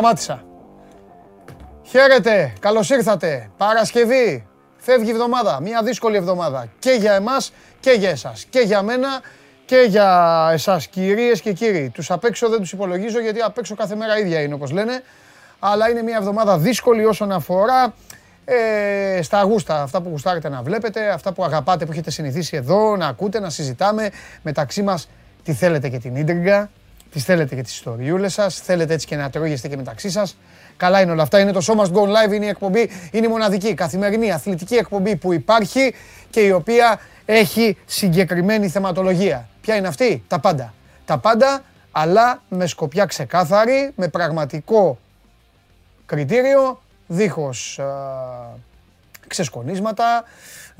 Σταμάτησα. Χαίρετε, καλώς ήρθατε. Παρασκευή, φεύγει η εβδομάδα, μια δύσκολη εβδομάδα. Και για εμάς και για εσάς. Και για μένα και για εσάς κυρίες και κύριοι. Τους απ' έξω δεν τους υπολογίζω γιατί απ' έξω κάθε μέρα ίδια είναι όπως λένε. Αλλά είναι μια εβδομάδα δύσκολη όσον αφορά ε, στα γούστα, αυτά που γουστάρετε να βλέπετε, αυτά που αγαπάτε, που έχετε συνηθίσει εδώ, να ακούτε, να συζητάμε μεταξύ μας τι θέλετε και την ίντριγκα, τις θέλετε και τις ιστοριούλες σας, θέλετε έτσι και να τρώγεστε και μεταξύ σας. Καλά είναι όλα αυτά, είναι το Show Must Go Live, είναι η εκπομπή, είναι η μοναδική καθημερινή αθλητική εκπομπή που υπάρχει και η οποία έχει συγκεκριμένη θεματολογία. Ποια είναι αυτή, τα πάντα. Τα πάντα, αλλά με σκοπιά ξεκάθαρη, με πραγματικό κριτήριο, δίχως α, ξεσκονίσματα,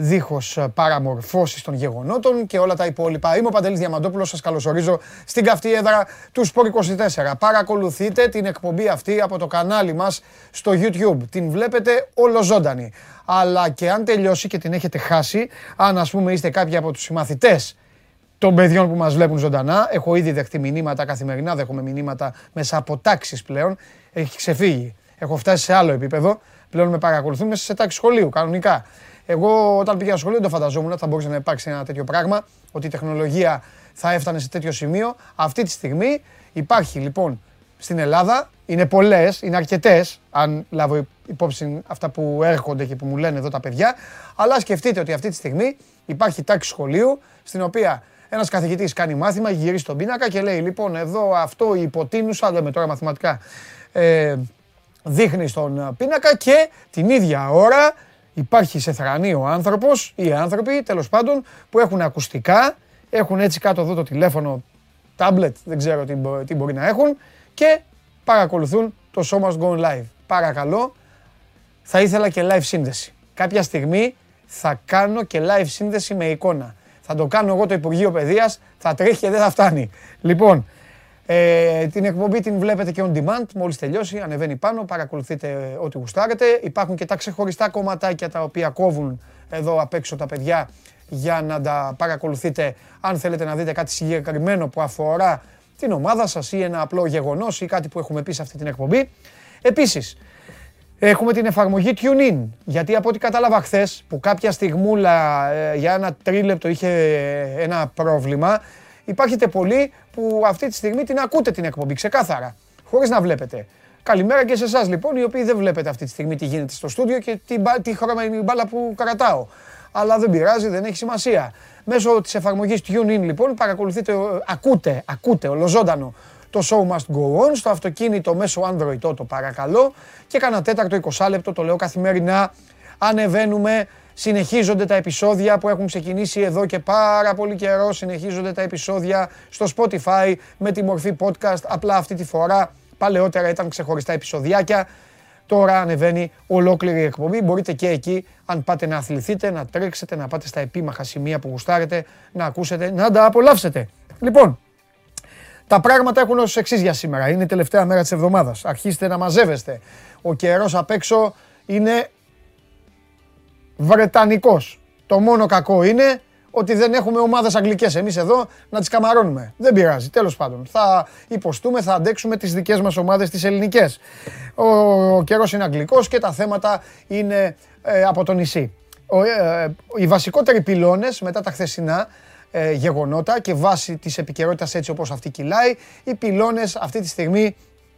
δίχως α, παραμορφώσεις των γεγονότων και όλα τα υπόλοιπα. Είμαι ο Παντελής Διαμαντόπουλος, σας καλωσορίζω στην καυτή έδρα του Σπορ 24. Παρακολουθείτε την εκπομπή αυτή από το κανάλι μας στο YouTube. Την βλέπετε ολοζώντανη. Αλλά και αν τελειώσει και την έχετε χάσει, αν ας πούμε είστε κάποιοι από τους συμμαθητές των παιδιών που μας βλέπουν ζωντανά. Έχω ήδη δεχτεί μηνύματα καθημερινά, δέχομαι μηνύματα μέσα από τάξεις πλέον. Έχει ξεφύγει. Έχω φτάσει σε άλλο επίπεδο. Πλέον με παρακολουθούν μέσα σε τάξη σχολείου, κανονικά. Εγώ όταν πήγα στο σχολείο δεν το φανταζόμουν ότι θα μπορούσε να υπάρξει ένα τέτοιο πράγμα, ότι η τεχνολογία θα έφτανε σε τέτοιο σημείο. Αυτή τη στιγμή υπάρχει λοιπόν στην Ελλάδα, είναι πολλές, είναι αρκετές, αν λάβω υπόψη αυτά που έρχονται και που μου λένε εδώ τα παιδιά. Αλλά σκεφτείτε ότι αυτή τη στιγμή υπάρχει τάξη σχολείου, στην οποία ένας καθηγητής κάνει μάθημα, γυρίζει στον πίνακα και λέει: Λοιπόν, εδώ αυτό η υποτείνουσα, λέμε τώρα μαθηματικά, ε, δείχνει στον πίνακα και την ίδια ώρα υπάρχει σε θρανή ο άνθρωπος ή οι άνθρωποι τέλος πάντων που έχουν ακουστικά, έχουν έτσι κάτω εδώ το τηλέφωνο, τάμπλετ, δεν ξέρω τι, τι μπορεί να έχουν και παρακολουθούν το show must go live. Παρακαλώ, θα ήθελα και live σύνδεση. Κάποια στιγμή θα κάνω και live σύνδεση με εικόνα. Θα το κάνω εγώ το Υπουργείο Παιδείας, θα τρέχει και δεν θα φτάνει. Λοιπόν, ε, την εκπομπή την βλέπετε και on demand, μόλις τελειώσει, ανεβαίνει πάνω, παρακολουθείτε ό,τι γουστάρετε. Υπάρχουν και τα ξεχωριστά κομματάκια τα οποία κόβουν εδώ απ' έξω τα παιδιά για να τα παρακολουθείτε αν θέλετε να δείτε κάτι συγκεκριμένο που αφορά την ομάδα σας ή ένα απλό γεγονός ή κάτι που έχουμε πει σε αυτή την εκπομπή. Επίσης, έχουμε την εφαρμογή TuneIn, γιατί από ό,τι κατάλαβα χθες που κάποια στιγμούλα ε, για ένα τρίλεπτο είχε ένα πρόβλημα, Υπάρχετε πολλοί που αυτή τη στιγμή την ακούτε την εκπομπή ξεκάθαρα, χωρίς να βλέπετε. Καλημέρα και σε εσάς λοιπόν, οι οποίοι δεν βλέπετε αυτή τη στιγμή τι γίνεται στο στούντιο και τι, τι χρώμα είναι η μπάλα που κρατάω. Αλλά δεν πειράζει, δεν έχει σημασία. Μέσω της εφαρμογής TuneIn λοιπόν παρακολουθείτε, ακούτε, ακούτε ολοζώντανο το show must go on στο αυτοκίνητο μέσω Android το παρακαλώ και κάνα τέταρτο 20 λεπτό το λέω καθημερινά ανεβαίνουμε Συνεχίζονται τα επεισόδια που έχουν ξεκινήσει εδώ και πάρα πολύ καιρό. Συνεχίζονται τα επεισόδια στο Spotify με τη μορφή podcast. Απλά αυτή τη φορά παλαιότερα ήταν ξεχωριστά επεισοδιάκια. Τώρα ανεβαίνει ολόκληρη η εκπομπή. Μπορείτε και εκεί, αν πάτε να αθληθείτε, να τρέξετε, να πάτε στα επίμαχα σημεία που γουστάρετε, να ακούσετε, να τα απολαύσετε. Λοιπόν, τα πράγματα έχουν ως εξής για σήμερα. Είναι η τελευταία μέρα της εβδομάδας. Αρχίστε να μαζεύεστε. Ο καιρός απ' έξω είναι Βρετανικός. Το μόνο κακό είναι ότι δεν έχουμε ομάδες αγγλικές εμείς εδώ να τις καμαρώνουμε. Δεν πειράζει, τέλος πάντων. Θα υποστούμε, θα αντέξουμε τις δικές μας ομάδες τις ελληνικές. Ο, ο καιρός είναι αγγλικός και τα θέματα είναι ε, από το νησί. Ο, ε, οι βασικότεροι πυλώνες μετά τα χθεσινά ε, γεγονότα και βάσει της επικαιρότητας έτσι όπως αυτή κυλάει, οι πυλώνες αυτή τη στιγμή,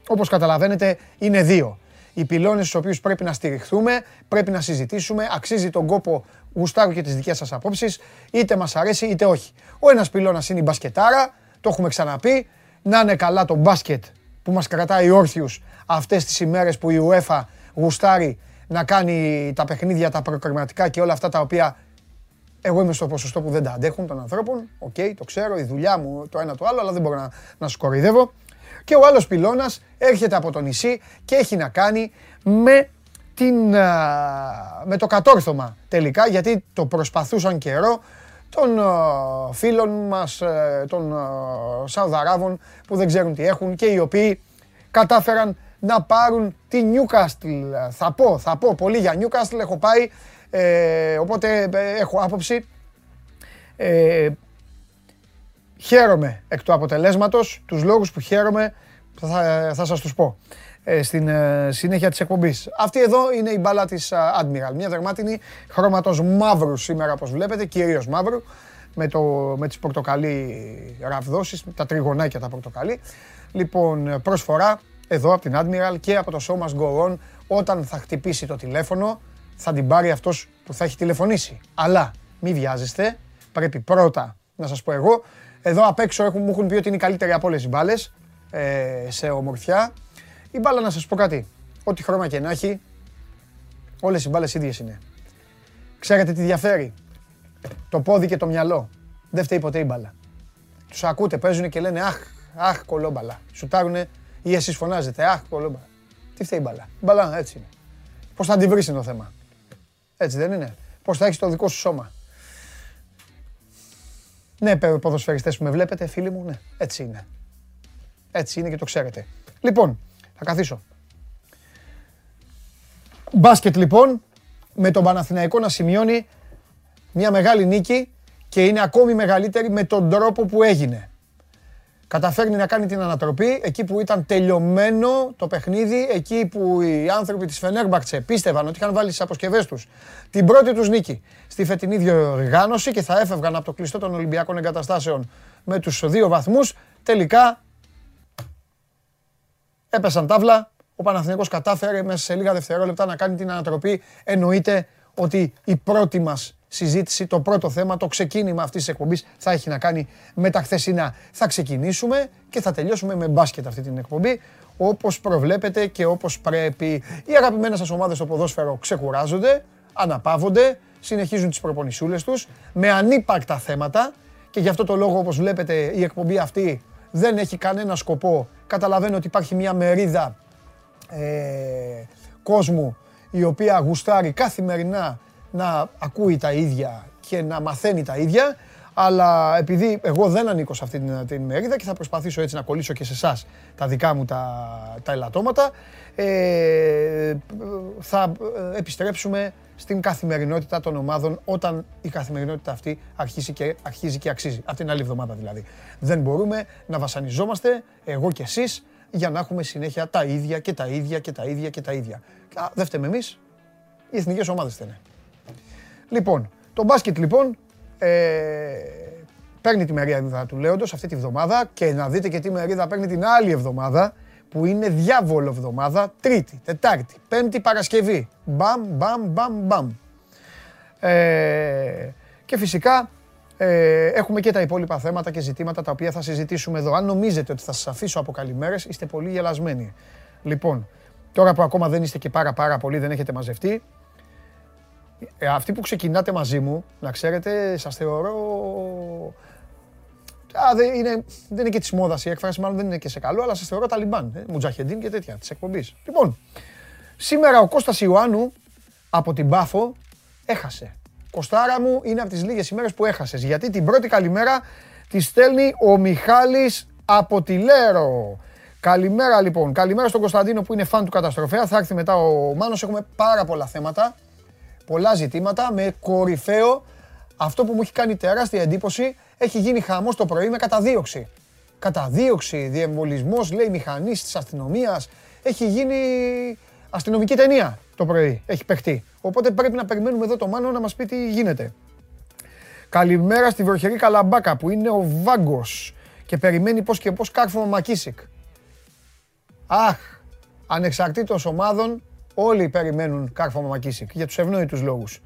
όπως καταλαβαίνετε, είναι δύο οι πυλώνες στους οποίους πρέπει να στηριχθούμε, πρέπει να συζητήσουμε, αξίζει τον κόπο, γουστάρω και τις δικές σας απόψεις, είτε μας αρέσει είτε όχι. Ο ένας πυλώνας είναι η μπασκετάρα, το έχουμε ξαναπεί, να είναι καλά το μπάσκετ που μας κρατάει όρθιους αυτές τις ημέρες που η UEFA γουστάρει να κάνει τα παιχνίδια, τα προκριματικά και όλα αυτά τα οποία εγώ είμαι στο ποσοστό που δεν τα αντέχουν των ανθρώπων. Οκ, το ξέρω, η δουλειά μου το ένα το άλλο, αλλά δεν μπορώ να, να σου κοροϊδεύω. Και ο άλλος πυλώνας έρχεται από το νησί και έχει να κάνει με, την, με το κατόρθωμα τελικά, γιατί το προσπαθούσαν καιρό των φίλων μας, ε, των Σαουδαράβων που δεν ξέρουν τι έχουν και οι οποίοι κατάφεραν να πάρουν τη Newcastle. Θα πω, θα πω πολύ για Newcastle, έχω πάει, ε, οπότε ε, έχω άποψη. Ε, Χαίρομαι εκ του αποτελέσματος, τους λόγους που χαίρομαι Θα, θα σας τους πω ε, στην ε, συνέχεια της εκπομπής. Αυτή εδώ είναι η μπάλα της ε, Admiral. Μια δερμάτινη χρώματος μαύρου σήμερα, όπως βλέπετε, κυρίως μαύρου, με, το, με τις πορτοκαλί ραβδόσεις, τα τριγωνάκια τα πορτοκαλί. Λοιπόν, προσφορά εδώ από την Admiral και από το show must go on. Όταν θα χτυπήσει το τηλέφωνο, θα την πάρει αυτός που θα έχει τηλεφωνήσει. Αλλά μην βιάζεστε, πρέπει πρώτα να σας πω εγώ. Εδώ απ' έξω έχουν, μου έχουν πει ότι είναι η καλύτερη από όλες οι μπάλες ε, σε ομορφιά. Η μπάλα να σας πω κάτι, ό,τι χρώμα και να έχει, όλες οι μπάλες ίδιες είναι. Ξέρετε τι διαφέρει, το πόδι και το μυαλό. Δεν φταίει ποτέ η μπάλα. Τους ακούτε, παίζουν και λένε αχ, αχ κολόμπαλα. Σουτάρουνε ή εσείς φωνάζετε αχ κολόμπαλα. Τι φταίει η μπάλα; Η μπάλα έτσι είναι. Πώς θα την βρεις είναι το θέμα. Έτσι δεν είναι. Πώς θα έχεις το δικό σου σώμα. Ναι, ποδοσφαιριστές που με βλέπετε, φίλοι μου, ναι, έτσι είναι. Έτσι είναι και το ξέρετε. Λοιπόν, θα καθίσω. Μπάσκετ λοιπόν, με τον Παναθηναϊκό να σημειώνει μια μεγάλη νίκη και είναι ακόμη μεγαλύτερη με τον τρόπο που έγινε. Καταφέρνει να κάνει την ανατροπή εκεί που ήταν τελειωμένο το παιχνίδι, εκεί που οι άνθρωποι της Φενέρμπακτσε πίστευαν ότι είχαν βάλει στις αποσκευές τους την πρώτη τους νίκη στη φετινή διοργάνωση και θα έφευγαν από το κλειστό των Ολυμπιακών Εγκαταστάσεων με τους δύο βαθμούς. Τελικά έπεσαν τάβλα. Ο Παναθηναϊκός κατάφερε μέσα σε λίγα δευτερόλεπτα να κάνει την ανατροπή. Εννοείται ότι η πρώτη μας συζήτηση, το πρώτο θέμα, το ξεκίνημα αυτής της εκπομπής θα έχει να κάνει με τα χθεσινά. Θα ξεκινήσουμε και θα τελειώσουμε με μπάσκετ αυτή την εκπομπή, όπως προβλέπετε και όπως πρέπει. Οι αγαπημένες σας ομάδες στο ποδόσφαιρο ξεκουράζονται, αναπαύονται, συνεχίζουν τις προπονησούλες τους με ανύπαρκτα θέματα και γι' αυτό το λόγο όπως βλέπετε η εκπομπή αυτή δεν έχει κανένα σκοπό. Καταλαβαίνω ότι υπάρχει μια μερίδα ε, κόσμου η οποία γουστάρει καθημερινά να ακούει τα ίδια και να μαθαίνει τα ίδια. Αλλά επειδή εγώ δεν ανήκω σε αυτή την, την μερίδα και θα προσπαθήσω έτσι να κολλήσω και σε εσάς τα δικά μου τα, τα ελαττώματα, ε, θα επιστρέψουμε στην καθημερινότητα των ομάδων όταν η καθημερινότητα αυτή αρχίσει και, αρχίζει και αξίζει. Από την άλλη εβδομάδα δηλαδή. Δεν μπορούμε να βασανιζόμαστε, εγώ και εσείς, για να έχουμε συνέχεια τα ίδια και τα ίδια και τα ίδια και τα ίδια. Α, δεν φταίμε εμείς, οι εθνικές ομάδες φταίνε. Λοιπόν, το μπάσκετ λοιπόν ε, παίρνει τη μερίδα του Λέοντος αυτή τη βδομάδα και να δείτε και τι μερίδα παίρνει την άλλη εβδομάδα που είναι διάβολο εβδομάδα, Τρίτη, Τετάρτη, Πέμπτη, Παρασκευή. Μπαμ, μπαμ, μπαμ, μπαμ. Ε, και φυσικά ε, έχουμε και τα υπόλοιπα θέματα και ζητήματα τα οποία θα συζητήσουμε εδώ. Αν νομίζετε ότι θα σας αφήσω από καλημέρες, είστε πολύ γελασμένοι. Λοιπόν, τώρα που ακόμα δεν είστε και πάρα πάρα πολύ, δεν έχετε μαζευτεί, ε, αυτοί που ξεκινάτε μαζί μου, να ξέρετε, σας θεωρώ... Α, δεν, είναι, δεν είναι και της μόδας η έκφραση, μάλλον δεν είναι και σε καλό, αλλά σας θεωρώ Ταλιμπάν, ε, Μουτζαχεντίν και τέτοια της εκπομπής. Λοιπόν, σήμερα ο Κώστας Ιωάννου από την Πάφο έχασε. Κοστάρα μου είναι από τις λίγες ημέρες που έχασες, γιατί την πρώτη καλημέρα τη στέλνει ο Μιχάλης από τη Λέρο. Καλημέρα λοιπόν, καλημέρα στον Κωνσταντίνο που είναι φαν του καταστροφέα, θα έρθει μετά ο Μάνος, έχουμε πάρα πολλά θέματα πολλά ζητήματα με κορυφαίο αυτό που μου έχει κάνει τεράστια εντύπωση. Έχει γίνει χαμός το πρωί με καταδίωξη. Καταδίωξη, διεμβολισμός, λέει μηχανής της αστυνομίας. Έχει γίνει αστυνομική ταινία το πρωί. Έχει παιχτεί. Οπότε πρέπει να περιμένουμε εδώ το Μάνο να μας πει τι γίνεται. Καλημέρα στη βροχερή Καλαμπάκα που είναι ο Βάγκος και περιμένει πώς και πώς κάρφωμα Μακίσικ. Αχ, ανεξαρτήτως ομάδων Όλοι περιμένουν Κάρφο Μακίσικ για τους ευνόητους λόγους.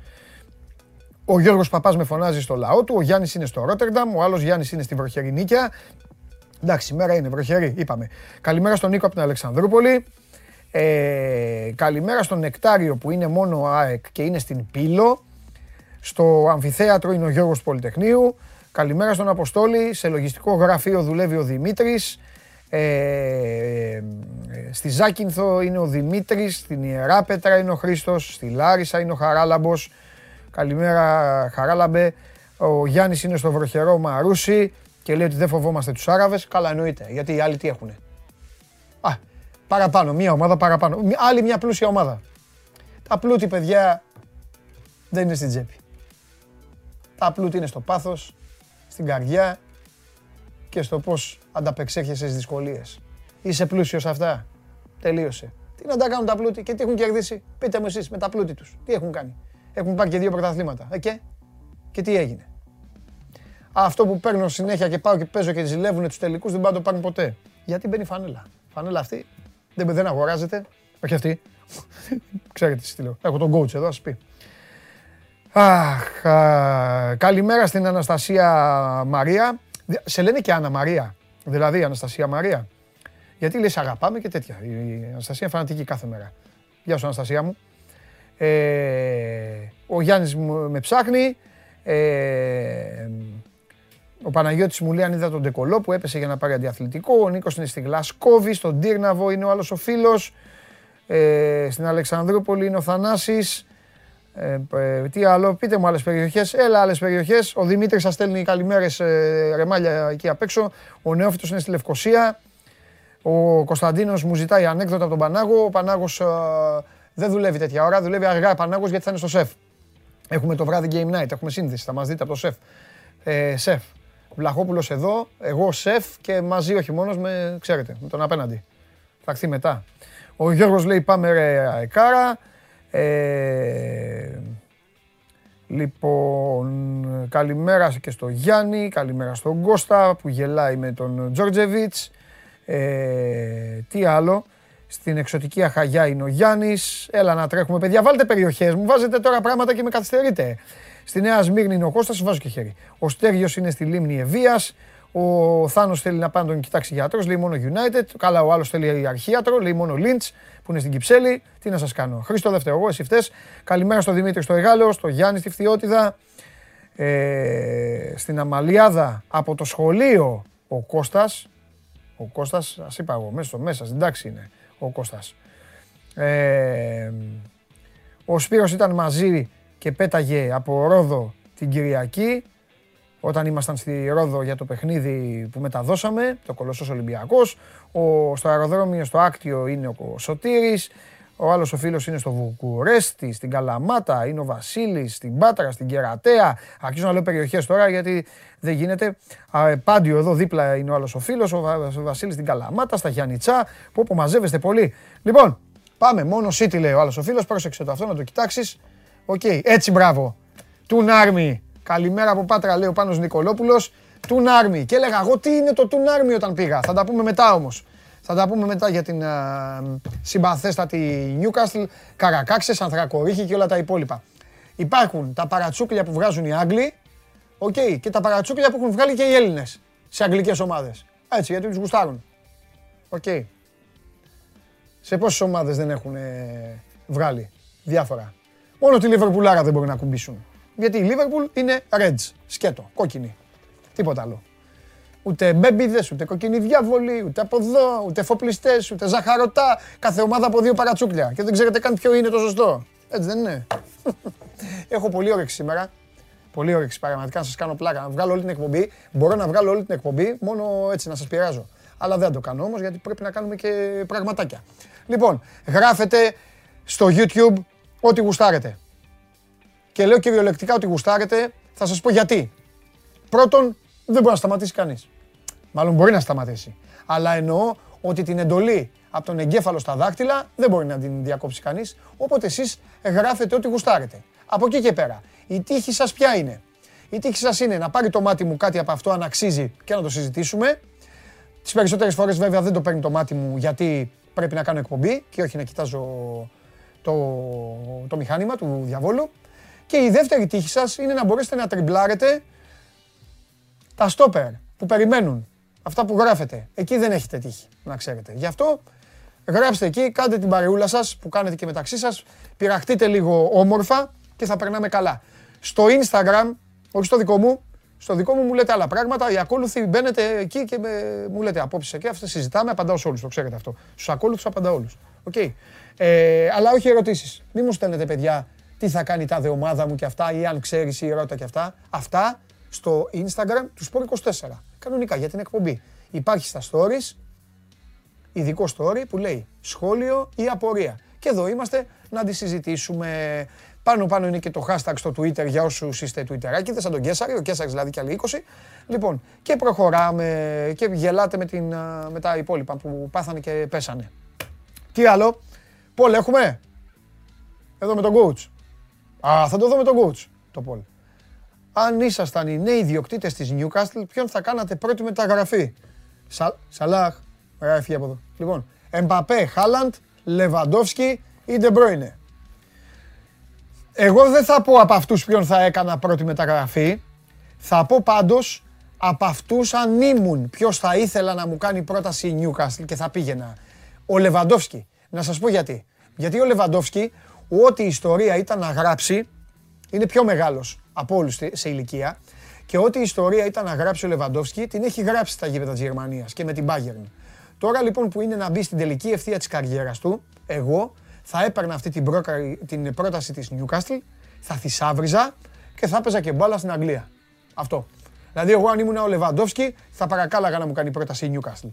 Ο Γιώργος Παπάς με φωνάζει στο λαό του, ο Γιάννης είναι στο Ρότερνταμ, ο άλλος Γιάννης είναι στη βροχερή Νίκαια. Εντάξει, η μέρα είναι βροχερή, είπαμε. Καλημέρα στον Νίκο από την Αλεξανδρούπολη. Ε, καλημέρα στον Νεκτάριο που είναι μόνο ο ΑΕΚ και είναι στην Πύλο. Στο αμφιθέατρο είναι ο Γιώργος Πολυτεχνείου. Καλημέρα στον Αποστόλη. Σε λογιστικό γραφείο δουλεύει ο Δημήτρης. Ε, στη Ζάκυνθο είναι ο Δημήτρης, στην Ιεράπετρα είναι ο Χρήστος, στη Λάρισα είναι ο Χαράλαμπος. Καλημέρα Χαράλαμπε. Ο Γιάννης είναι στο βροχερό Μαρούσι και λέει ότι δεν φοβόμαστε τους Άραβες. Καλά εννοείται, γιατί οι άλλοι τι έχουνε; Α, παραπάνω, μία ομάδα παραπάνω. Άλλη μια πλούσια ομάδα. Τα πλούτη παιδιά δεν είναι στην τσέπη. Τα πλούτη είναι στο πάθος, στην καρδιά και στο πώς ανταπεξέρχεσαι στις δυσκολίες. Είσαι πλούσιος αυτά; Τελείωσε. Τι να τα κάνουν τα πλούτη και τι έχουν κερδίσει; Πείτε μου εσείς με τα πλούτη τους. Τι έχουν κάνει; Έχουν πάρει και δύο πρωταθλήματα. Ε, και, και τι έγινε; Αυτό που παίρνω συνέχεια και πάω και παίζω και ζηλεύουν τους τελικούς δεν πάνε το πάρουν ποτέ. Γιατί μπαίνει φανέλα; Φανέλα αυτή δεν, δεν αγοράζεται. Όχι αυτή. Ξέρετε τι λέω. Έχω τον coach εδώ, ας πει. Αχ, καλημέρα στην Αναστασία Μαρία. Σε λένε και Άννα Μαρία. Δηλαδή Αναστασία Μαρία. Γιατί λες αγαπάμε και τέτοια. Η Αναστασία φανατική κάθε μέρα. Γεια σου Αναστασία μου. Ε, ο Γιάννης με ψάχνει. Ε, ο Παναγιώτης μου λέει αν είδα τον Ντεκολό που έπεσε για να πάρει αντιαθλητικό. Ο Νίκος είναι στη Γλασκόβη, στον Τύρναβο είναι ο άλλος ο φίλος. Ε, στην Αλεξανδρούπολη είναι ο Θανάσης. Ε, ε, τι άλλο, πείτε μου άλλες περιοχές. Έλα άλλες περιοχές. Ο Δημήτρης σας στέλνει καλημέρες ε, ρεμάλια εκεί απ' έξω. Ο Νεόφυτος είναι στη Λευκοσία. Ο Κωνσταντίνος μου ζητάει ανέκδοτα από τον Πανάγο. Ο Πανάγος ε, δεν δουλεύει τέτοια ώρα. Δουλεύει αργά ο Πανάγος γιατί θα είναι στο σεφ. Έχουμε το βράδυ game night. Έχουμε σύνδεση. Θα μας δείτε από το σεφ. Ε, σεφ. Βλαχόπουλος εδώ. Εγώ σεφ και μαζί όχι μόνος με, ξέρετε, με τον απέναντι. Θα έρθει μετά. Ο Γιώργος λέει πάμε ρε αεκάρα. Ε, λοιπόν, καλημέρα και στο Γιάννη, καλημέρα στον Κώστα που γελάει με τον Τζόρτζεβιτς. Ε, τι άλλο. Στην εξωτική Αχαγιά είναι ο Γιάννης. Έλα να τρέχουμε παιδιά, βάλτε περιοχές μου, βάζετε τώρα πράγματα και με καθυστερείτε. Στη Νέα Σμύρνη είναι ο Κώστας, βάζω και χέρι. Ο Στέργιος είναι στη Λίμνη Ευβίας. Ο Θάνος θέλει να πάει να τον κοιτάξει γιατρός, λέει μόνο United. Καλά, ο άλλος θέλει αρχίατρο, λέει μόνο Lynch που είναι στην Κυψέλη. Τι να σας κάνω. Χρήστο δεύτερο, εγώ, εσύ φταίς. Καλημέρα στο Δημήτρη στο Εγάλεο, στο Γιάννη στη Φθιώτιδα. Ε, στην Αμαλιάδα από το σχολείο ο Κώστας. Ο Κώστας, σα είπα εγώ, μέσα στο μέσα, στην τάξη είναι ο Κώστας. Ε, ο Σπύρος ήταν μαζί και πέταγε από Ρόδο την Κυριακή όταν ήμασταν στη Ρόδο για το παιχνίδι που μεταδώσαμε, το Κολοσσός Ολυμπιακός. Ο, στο αεροδρόμιο στο Άκτιο είναι ο Σωτήρης. Ο άλλος ο φίλος είναι στο Βουκουρέστι, στην Καλαμάτα, είναι ο Βασίλης, στην Πάτρα, στην Κερατέα. Αρχίζω να λέω περιοχές τώρα γιατί δεν γίνεται. Πάντιο εδώ δίπλα είναι ο άλλος ο φίλος, ο Βασίλης στην Καλαμάτα, στα Γιάννητσά, που όπου μαζεύεστε πολύ. Λοιπόν, πάμε, μόνο City λέει ο άλλος ο φίλος, πρόσεξε το αυτό να το κοιτάξεις. Οκ, έτσι μπράβο. Toon Army, Καλημέρα από Πάτρα, λέει ο Πάνος Νικολόπουλος. Toon Army. Και έλεγα εγώ τι είναι το Toon Army όταν πήγα; Θα τα πούμε μετά όμως. Θα τα πούμε μετά για την uh, συμπαθέστατη Newcastle, Καρακάξες, Ανθρακωρύχοι και όλα τα υπόλοιπα. Υπάρχουν τα παρατσούκλια που βγάζουν οι Άγγλοι okay, και τα παρατσούκλια που έχουν βγάλει και οι Έλληνες σε αγγλικές ομάδες. Έτσι, γιατί τους γουστάρουν. Okay. Σε πόσες ομάδες δεν έχουν βγάλει διάφορα; Μόνο τη Λιβερπουλάρα δεν μπορεί να κουμπίσουν. Γιατί η Λίβερπουλ είναι Reds, σκέτο, κόκκινη. Τίποτα άλλο. Ούτε μπέμπιδες, ούτε κοκκινοί διάβολοι, ούτε από εδώ, ούτε φοπλιστέ, ούτε ζαχαρωτά. Κάθε ομάδα από δύο παρατσούκλια. Και δεν ξέρετε καν ποιο είναι το σωστό. Έτσι δεν είναι. Έχω πολύ όρεξη σήμερα. Πολύ όρεξη πραγματικά να σας κάνω πλάκα. Να βγάλω όλη την εκπομπή. Μπορώ να βγάλω όλη την εκπομπή μόνο έτσι να σας πειράζω. Αλλά δεν το κάνω όμως γιατί πρέπει να κάνουμε και πραγματάκια. Λοιπόν, γράφετε στο YouTube ό,τι γουστάρετε και λέω κυριολεκτικά ότι γουστάρετε, θα σας πω γιατί. Πρώτον, δεν μπορεί να σταματήσει κανείς. Μάλλον μπορεί να σταματήσει. Αλλά εννοώ ότι την εντολή από τον εγκέφαλο στα δάκτυλα δεν μπορεί να την διακόψει κανείς. Οπότε εσείς γράφετε ό,τι γουστάρετε. Από εκεί και πέρα. Η τύχη σας ποια είναι; Η τύχη σας είναι να πάρει το μάτι μου κάτι από αυτό αν αξίζει και να το συζητήσουμε. Τις περισσότερες φορές βέβαια δεν το παίρνει το μάτι μου γιατί πρέπει να κάνω εκπομπή και όχι να κοιτάζω το, το μηχάνημα του διαβόλου. Και η δεύτερη τύχη σας είναι να μπορέσετε να τριμπλάρετε τα στόπερ που περιμένουν. Αυτά που γράφετε. Εκεί δεν έχετε τύχη, να ξέρετε. Γι' αυτό γράψτε εκεί, κάντε την παρεούλα σας που κάνετε και μεταξύ σας, πειραχτείτε λίγο όμορφα και θα περνάμε καλά. Στο Instagram, όχι στο δικό μου, στο δικό μου μου λέτε άλλα πράγματα. Οι ακόλουθοι μπαίνετε εκεί και μου λέτε απόψε και αυτά συζητάμε. Απαντάω σε όλους, το ξέρετε αυτό. Στους ακόλουθους απαντάω όλους. Okay. Ε, αλλά όχι ερωτήσεις. Μην μου στέλνετε παιδιά τι θα κάνει τάδε ομάδα μου και αυτά ή αν ξέρεις ή ερώτα και αυτά. Αυτά στο Instagram του Sport24. Κανονικά για την εκπομπή. Υπάρχει στα stories, ειδικό story που λέει σχόλιο ή απορία. Και εδώ είμαστε να τη συζητήσουμε. Πάνω πάνω είναι και το hashtag στο Twitter για όσους είστε Twitterάκιδες, σαν τον Κέσσαρη, ο Κέσσαρη δηλαδή και άλλοι 20. Λοιπόν, και προχωράμε και γελάτε με, την, με τα υπόλοιπα που πάθανε και πέσανε. Τι άλλο, Πολ έχουμε; Εδώ με τον coach. Α, θα το δω με τον coach, το Πολ. Αν ήσασταν οι νέοι διοκτήτες της Newcastle, ποιον θα κάνατε πρώτη μεταγραφή; Σα, Σαλάχ, γράφει από εδώ. Λοιπόν, Εμπαπέ, Χάλαντ, Λεβαντόφσκι ή Ντεμπρόινε. Εγώ δεν θα πω από αυτούς ποιον θα έκανα πρώτη μεταγραφή. Θα πω πάντως από αυτούς αν ήμουν ποιος θα ήθελα να μου κάνει πρόταση η Newcastle και θα πήγαινα. Ο Λεβαντόφσκι. Να σας πω γιατί. Γιατί ο Λεβαντόφσκι, ό,τι η ιστορία ήταν να γράψει, είναι πιο μεγάλος από όλους σε ηλικία. Και ό,τι η ιστορία ήταν να γράψει ο Λεβαντόφσκι, την έχει γράψει στα γήπεδα της Γερμανίας και με την Bayern. Τώρα λοιπόν που είναι να μπει στην τελική ευθεία της καριέρας του, εγώ θα έπαιρνα αυτή την, την πρόταση της Newcastle, θα θησάβριζα και θα έπαιζα και μπάλα στην Αγγλία. Αυτό. Δηλαδή εγώ αν ήμουν ο Λεβαντόφσκι θα παρακάλαγα να μου κάνει πρόταση η Newcastle.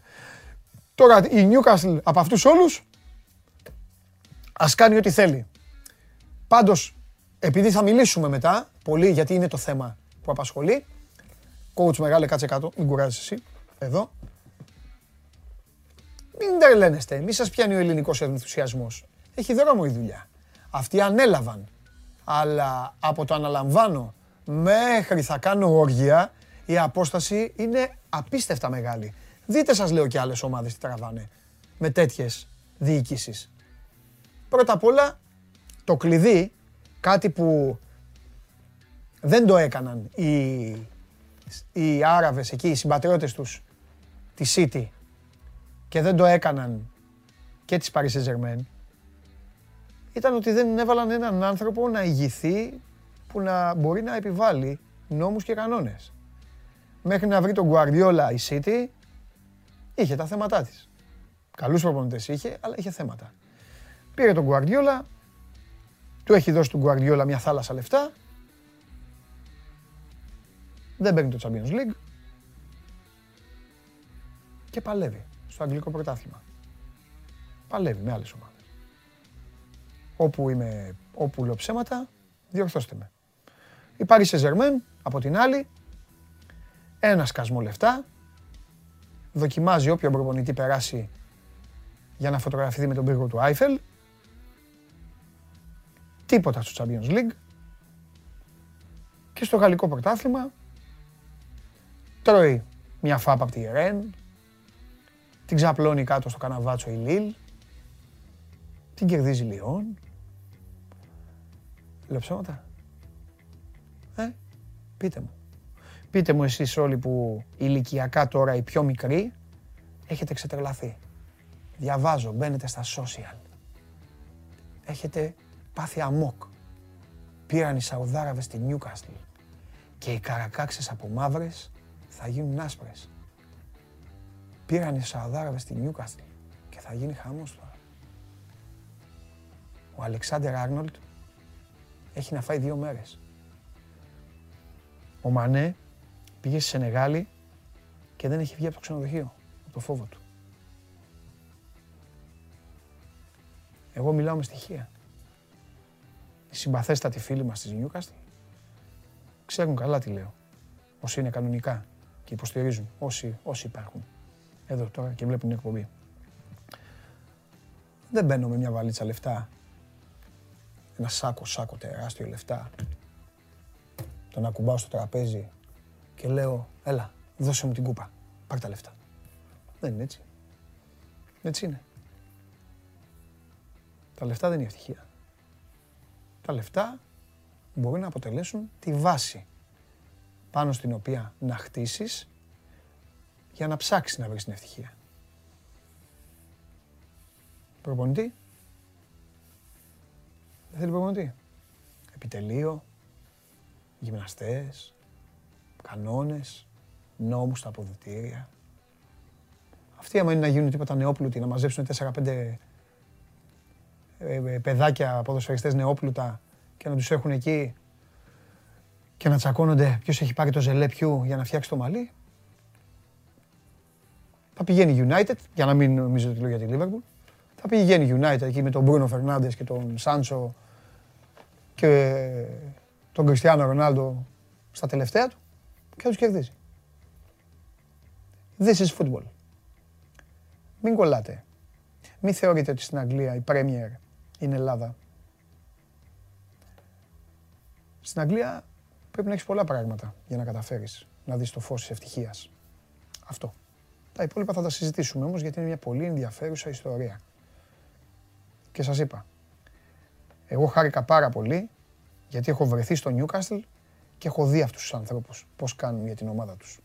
Τώρα η Newcastle από αυτούς όλους ας κάνει ό,τι θέλει. Πάντως, επειδή θα μιλήσουμε μετά, πολύ γιατί είναι το θέμα που απασχολεί, coach μεγάλε κάτσε κάτω, μην κουράζεις εσύ, εδώ. Μην τρελαίνεστε, μη σας πιάνει ο ελληνικός ενθουσιασμός. Έχει δρόμο η δουλειά. Αυτοί ανέλαβαν. Αλλά από το αναλαμβάνω μέχρι θα κάνω όργια, η απόσταση είναι απίστευτα μεγάλη. Δείτε σας λέω και άλλες ομάδες τι τραβάνε με τέτοιες διοικήσεις. Πρώτα απ' όλα, το κλειδί, κάτι που δεν το έκαναν οι, οι Άραβες εκεί, οι συμπατριώτες τους, τη City, και δεν το έκαναν και τις Paris saint ήταν ότι δεν έβαλαν έναν άνθρωπο να ηγηθεί που να μπορεί να επιβάλλει νόμους και κανόνες. Μέχρι να βρει τον Guardiola η City, είχε τα θέματά της. Καλούς προπονητές είχε, αλλά είχε θέματα. Πήρε τον Guardiola, του έχει δώσει τον Guardiola μια θάλασσα λεφτά, δεν παίρνει το Champions League και παλεύει στο αγγλικό πρωτάθλημα. Παλεύει με άλλες ομάδες. Όπου είμαι, όπου λέω ψέματα, διορθώστε με. Υπάρχει σε Ζερμέν, από την άλλη, ένα σκασμό λεφτά, δοκιμάζει όποιο προπονητή περάσει για να φωτογραφηθεί με τον πύργο του Άιφελ τίποτα στο Champions League και στο γαλλικό πρωτάθλημα τρώει μια φάπα από τη Ρεν, την ξαπλώνει κάτω στο καναβάτσο η Λίλ, την κερδίζει Λιόν. Λέω ψέματα. Ε, πείτε μου. Πείτε μου εσείς όλοι που ηλικιακά τώρα οι πιο μικροί έχετε ξετρελαθεί. Διαβάζω, μπαίνετε στα social. Έχετε πάθει αμόκ. Πήραν οι Σαουδάραβες στη Νιούκαστλ και οι καρακάξες από μαύρες θα γίνουν άσπρες. Πήραν οι Σαουδάραβες στη Νιούκαστλ και θα γίνει χαμός τώρα. Ο Αλεξάνδερ Άρνολτ έχει να φάει δύο μέρες. Ο Μανέ πήγε στη Σενεγάλη και δεν έχει βγει από το ξενοδοχείο, από το φόβο του. Εγώ μιλάω με στοιχεία οι συμπαθέστατοι φίλοι μας της Νιούκαστλ ξέρουν καλά τι λέω. Όσοι είναι κανονικά και υποστηρίζουν, όσοι, όσοι υπάρχουν. Εδώ τώρα και βλέπουν την εκπομπή. Δεν μπαίνω με μια βαλίτσα λεφτά, ένα σάκο, σάκο τεράστιο λεφτά, τον ακουμπάω στο τραπέζι και λέω, έλα, δώσε μου την κούπα, πάρ τα λεφτά. Δεν είναι έτσι. Έτσι είναι. Τα λεφτά δεν είναι ευτυχία τα λεφτά μπορεί να αποτελέσουν τη βάση πάνω στην οποία να χτίσεις για να ψάξεις να βρεις την ευτυχία. Προπονητή. Δεν θέλει προπονητή. Επιτελείο, γυμναστές, κανόνες, νόμους στα αποδητήρια. Αυτοί άμα είναι να γίνουν τίποτα νεόπλουτοι, να μαζέψουν 4-5 ε, ε, παιδάκια ποδοσφαιριστές νεόπλουτα και να τους έχουν εκεί και να τσακώνονται ποιος έχει πάρει το ζελέ για να φτιάξει το μαλλί. Θα πηγαίνει United, για να μην νομίζω ότι λέω για τη Liverpool. Θα πηγαίνει United εκεί με τον Bruno Fernandes και τον Sancho και και τον Κριστιανό Ρονάλντο στα τελευταία του και θα τους κερδίζει. This is football. Μην κολλάτε. Μην θεωρείτε ότι στην Αγγλία η Premier είναι Ελλάδα. Στην Αγγλία πρέπει να έχεις πολλά πράγματα για να καταφέρεις να δεις το φως της ευτυχίας. Αυτό. Τα υπόλοιπα θα τα συζητήσουμε όμως γιατί είναι μια πολύ ενδιαφέρουσα ιστορία. Και σας είπα, εγώ χάρηκα πάρα πολύ γιατί έχω βρεθεί στο Newcastle και έχω δει αυτούς τους ανθρώπους πώς κάνουν για την ομάδα τους.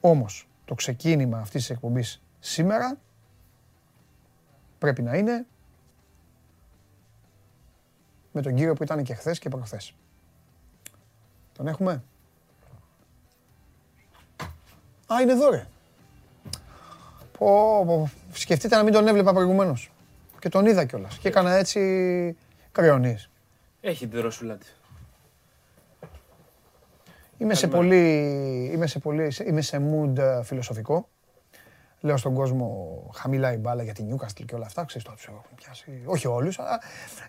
Όμως, το ξεκίνημα αυτής της εκπομπής σήμερα πρέπει να είναι με τον κύριο που ήταν και χθες και προχθές. Τον έχουμε; Α, είναι εδώ ρε. Πω, πω. Σκεφτείτε να μην τον έβλεπα προηγουμένως. Και τον είδα κιόλας. Και έκανα έτσι κρεονίες. Έχει τη δροσούλα της. Είμαι σε πολύ, είμαι σε πολύ, είμαι σε mood ε, φιλοσοφικό. Λέω στον κόσμο χαμηλά η μπάλα για την Newcastle και όλα αυτά. Ξέρεις τώρα τους έχουν πιάσει. Όχι όλους, αλλά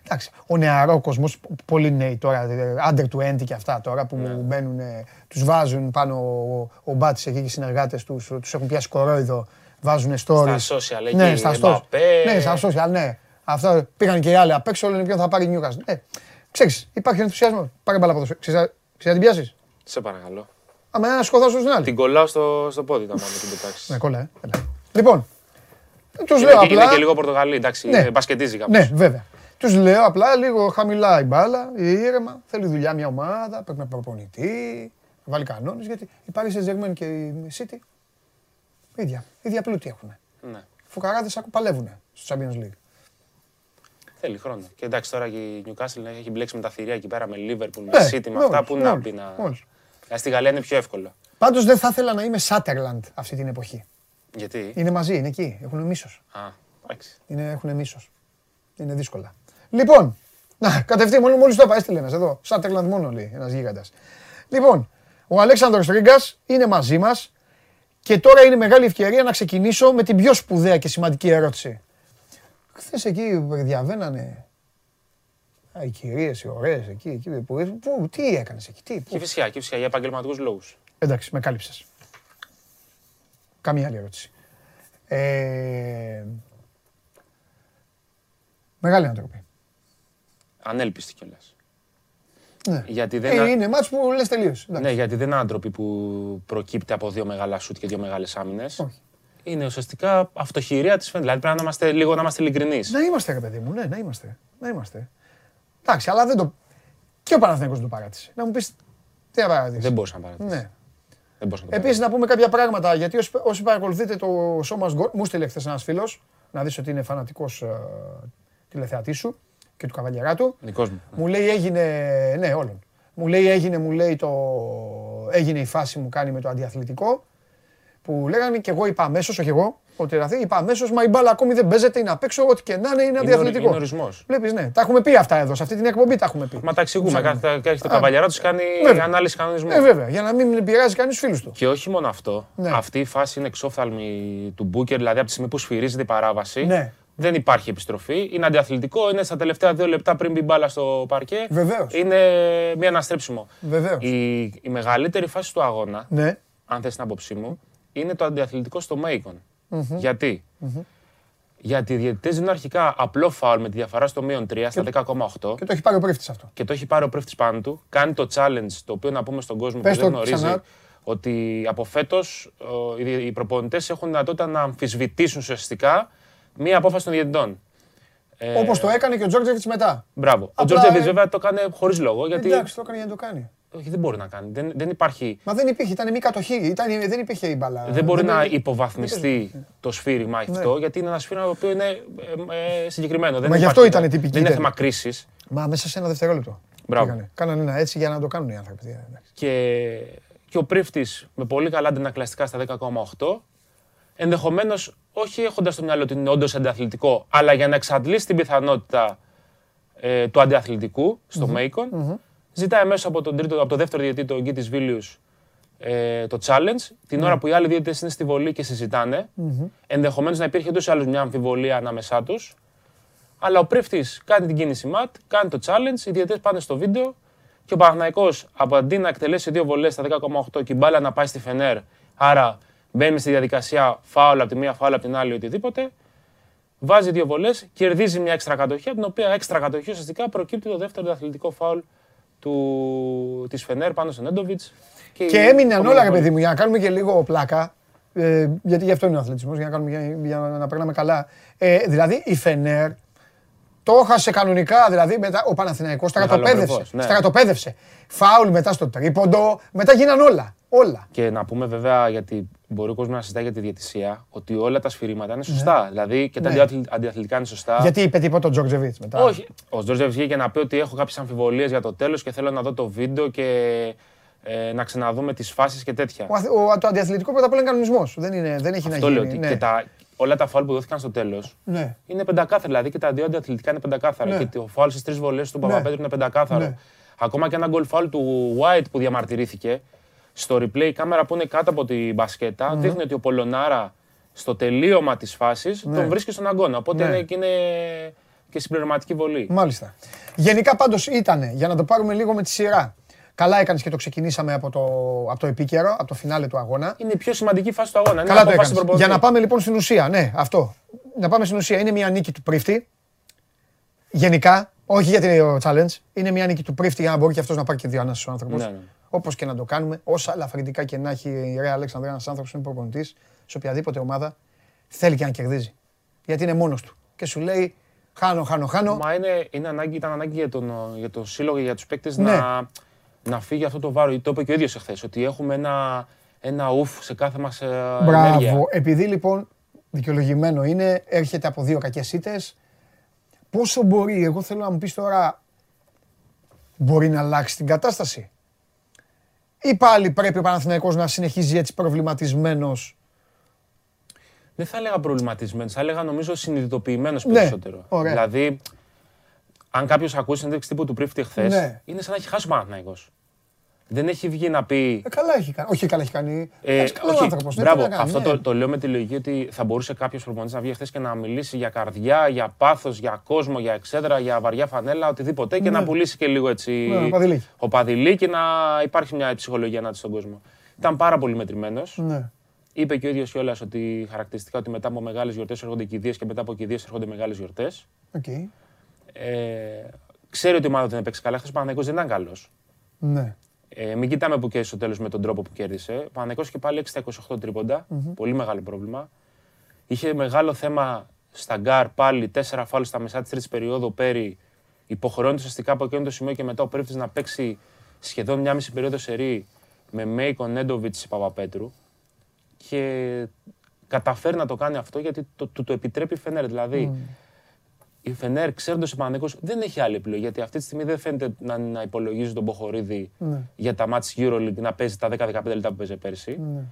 εντάξει. Ο νεαρό κόσμος, πολύ νέοι τώρα, ε, under 20 και αυτά τώρα που Ναι. μπαίνουν, ε, τους βάζουν πάνω ο, ο Μπάτης εκεί και οι συνεργάτες τους, τους έχουν πιάσει κορόιδο, βάζουν stories. Στα social, εκεί, ναι, στα social. Mbappé. Ναι, στα social, ναι. Αυτά πήγαν και οι άλλοι απ' έξω, λένε ποιον θα πάρει η Newcastle; Ε, ξέρεις, υπάρχει ενθουσιασμό. Πάρε μπάλα από εδώ. Ξέρεις, να- ξέρεις να την πιάσεις; Σε παρακαλώ. Άμα ένα σκοτώσω στην άλλη. Την κολλάω στο, στο πόδι τα μάλλον την πετάξεις. Ναι, κόλλα, ε. Έλα. Λοιπόν, τους Είναι, λέω και- είναι απλά. και λίγο Πορτογαλί, εντάξει. Ναι. Ναι. Μπασκετίζει κάπως. Ναι, βέβαια. Τους λέω απλά λίγο χαμηλά η μπάλα, ήρεμα. Θέλει δουλειά μια ομάδα, πρέπει να προπονητή, να βάλει κανόνες. Γιατί η Paris Saint-Germain και η City ίδια, ίδια πλούτη έχουν. Ναι. Φουκαράδες παλεύουν στο Champions League. Θέλει χρόνο. Και εντάξει τώρα και η Newcastle έχει μπλέξει με τα θηρία εκεί πέρα με Liverpool, με Ναι, City, με μόλις, αυτά που να μόλις, πει να. Μόλις. Δηλαδή, Στη Γαλλία είναι πιο εύκολο. Πάντως δεν θα ήθελα να είμαι Σάτερλαντ αυτή την εποχή. Γιατί; Είναι μαζί, είναι εκεί, έχουν μίσος. Α, εντάξει. Είναι, έχουν μίσος. Είναι δύσκολα. Λοιπόν, να, κατευθείαν μόνο μόλις το είπα, έστειλε ένας εδώ. Σάτερλαντ μόνο λέει ένας γίγαντας. Λοιπόν, ο Αλέξανδρος Ρίγκας είναι μαζί μας και τώρα είναι μεγάλη ευκαιρία να ξεκινήσω με την πιο σπουδαία και σημαντική ερώτηση. Χθες εκεί διαβαίνανε. Α, οι κυρίες, οι ωραίες εκεί, εκεί που, που, τι έκανες εκεί, τι, Και πού; φυσικά, και φυσικά για επαγγελματικούς λόγους. Εντάξει, με κάλυψες. Καμία άλλη ερώτηση. Ε, μεγάλοι άνθρωποι. Ανέλπιστοι κιόλας. Ναι. Γιατί δεν, Ε, είναι μάτς που λες τελείως. Εντάξει. ναι, γιατί δεν είναι άνθρωποι που προκύπτει από δύο μεγάλα σουτ και δύο μεγάλες άμυνες. Όχι. Είναι ουσιαστικά αυτοχειρία της φαίνεται. Δηλαδή πρέπει να είμαστε λίγο να είμαστε ειλικρινείς. Να είμαστε ρε παιδί μου, ναι, να είμαστε. Να είμαστε. Εντάξει, αλλά δεν το... Και ο Παναθηναϊκός δεν το παράτησε. Να μου πεις τι να παρατήσεις. Δεν μπορούσα να παρατήσω. Ναι. Δεν μπορούσα να το Επίσης να πούμε κάποια πράγματα, γιατί όσοι, όσοι παρακολουθείτε το σώμα γκολ, μου στείλε χθες ένας φίλος, να δεις ότι είναι φανατικός ε, τηλεθεατής σου και του καβαλιαράτου. Δικός μου. Μου λέει έγινε, ναι όλων. Μου λέει έγινε, μου λέει το, έγινε η φάση μου κάνει με το αντιαθλητικό. Που λέγανε και εγώ είπα αμέσως, όχι εγώ, ότι δηλαδή είπα αμέσως, μα η μπάλα ακόμη δεν παίζεται, είναι απ' έξω, ό,τι και να είναι, είναι Είναι ορι- αντιαθλητικό. είναι ορισμός. Βλέπεις, ναι. Τα έχουμε πει αυτά εδώ, σε αυτή την εκπομπή τα έχουμε πει. Μα τα εξηγούμε. Ψάχνουμε. Κάθε έρχεται ο Α, καβαλιαρά τους κάνει βέβαια. ανάλυση κανονισμού. Ε, βέβαια, για να μην πειράζει κανείς τους φίλους του. Και όχι μόνο αυτό. Ναι. Αυτή η φάση είναι εξόφθαλμη του Μπούκερ, δηλαδή από τη στιγμή που σφυρίζεται η παράβαση. Ναι. Δεν υπάρχει επιστροφή. Είναι αντιαθλητικό. Είναι στα τελευταία δύο λεπτά πριν μπει μπάλα στο παρκέ. Βεβαίως. Είναι μία αναστρέψιμο. Βεβαίως. Η, η μεγαλύτερη φάση του αγώνα, Ναι. αν θες την άποψή μου, είναι το αντιαθλητικό στο Μέικον. Γιατι Γιατί; Οι διαιτητές δίνουν αρχικά απλό φάουλ με τη διαφορά στο μείον 3 στα 10,8 Και το έχει πάρει ο πρίφτης αυτό. και το έχει πάρει ο πρίφτης πάνω του. Κάνει το challenge, το οποίο να πούμε στον κόσμο Πες που δεν το γνωρίζει, ξανά. ότι από φέτος οι, οι προπονητές έχουν δυνατότητα να αμφισβητήσουν ουσιαστικά μία απόφαση των διαιτητών. Ε, Όπως το έκανε και ο Τζόρτζεβιτς μετά. Μπράβο. Ο Απλά, Τζόρτζεβιτς ε, βέβαια το έκανε χωρίς λόγο. Γιατί Εντάξει, το έκανε για να το κάνει. Όχι, δεν μπορεί να κάνει. Δεν, δεν υπάρχει. Μα δεν υπήρχε, ήταν μη κατοχή, ήταν, δεν υπήρχε η μπάλα. Δεν μπορεί να υπήρχε. υποβαθμιστεί το σφύριγμα αυτό, γιατί είναι ένα σφύριγμα το οποίο είναι ε, ε, συγκεκριμένο. Δεν Μα γι' υπάρχει αυτό το- ήταν τυπική Δεν είναι τέτοια. θέμα κρίσης. Μα μέσα σε ένα δευτερόλεπτο. Μπράβο. Πήγανε. Κάνανε ένα έτσι για να το κάνουν οι άνθρωποι. Ε, εντάξει. και, και ο πρίφτης με πολύ καλά αντινακλαστικά στα 10,8. Ενδεχομένως όχι έχοντας στο μυαλό ότι είναι όντως αντιαθλητικό, αλλά για να εξαντλήσει την πιθανότητα ε, του αντιαθλητικού στο Μέικον, ζητάει αμέσως από, τον τρίτο, από το δεύτερο διαιτή, τον Γκίτη Βίλιους, ε, το challenge. Την ώρα που οι άλλοι διαιτητές είναι στη βολή και συζητάνε, ενδεχομένως να υπήρχε ούτω ή άλλω μια αμφιβολία ανάμεσά τους. Αλλά ο πρίφτη κάνει την κίνηση ματ, κάνει το challenge, οι διαιτητές πάνε στο βίντεο και ο Παναθηναϊκός από αντί να εκτελέσει δύο βολές στα 10,8 και η μπάλα να πάει στη Φενέρ, άρα μπαίνει στη διαδικασία φάουλ από τη μία, φάουλ από την άλλη, οτιδήποτε. Βάζει δύο βολές, κερδίζει μια έξτρα κατοχή, από την οποία έξτρα κατοχή ουσιαστικά προκύπτει το δεύτερο αθλητικό φάουλ του, της Φενέρ πάνω στον Έντοβιτ. Και, και έμειναν όλα, ρε παιδί μου, για να κάνουμε και λίγο πλάκα. Ε, γιατί γι' αυτό είναι ο αθλητισμός, για, να κάνουμε, για, για να περνάμε καλά. Ε, δηλαδή η Φενέρ το έχασε κανονικά, δηλαδή μετά ο Παναθηναϊκός στρατοπέδευσε. Ναι. Στρατοπέδευσε. Φάουλ μετά στο τρίποντο, μετά γίναν όλα. Όλα. Και να πούμε βέβαια, γιατί μπορεί ο κόσμος να συζητάει για τη διαιτησία, ότι όλα τα σφυρίγματα είναι σωστά. Ναι. Δηλαδή και τα ναι. αντιαθλητικά είναι σωστά. Γιατί είπε τίποτα ο Τζορτζεβίτς μετά; Όχι. Ο Τζορτζεβίτς βγήκε να πει ότι έχω κάποιες αμφιβολίες για το τέλος και θέλω να δω το βίντεο και ε, να ξαναδούμε τις φάσεις και τέτοια. Ο, ο, το αντιαθλητικό πρώτα απ' όλα είναι κανονισμός. Δεν, είναι, δεν έχει Αυτό να γίνει. Λέω, ναι. και τα, όλα τα φάουλ που δόθηκαν στο τέλος ναι. είναι πεντακάθαρα. Δηλαδή και τα δύο αντιαθλητικά είναι πεντακάθαρα. Ναι. Και το φάουλ στις τρεις βολές του ναι. Παπαπέτρου είναι πεντακάθαρο. Ναι. Ακόμα και ένα γκολ φάουλ του White που διαμαρτυρήθηκε στο replay η κάμερα που είναι κάτω από την μπασκέτα δείχνει ότι ο Πολωνάρα στο τελείωμα της φάσης ναι. τον βρίσκει στον αγώνα. Οπότε είναι, και είναι και συμπληρωματική βολή. Μάλιστα. Γενικά πάντως ήταν, για να το πάρουμε λίγο με τη σειρά. Καλά έκανες και το ξεκινήσαμε από το, από το επίκαιρο, από το φινάλε του αγώνα. Είναι η πιο σημαντική φάση του αγώνα. Καλά το έκανες. Για να πάμε λοιπόν στην ουσία, ναι, αυτό. Να πάμε στην ουσία. Είναι μια νίκη του πρίφτη. Γενικά, όχι γιατί το challenge. Είναι μια νίκη του πρίφτη για να μπορεί και αυτός να πάρει και δύο ανάσει ο άνθρωπος. Ναι, ναι. Όπως και να το κάνουμε, όσα ελαφρυντικά και να έχει η Ρέα Αλέξανδρα, ένας άνθρωπος είναι προπονητής σε οποιαδήποτε ομάδα, θέλει και να κερδίζει. Γιατί είναι μόνος του. Και σου λέει, χάνω, χάνω, χάνω. Μα είναι, είναι ανάγκη, ήταν ανάγκη για τον, για τον σύλλογο, για τους παίκτες ναι. να, να φύγει αυτό το βάρος. Το είπε και ο ίδιος εχθές, ότι έχουμε ένα, ένα ουφ σε κάθε μας ε, Μπράβο. Επειδή λοιπόν δικαιολογημένο είναι, έρχεται από δύο κακές ήττες. Πόσο μπορεί, εγώ θέλω να μου πεις τώρα, μπορεί να αλλάξει την κατάσταση; Ή πάλι πρέπει ο Παναθηναϊκός να συνεχίζει έτσι προβληματισμένος; Δεν θα έλεγα προβληματισμένος, θα έλεγα νομίζω συνειδητοποιημένος ναι, περισσότερο. Δηλαδή, αν κάποιος ακούσει συνέντευξη τύπου του Πρίφτη χθες, ναι. είναι σαν να έχει χάσει ο Παναθηναϊκός. Δεν έχει βγει να πει. Ε, καλά έχει κάνει. Όχι, καλά έχει κάνει. Ε, καλός όχι, άνθρωπος, μπράβο, αυτό ναι. το, το λέω με τη λογική ότι θα μπορούσε κάποιος προπονητής να βγει χθες και να μιλήσει για καρδιά, για πάθος, για κόσμο, για εξέδρα, για βαριά φανέλα, οτιδήποτε και να ναι. πουλήσει και λίγο έτσι. Ναι, ο παδιλί και να υπάρχει μια ψυχολογία να στον κόσμο. Ήταν πάρα πολύ μετρημένος. Ναι. Είπε και ο ίδιος κιόλας ότι χαρακτηριστικά ότι μετά από μεγάλες γιορτές έρχονται κηδείε και μετά από κηδείε έρχονται μεγάλες γιορτές. Okay. Ε, ξέρει ότι η ομάδα δεν έπαιξε καλά. Χθες ο δεν ήταν καλός. Ναι. Ε, μην κοιτάμε που κέρδισε στο τέλος με τον τρόπο που κέρδισε. Παναγικό και πάλι 6 στα 28 τριποντα Πολύ μεγάλο πρόβλημα. Είχε μεγάλο θέμα στα γκάρ πάλι 4 φάλου στα μεσά της τρίτης περίοδου πέρι. Υποχρεώνει ουσιαστικά από εκείνο το σημείο και μετά ο Πρίφτη να παίξει σχεδόν μια μισή περίοδο σερή με Μέικο Νέντοβιτς Παπαπέτρου. Και καταφέρει να το κάνει αυτό γιατί το, του το, επιτρέπει η Φενέρ. Δηλαδή, η Φενέρ, ξέροντας ο Παναγικός, δεν έχει άλλη επιλογή. Γιατί αυτή τη στιγμή δεν φαίνεται να, να υπολογίζει τον Μποχορίδη ναι. για τα μάτια EuroLeague να παίζει τα 10-15 λεπτά που παίζει πέρσι. Ναι.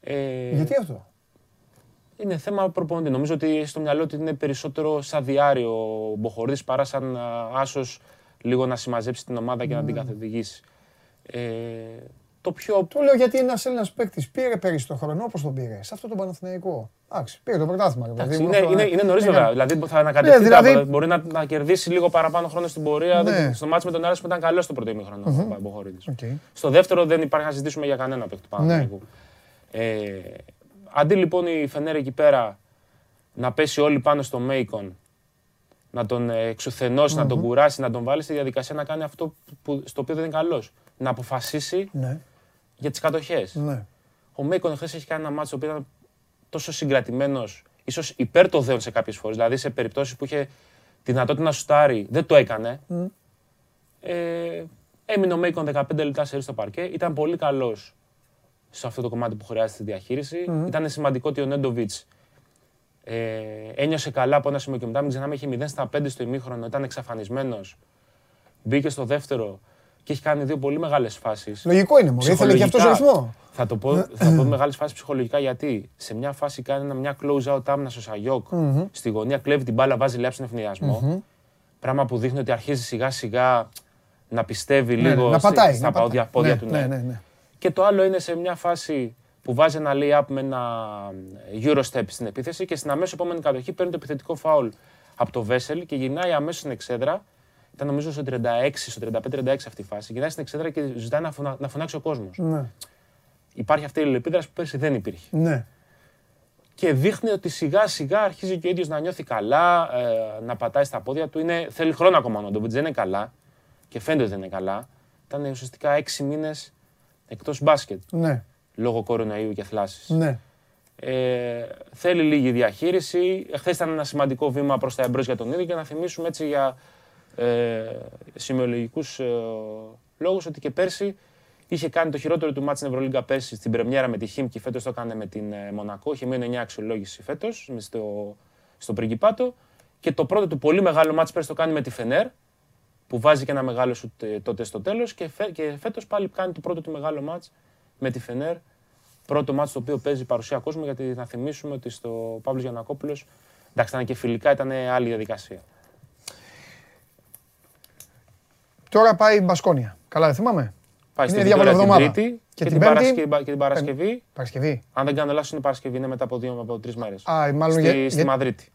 Ε, γιατί αυτό; Είναι θέμα προπονητή. Νομίζω ότι στο μυαλό του είναι περισσότερο σαν διάριο ο Μποχορίδη παρά σαν άσος λίγο να συμμαζέψει την ομάδα και να την ναι. καθοδηγήσει. Ε, το πιο. Το λέω γιατί ένας Έλληνας παίκτης πήρε πέρυσι το χρόνο όπως τον πήρε. Σε αυτό το Παναθηναϊκό. Εντάξει, πήρε το πρωτάθλημα. Δηλαδή, είναι, είναι, είναι νωρίς βέβαια. Δηλαδή θα ανακατευτεί. Ναι, δηλαδή... Μπορεί να, να κερδίσει λίγο παραπάνω χρόνο στην πορεία. Ναι. Στο μάτσο με τον Άρης που ήταν καλό στο πρώτο ημίχρονο. Okay. Στο δεύτερο δεν υπάρχει να συζητήσουμε για κανένα παίκτη του ναι. Παναθηναϊκού. Ναι. Ε, αντί λοιπόν η Φενέρ εκεί πέρα να πέσει όλοι πάνω στο Μέικον να τον εξουθενώσει, να τον κουράσει, να τον βάλει στη διαδικασία να κάνει αυτό που, στο οποίο δεν είναι καλός. Να αποφασίσει ναι για τις κατοχές. Ναι. Ο Μέικον χθες έχει κάνει ένα μάτσο που ήταν τόσο συγκρατημένος, ίσως υπέρ το δέον σε κάποιες φορές. Δηλαδή σε περιπτώσεις που είχε τη δυνατότητα να σουτάρει, δεν το έκανε. Mm. Ε, έμεινε ο Μέικον 15 λεπτά σε στο παρκέ. Ήταν πολύ καλός σε αυτό το κομμάτι που χρειάζεται τη διαχείριση. Mm. Ήταν σημαντικό ότι ο Νέντοβιτς ε, ένιωσε καλά από ένα σημείο και μετά. Μην ξεχνάμε, είχε 0 στα 5 στο ημίχρονο, ήταν εξαφανισμένος. Μπήκε στο δεύτερο και έχει κάνει δύο πολύ μεγάλες φάσεις. Λογικό είναι μόνο. Ήθελε και αυτός ρυθμό. Θα το πω, θα πω μεγάλες φάσεις ψυχολογικά γιατί σε μια φάση κάνει μια close out άμυνα στο Σαγιόκ. Στη γωνία κλέβει την μπάλα, βάζει λέψη ευνηδιασμό. Πράγμα που δείχνει ότι αρχίζει σιγά σιγά να πιστεύει ναι, λίγο στα πόδια ναι, του. Ναι. ναι, και το άλλο είναι σε μια φάση που βάζει ένα lay-up με ένα Eurostep στην επίθεση και στην αμέσως επόμενη κατοχή παίρνει το επιθετικό φάουλ από το Βέσελ και γυρνάει αμέσως στην εξέδρα. Ήταν νομίζω στο 36, στο 35-36 αυτή η φάση. Γυρνάει στην εξέδρα και ζητάει να, φωνα, να φωνάξει ο κόσμος. Ναι. Υπάρχει αυτή η αλληλεπίδραση που πέρσι δεν υπήρχε. Ναι. Και δείχνει ότι σιγά σιγά αρχίζει και ο ίδιος να νιώθει καλά, ε, να πατάει στα πόδια του. Είναι, θέλει χρόνο ακόμα ο Νόντοβιτ, δεν είναι καλά. Και φαίνεται ότι δεν είναι καλά. Ήταν ουσιαστικά έξι μήνες εκτός μπάσκετ Ναι. λόγω κορονοϊού και θλάση. Ναι. Ε, θέλει λίγη διαχείριση. Χθες ήταν ένα σημαντικό βήμα προς τα εμπρός για τον ίδιο και να θυμίσουμε έτσι για ε, σημειολογικούς ε, λόγους ότι και πέρσι είχε κάνει το χειρότερο του μάτς στην Ευρωλίγκα πέρσι στην Πρεμιέρα με τη Χιμ και φέτος το έκανε με την ε, Μονακό. Είχε μείνει 9 αξιολόγηση φέτος στο, στο Πριγκιπάτο. Και το πρώτο του πολύ μεγάλο μάτς πέρσι το κάνει με τη Φενέρ που βάζει και ένα μεγάλο σουτ ε, τότε στο τέλος και, φε, και φέτος πάλι κάνει το πρώτο του μεγάλο μάτς με τη Φενέρ πρώτο μάτς το οποίο παίζει παρουσία κόσμου, γιατί να θυμίσουμε ότι στο Παύλος Γιανακόπουλος, εντάξει ήταν και φιλικά, ήταν άλλη διαδικασία. Τώρα πάει η Μπασκόνια. Καλά, δεν θυμάμαι. Πάει Είναι στην διάβολη Βιτόρια την εβδομάδα. Τρίτη Και και, την την Πέμπτη. Παρασκευή, και την Παρασκευή. Παρασκευή. Αν δεν κάνω λάθος είναι Παρασκευή, είναι μετά από δύο από τρεις μέρες. Α, μάλλον στη, για- στη για- Μαδρίτη.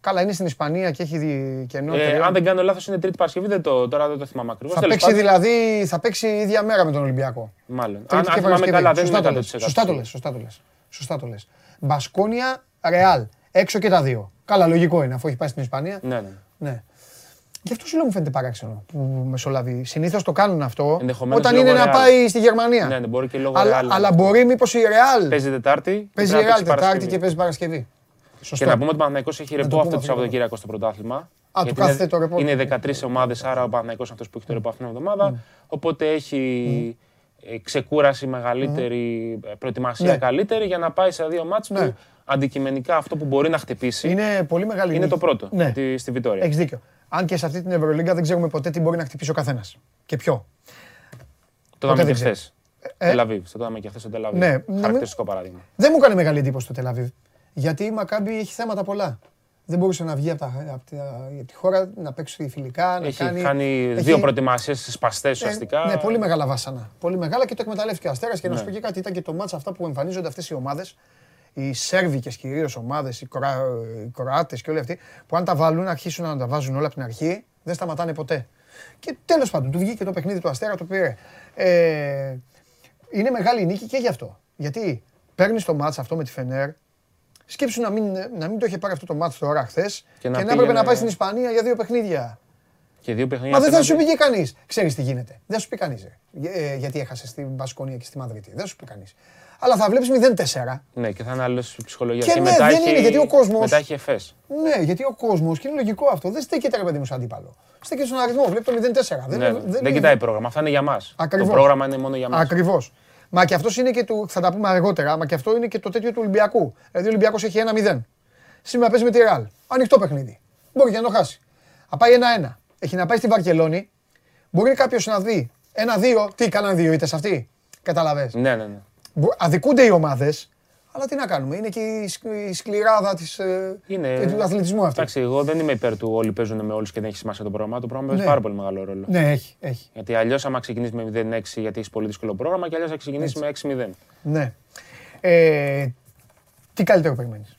Καλά, είναι στην Ισπανία και έχει δι- κενό. Ε, περίοδο. αν δεν κάνω λάθος είναι Τρίτη Παρασκευή, δεν το, τώρα δεν το θυμάμαι ακριβώς. Θα Τέλος παίξει πάντων, δηλαδή, θα παίξει η ίδια μέρα με τον Ολυμπιακό. Μάλλον. Αν, Τρίτη αν και θυμάμαι Παρασκευή. καλά, δεν είναι Σωστά το 100%. λες, Σωστά το λες, σωστά το λες. Σωστά το λες. Μπασκόνια, Ρεάλ. Έξω και τα δύο. Καλά, λογικό είναι αφού έχει πάει στην Ισπανία. Ναι, ναι. Ναι. Γι' αυτό σου λέω μου φαίνεται παράξενο που μεσολαβεί. Συνήθως το κάνουν αυτό Ενδεχομένως όταν λόγω είναι να Real. πάει στη Γερμανία. Ναι, ναι, μπορεί και λόγω αλλά, Real. αλλά μπορεί μήπως η Ρεάλ Παίζει Τετάρτη. παίζει η πρέπει να Ρεάλ παίξει Τετάρτη Παρασκευή. και παίζει Παρασκευή. Σωστό. Και να πούμε ότι ο Παναθηναϊκός έχει το ρεπό πούμε αυτό το αυτό. Σαββατοκύριακο στο πρωτάθλημα. Α, του Γιατί κάθεται είναι- το ρεπό. Είναι 13 ομάδες, άρα ο Παναθηναϊκός είναι αυτός που έχει το ρεπό αυτήν την εβδομάδα. Οπότε έχει ε, ξεκούραση μεγαλύτερη, ε, προετοιμασία Ναι. καλύτερη για να πάει σε δύο μάτς Ναι. που αντικειμενικά αυτό που μπορεί να χτυπήσει είναι, Είναι πολύ μεγάλη νίκη. το πρώτο Ναι. στη, στη Βιτόρια. Έχεις δίκιο. Αν και σε αυτή την Ευρωλίγκα δεν ξέρουμε ποτέ τι μπορεί να χτυπήσει ο καθένας. Και ποιο. Το είδαμε δεν και ξέρεις. χθες. Ε, Τελαβίβ. Το είδαμε και χθες στο Τελαβίβ. Ναι, να Χαρακτηριστικό παράδειγμα. Δεν μου έκανε μεγάλη εντύπωση το Τελαβίβ. Γιατί η Μακάμπη έχει θέματα πολλά. Δεν μπορούσε να βγει από, τα, από, τα- από τη χώρα, να παίξει φιλικά, να Έχει κάνει. κάνει έχει- δύο προετοιμασίες σπαστέ Ε, ουσιαστικά. ναι, πολύ μεγάλα βάσανα. Πολύ μεγάλα και το εκμεταλλεύτηκε ο Αστέρας. Και να σου Ναι. πω και κάτι, ήταν και το μάτσα αυτά που εμφανίζονται αυτές οι ομάδες, οι Σέρβικε κυρίως ομάδες, οι, Κροα... οι Κροάτες και όλοι αυτοί, που αν τα βάλουν, αρχίσουν να τα βάζουν όλα από την αρχή, δεν σταματάνε ποτέ. Και τέλος πάντων, του βγήκε το παιχνίδι του Αστέρα, το πήρε. Ε, είναι μεγάλη νίκη και γι' αυτό. Γιατί παίρνεις το μάτσα αυτό με τη Φενέρ, σκέψου να μην, να μην το είχε πάρει αυτό το μάτς τώρα χθες και, Και να να έπρεπε πήγαινε- να πάει στην Ισπανία για δύο παιχνίδια. Και δύο παιχνίδια. Μα δεν θα σου απέναντι- πει και κανείς. Ξέρεις τι γίνεται. Δεν σου πει κανείς. γιατί έχασες στην Μπασκόνια και στη Μαδρίτη. Δεν σου πει κανείς. Αλλά θα βλέπεις 0-4. Ναι, και θα είναι άλλο ψυχολογία. Και ναι, δεν είναι, γιατί ο κόσμος- Μετά έχει εφές. Ναι, γιατί ο κόσμος, και είναι λογικό αυτό, δεν στέκεται ρε παιδί μου σαν αντίπαλο. Στέκεται στον αριθμό, βλέπει το 0-4. Ναι, ναι. Δεν κοιτάει πρόγραμμα. Αυτά είναι για μας. Το Ακριβώς. πρόγραμμα είναι μόνο για μας. Ακριβώς. Μα και αυτός είναι και του, θα τα πούμε αργότερα, μα και αυτό είναι και το τέτοιο του Ολυμπιακού. Δηλαδή ο Ολυμπιακός έχει 1-0. Σήμερα παίζει με τη Ρεάλ. Ανοιχτό παιχνίδι. Μπορεί και να το χάσει. Θα πάει 1-1. Έχει να πάει στη Βαρκελόνη. Μπορεί κάποιος να δει 1-2. Τι κάναν δύο ήττε αυτοί. Καταλαβες. Ναι, ναι, ναι. Μπο- Αδικούνται οι ομάδες, αλλά τι να κάνουμε. Είναι και η, σκ- η σκληράδα της, ε, Είναι... του αθλητισμού αυτή. Εντάξει, εγώ δεν είμαι υπέρ του όλοι παίζουν με όλους και δεν έχει σημασία το πρόγραμμα. Το πρόγραμμα παίζει Ναι. πάρα πολύ μεγάλο ρόλο. Ναι, έχει. έχει. Γιατί αλλιώς, άμα ξεκινήσεις με 0-6 γιατί έχεις πολύ δύσκολο πρόγραμμα, και αλλιώς θα ξεκινήσεις με 6-0. Ναι. Ε, τι καλύτερο περιμένεις;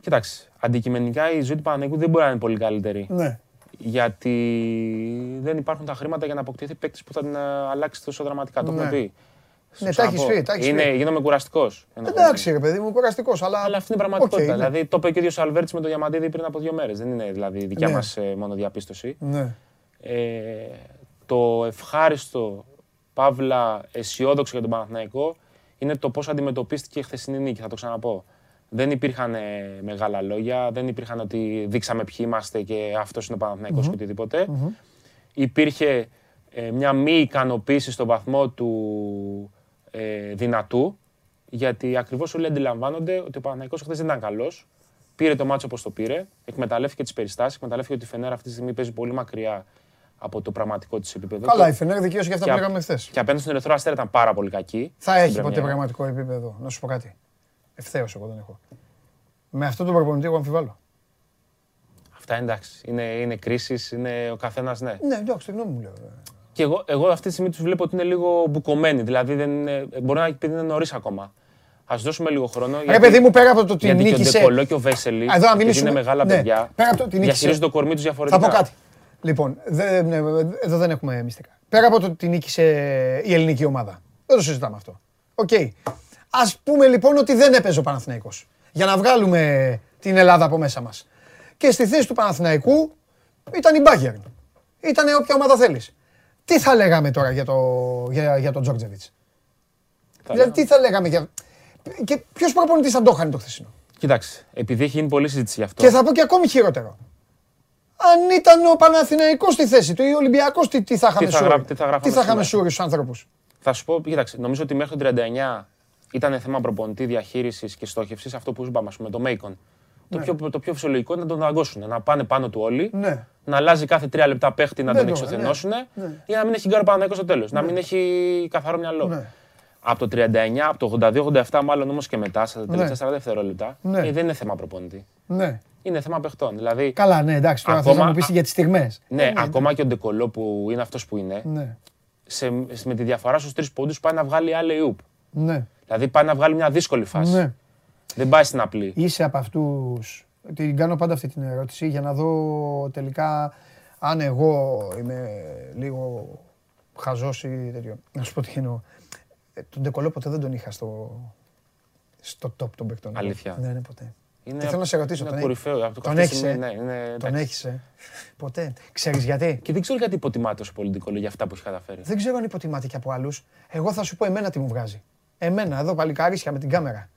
Κοιτάξτε, αντικειμενικά η ζωή του Παναγικού δεν μπορεί να είναι πολύ καλύτερη. Ναι. Γιατί δεν υπάρχουν τα χρήματα για να αποκτηθεί παίκτης που θα την α, αλλάξει τόσο δραματικά. Το Ναι. έχουμε πει. Ναι, Στο τα έχεις ξαναπώ. πει, τα έχεις Είναι, πει. γίνομαι κουραστικός. Εντάξει, ρε παιδί μου, κουραστικός. Αλλά, Αλλά αυτή είναι η πραγματικότητα. Οκ, ναι. Δηλαδή, το είπε και ο ίδιος ο Αλβέρτης με το Διαμαντίδη πριν από δύο μέρες. Δεν είναι δηλαδή δικιά Ναι. μας μα μόνο διαπίστωση. Ναι. Ε, το ευχάριστο, παύλα αισιόδοξο για τον Παναθηναϊκό είναι το πώς αντιμετωπίστηκε η χθεσινή νίκη. Θα το ξαναπώ. Δεν υπήρχαν ε, μεγάλα λόγια, δεν υπήρχαν ότι δείξαμε ποιοι είμαστε και αυτός είναι ο Παναθηναϊκός και οτιδήποτε. Υπήρχε ε, μια μη ικανοποίηση στο βαθμό του ε, δυνατού, γιατί ακριβώς όλοι αντιλαμβάνονται ότι ο Παναθηναϊκός χθες δεν ήταν καλός. Πήρε το μάτσο όπως το πήρε, εκμεταλλεύτηκε τις περιστάσεις, εκμεταλλεύτηκε ότι η Φενέρα αυτή τη στιγμή παίζει πολύ μακριά από το πραγματικό της επίπεδο. Καλά, Και- η Φενέρ δικαίωσε για αυτά και που απ- λέγαμε χθες. Και απέναντι στον Ερυθρό Αστέρα ήταν πάρα πολύ κακή. Θα στην έχει ποτέ πρεμιέρα. πραγματικό επίπεδο. Να σου πω κάτι. Ευθέως εγώ δεν έχω. Με αυτό το προπονητή εγώ αμφιβάλλω. Αυτά εντάξει. Είναι, είναι κρίσεις, είναι ο καθένας, ναι. Ναι, εντάξει, τη γνώμη μου λέω. Και εγώ, εγώ αυτή τη στιγμή τους βλέπω ότι είναι λίγο μπουκωμένοι. Δηλαδή δεν είναι, μπορεί να επειδή είναι νωρίς ακόμα. Ας δώσουμε λίγο χρόνο. Ρε παιδί μου, πέρα από το ότι γιατί και ο νίκησε. Ντεκολό και ο Βέσελη, Εδώ να επειδή μιλήσουμε. είναι μεγάλα ναι, παιδιά, Πέρα από το ότι νίκησε. διαχειρίζονται το κορμί τους διαφορετικά. Θα πω κάτι. Λοιπόν, δε- ναι, εδώ δεν έχουμε μυστικά. Πέρα από το ότι νίκησε η ελληνική ομάδα. Δεν το συζητάμε αυτό. Οκ. Ας πούμε λοιπόν ότι δεν έπαιζε ο Παναθηναϊκός. Για να βγάλουμε την Ελλάδα από μέσα μας. Και στη θέση του Παναθηναϊκού ήταν η Bayern. Ήταν όποια ομάδα θέλεις. Τι θα λέγαμε τώρα για, το, για, για τον Τζόρτζεβιτς. Θα Δηλαδή λέω. τι θα λέγαμε για... Και ποιος προπονητής θα το έκανε το χθεσινό; Κοιτάξτε, επειδή έχει γίνει πολλή συζήτηση γι' αυτό. Και θα πω και ακόμη χειρότερο. Αν ήταν ο Παναθηναϊκός στη θέση του ή ο Ολυμπιακός, τι, τι θα είχαμε θα σούρι. γρα- τι θα γράφαμε Τι θα είχαμε σήμερα. σούρι στους άνθρωπους; Θα σου πω, κοίταξε, νομίζω ότι μέχρι το 39 ήταν θέμα προπονητή διαχείρισης και στόχευσης αυτό που είπαμε, ας πούμε, το Μέικον. Το, πιο, το πιο φυσιολογικό είναι να τον δαγκώσουν, να πάνε πάνω του όλοι, Ναι. να αλλάζει κάθε τρία λεπτά παίχτη να Δεν τον το- εξουθενώσουν ναι. ή να μην έχει γκάρο πάνω στο τέλος, να μην έχει καθαρό μυαλό. Ναι. Από το 39, από το 82-87 μάλλον όμως και μετά, στα τελευταία 40 δευτερόλεπτα, Ναι. ε, δεν είναι θέμα προπονητή. Ναι. Είναι θέμα παιχτών. Δηλαδή, Καλά, ναι, εντάξει, τώρα θες Ακόμα- να μου πεις για τις στιγμές. ναι, ακόμα και ο Ντεκολό που είναι αυτός που είναι, Ναι. σε, με τη διαφορά στους τρεις πόντους πάει να βγάλει alley-oop. Ναι. Δηλαδή πάει να βγάλει μια δύσκολη φάση. Ναι. Δεν πάει στην απλή. Είσαι από αυτούς, την κάνω πάντα αυτή την ερώτηση για να δω τελικά αν εγώ είμαι λίγο χαζός ή τέτοιο. Να σου πω τι εννοώ. Ε, Τον Ντεκολό ποτέ δεν τον είχα στο, στο top των παικτών. Αλήθεια. Ναι, ναι, ποτέ. Είναι, Και θέλω να σε ρωτήσω, είναι τον, κορυφαίο. Από το τον αυτή τη έχεις, στιγμή, ε; ναι, είναι, τον εντάξει. έχεις, ε; Ποτέ. Ξέρεις γιατί; Και δεν ξέρω γιατί υποτιμάται τόσο πολύ Ντεκολό για αυτά που έχει καταφέρει. Δεν ξέρω αν υποτιμάται και από άλλους. Εγώ θα σου πω εμένα τι μου βγάζει. Εμένα, εδώ παλικάρίσια με την κάμερα.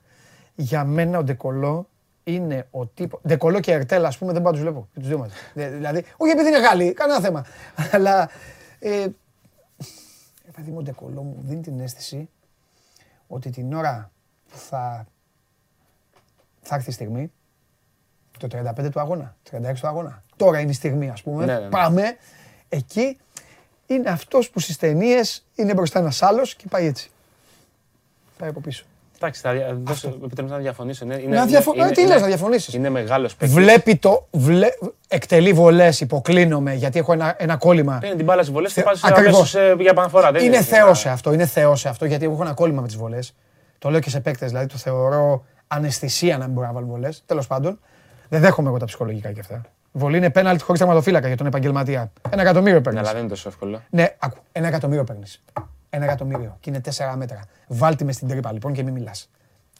Για μένα ο Ντεκολό είναι ο τύπο. Ντεκολό και Ερτέλ, ας πούμε, δεν πάω να τους βλέπω. Και τους δύο μαζί. Δε- δηλαδή, όχι επειδή είναι Γάλλοι, κανένα θέμα. Αλλά. Ε, ε, παιδί μου, ο Ντεκολό μου δίνει την αίσθηση ότι την ώρα που θα, θα έρθει η στιγμή, το 35 του αγώνα, 36 του αγώνα, τώρα είναι η στιγμή, ας πούμε, Ναι, ναι, ναι. πάμε, εκεί είναι αυτός που στις ταινίες είναι μπροστά ένας άλλος και πάει έτσι. Πάει από πίσω. Εντάξει, θα δια- δώσω- επιτρέψτε να διαφωνήσω. Είναι, Να είναι- διαφο- είναι- ε, τι είναι- λες, να διαφωνήσεις; Είναι μεγάλος παίκτης. Βλέπει το, βλέ, εκτελεί βολές, υποκλίνομαι, γιατί έχω ένα, ένα κόλλημα. Παίρνει την μπάλα στις βολές και Θε- πα ακριβώς. αμέσω ε, για επαναφορά. Δεν Είναι να- θεό σε αυτό, είναι θεό σε αυτό, γιατί εγώ έχω ένα κόλλημα με τις βολές. Το λέω και σε παίκτες, δηλαδή το θεωρώ αναισθησία να μην μπορεί να βάλει βολές. Τέλος πάντων, δεν δέχομαι εγώ τα ψυχολογικά και αυτά. Βολή είναι πέναλτ χωρίς τερματοφύλακα για τον επαγγελματία. Ένα εκατομμύριο Ναι, παίρνεις. αλλά δεν είναι τόσο εύκολο. Ναι, άκου. Ένα εκατομμύριο παίρνεις. Ένα εκατομμύριο. Και είναι τέσσερα μέτρα. Βάλτε με στην τρύπα λοιπόν και μην μιλάς.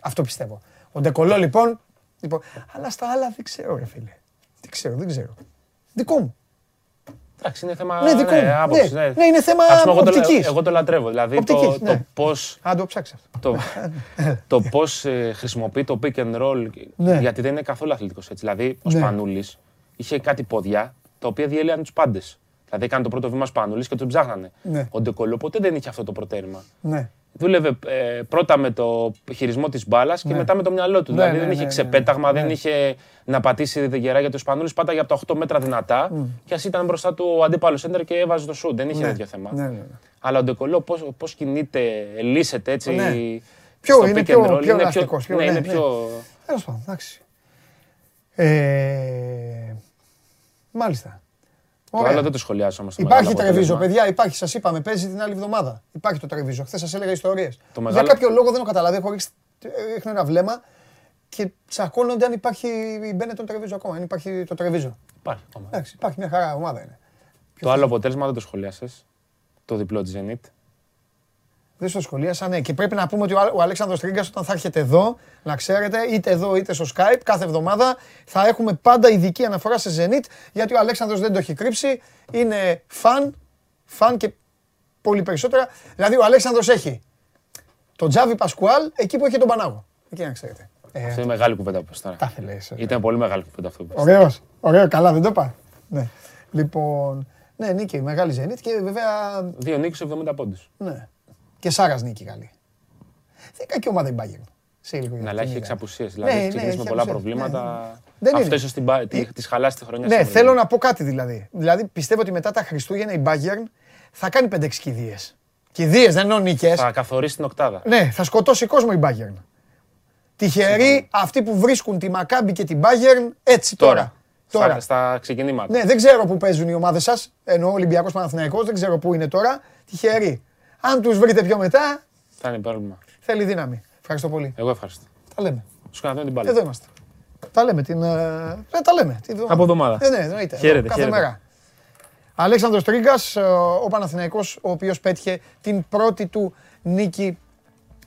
Αυτό πιστεύω. Ο Ντεκολό λοιπόν, λοιπόν. Αλλά στα άλλα δεν ξέρω, ρε φίλε. Δεν ξέρω, δεν ξέρω. Δικό μου. Εντάξει, είναι θέμα Ναι, δικό μου. άποψης, Ναι, ναι, είναι θέμα Ας πούμε, εγώ το- οπτικής. Εγώ το λατρεύω. Δηλαδή Οπτικής, το, ναι. το πώς Α, το ψάξει αυτό. το, το πώς ε, χρησιμοποιεί το pick and roll, Ναι. γιατί δεν είναι καθόλου αθλητικός έτσι. Δηλαδή, ο Ναι. Σπανούλης είχε κάτι πόδια, τα οποία διέλυαν τους πάντες. Δηλαδή, έκανε το πρώτο βήμα Σπανούλης και τον ψάχνανε. Ναι. Ο Ντεκολό ποτέ δεν είχε αυτό το προτέρημα. Ναι. Δούλευε ε, πρώτα με το χειρισμό της μπάλας και Ναι. μετά με το μυαλό του. Ναι, δηλαδή ναι, δεν ναι, είχε ναι, ξεπέταγμα, ναι. δεν είχε να πατήσει γερά γιατί ο Σπανούλης πάταγε από τα 8 μέτρα δυνατά και ας ήταν μπροστά του ο αντίπαλος σέντερ και έβαζε το σουτ. Δεν είχε Ναι. τέτοιο θέμα. Ναι, ναι, ναι. Αλλά ο Ντεκολό πώς, πώς κινείται, λύσεται έτσι. Ναι. Πιο- στο είναι pick πιο- and roll, πιο είναι ελαστικός, πιο- ναι, ναι, είναι ναι. πιο... Τέλος πάντων, εντάξει. Ε, μάλιστα. Το Ωραία. άλλο δεν το σχολιάζω όμως. το Υπάρχει μεγάλο τρεβίζο, αποτέλεσμα. παιδιά, υπάρχει. Σας είπαμε, παίζει την άλλη εβδομάδα. Υπάρχει το τρεβίζο. Χθες σας έλεγα ιστορίες. Το Για μεγάλο- κάποιο λόγο δεν έχω καταλάβει. Έχω ρίξει, ρίχνω ένα βλέμμα και τσακώνονται αν υπάρχει η Μπένετον τρεβίζο ακόμα. Αν υπάρχει το τρεβίζο. Υπάρχει ακόμα. Εντάξει, υπάρχει μια χαρά ομάδα είναι. Το άλλο αποτέλεσμα δεν το σχολιάσες. Το διπλό της Zenit. Δεν στο σχολίασα, ναι. Και πρέπει να πούμε ότι ο, Α- ο Αλέξανδρος Τρίγκας όταν θα έρχεται εδώ, να ξέρετε, είτε εδώ είτε στο Skype, κάθε εβδομάδα θα έχουμε πάντα ειδική αναφορά σε Zenit, γιατί ο Αλέξανδρος δεν το έχει κρύψει. Είναι φαν, φαν και πολύ περισσότερα. Δηλαδή ο Αλέξανδρος έχει τον Τζάβι Πασκουάλ εκεί που έχει τον Πανάγο. Εκεί να ξέρετε. Ε, Αυτό είναι μεγάλη κουβέντα που πες τώρα. τα θέλεις. ε. Ήταν πολύ μεγάλη κουβέντα αυτό που πες. Ωραίος, ωραίο, καλά, δεν το είπα. Ναι. Λοιπόν, ναι, νίκη, μεγάλη Zenit και βέβαια Δύο νίκες 70 πόντους. Ναι. Και Σάρας νίκη καλή. Δεν είναι και ομάδα η Bayern. Σε λίγο Ναι, αλλά έχει είδα. εξαπουσίες. Ναι, Δηλαδή, ναι, έχει ξεκινήσει έχει με πολλά απουσίες. προβλήματα. Ναι, ναι. Δεν Αυτό είναι. ίσως την πα- τη- της χαλάσει της χρονιάς. Ναι, στην θέλω Ευρωλίγα. να πω κάτι δηλαδή. Δηλαδή πιστεύω ότι μετά τα Χριστούγεννα η Bayern θα κάνει 5-6 κηδείες. Κηδείες, δεν εννοώ νίκες. Θα καθορίσει την οκτάδα. Ναι, θα σκοτώσει κόσμο η Bayern. Τυχεροί αυτοί που βρίσκουν τη Μακάμπη και την Bayern έτσι τώρα. Τώρα. Τώρα. Στα, στα ξεκινήματα. Ναι, δεν ξέρω πού παίζουν οι ομάδες σας. Εννοώ Ολυμπιακός Παναθηναϊκός, δεν ξέρω πού είναι τώρα. Τυχεροί. Αν τους βρείτε πιο μετά, Θα είναι πρόβλημα. θέλει δύναμη. Ευχαριστώ πολύ. Εγώ ευχαριστώ. Τα λέμε. Σου κάνω την μπάλα. Εδώ είμαστε. Τα λέμε την. ε, ε, τα λέμε. Την Από εβδομάδα. Ε, ναι, εννοείται. Χαίρετε, Εδώ, Κάθε χαίρετε. μέρα. Αλέξανδρος Τρίγκας, ε, ο Παναθηναϊκός, ο οποίος πέτυχε την πρώτη του νίκη.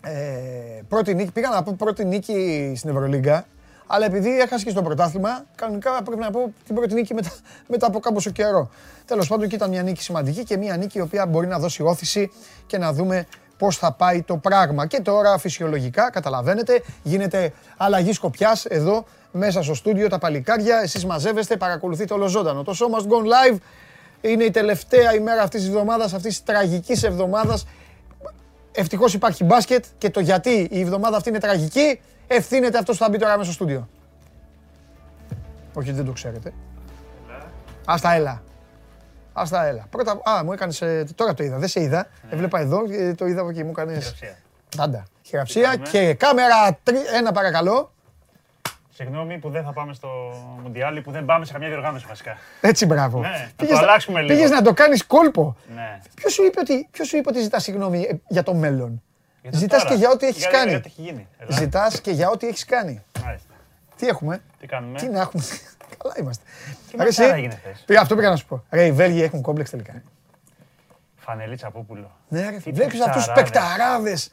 Ε, πρώτη νίκη, πήγα να πω πρώτη νίκη στην Ευρωλίγκα, αλλά επειδή έχασε και στο πρωτάθλημα, κανονικά πρέπει να πω την πρώτη νίκη μετά, μετά από κάμποσο καιρό. Τέλος πάντων και ήταν μια νίκη σημαντική και μια νίκη η οποία μπορεί να δώσει όθηση και να δούμε πώς θα πάει το πράγμα. Και τώρα φυσιολογικά, καταλαβαίνετε, γίνεται αλλαγή σκοπιάς εδώ μέσα στο στούντιο τα παλικάρια. Εσείς μαζεύεστε, παρακολουθείτε όλο ζωντανό. Το show must go live είναι η τελευταία ημέρα αυτής της εβδομάδας, αυτής της τραγικής εβδομάδας. Ευτυχώς υπάρχει μπάσκετ και το γιατί η εβδομάδα αυτή είναι τραγική, ευθύνεται αυτός που θα μπει τώρα μέσα στο στούντιο. Όχι, δεν το ξέρετε. Άστα έλα. Άστα έλα. Πρώτα, α, μου έκανες, ε, τώρα το είδα, δεν σε είδα. Έβλεπα εδώ, ε, το είδα και μου έκανες... Πάντα. Χειραψία και κάμερα, τρι- ένα παρακαλώ. Συγγνώμη που δεν θα πάμε στο Μουντιάλ ή που δεν πάμε σε καμιά διοργάνωση βασικά. Έτσι, μπράβο. Ναι, θα Πήγες το να- αλλάξουμε λίγο. Πήγες να το κάνεις κόλπο. Ναι. Ποιος σου είπε ότι, ποιος σου είπε ότι ζητάς συγγνώμη ε, για το μέλλον; Γιατί Ζητάς τώρα, και για ό,τι έχεις για- κάνει. Για ό,τι έχει γίνει. Έλα. Ζητάς και για ό,τι έχεις κάνει. Μάλιστα. Τι έχουμε, Τι κάνουμε; τι να έχουμε; Καλά είμαστε. Τι Ρε, ματσάρα εσύ, έγινε χθες. πήγα- αυτό πήγα να σου πω. Ρε, οι Βέλγοι έχουν κόμπλεξ τελικά. Φανελίτσα Παπούλο. Ναι, ρε, Τι βλέπεις αυτούς τους παικταράδες.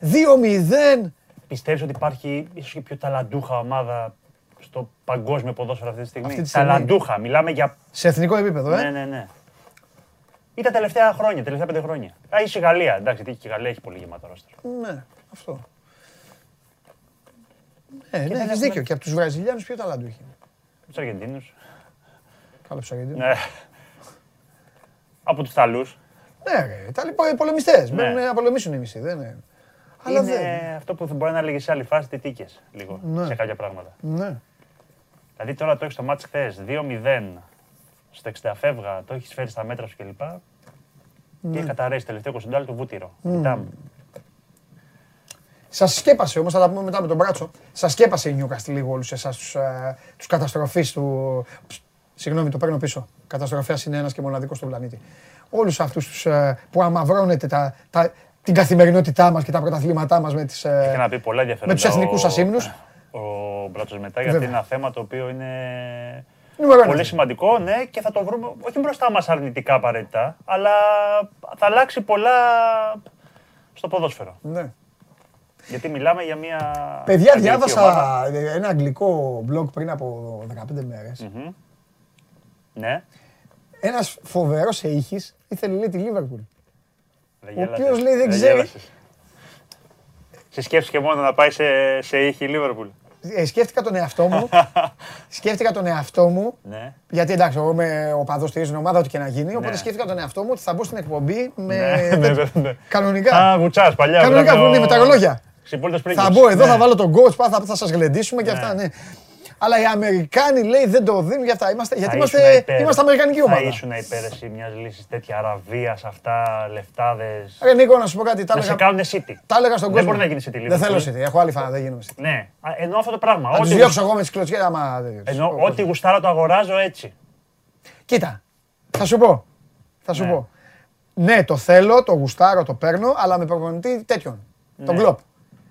παικταράδες. 2-0. Πιστεύεις ότι υπάρχει ίσως και πιο ταλαντούχα ομάδα στο παγκόσμιο ποδόσφαιρο αυτή τη στιγμή; Αυτή τη στιγμή. Ταλαντούχα. Μιλάμε για. Σε εθνικό επίπεδο, Ναι, ε. ναι, ναι. Ή τα τελευταία χρόνια, τελευταία πέντε χρόνια. Α, ίσως η Γαλλία. Εντάξει, γιατί και η Γαλλία έχει πολύ γεμάτο ρόστερ. Ναι, αυτό. Ναι, ναι, δεν έχεις έχουμε- δίκιο. Και από τους Βραζιλιάνους ποιο ταλάντου είχε. Τους Αργεντίνους. Καλό τους Αργεντίνους. Ναι. Από τους Ιταλούς. Ναι, ρε, τα λοιπά πολεμιστές. Ναι. Μένουν να πολεμήσουν οι μισοί, δεν είναι. Αλλά είναι δεν. αυτό που μπορεί να λέγει σε άλλη φάση τιτίκε λίγο Ναι. σε κάποια πράγματα. Ναι. Δηλαδή τώρα το έχεις το μάτς χθες 2-0 στο 60 φεύγα, το έχεις φέρει στα μέτρα σου κλπ. Και καταρρέσει τελευταίο 20 το βούτυρο. Κοιτάμε. Σας σκέπασε όμως, θα τα πούμε μετά με τον Μπράτσο. Σας σκέπασε η Νιούκαστ λίγο όλους εσάς τους τους καταστροφείς του. Συγγνώμη, το παίρνω πίσω. Καταστροφέας είναι ένας και μοναδικός στον πλανήτη. Όλους αυτούς που αμαυρώνετε τα, τα, την καθημερινότητά μας και τα πρωταθλήματά μας με τις. Είχε να πει πολλά ενδιαφέροντα. με τους εθνικούς ο- σας ύμνους. Ο Μπράτσος μετά, γιατί Βέβαια. είναι ένα θέμα το οποίο είναι Νούμερο ένα. πολύ σημαντικό, ναι, και θα το βρούμε όχι μπροστά μας αρνητικά απαραίτητα, αλλά θα αλλάξει πολλά στο ποδόσφαιρο. Ναι. Γιατί μιλάμε για μια. Παιδιά, αγγλική ομάδα. διάβασα ένα αγγλικό blog πριν από 15 μέρες. Ναι, Ένας φοβερός ήχη ήθελε λέει τη Λίβερπουλ. Δεν Ο γέλασες. οποίος λέει δεν ξέρει. γέλασες. Σε σκέφτηκε μόνο να πάει σε, σε ήχη η Λίβερπουλ. Ε, σκέφτηκα τον εαυτό μου. σκέφτηκα τον εαυτό μου Ναι. Γιατί εντάξει, εγώ είμαι ο παδός στηρίζω την ομάδα, ό,τι και να γίνει. Οπότε Ναι. σκέφτηκα τον εαυτό μου ότι θα μπω στην εκπομπή με. Ναι, ναι, ναι, ναι. Κανονικά. Α, βουτσάς παλιά. Κανονικά, βλέπω- ναι, με τα ρολόγια. Ξυπόλυτος Θα πρίγκος. μπω εδώ, Ναι. θα βάλω τον coach, θα, θα σας γλεντήσουμε και Ναι. αυτά, ναι. Αλλά οι Αμερικάνοι λέει δεν το δίνουν για αυτά. Είμαστε, γιατί Θα είμαστε, ήσουν υπέρ- είμαστε Αμερικανική ομάδα. Θα ήσουν υπέρ εσύ μιας λύσης τέτοια αραβίας, αυτά, λεφτάδες. Ρε Νίκο, να σου πω κάτι. Τα Να σε έλεγα, κάνουν city. τα έλεγα στον Δεν κόσμο. μπορεί να γίνει City Δεν Liverpool. θέλω City. Έχω άλλη φάνα, δεν γίνομαι City. Ναι, Α, εννοώ αυτό το πράγμα. Θα τους Ό,τι, διώξω εγώ με τις κλωτσιές. Άμα. δεν- εννοώ, ο- ό,τι γουστάρω το αγοράζω έτσι. Κοίτα, θα σου πω. Θα σου Ναι. πω. Ναι, το θέλω, το γουστάρω, το παίρνω, αλλά με προπονητή τέτοιον. Τον Ναι. κλοπ.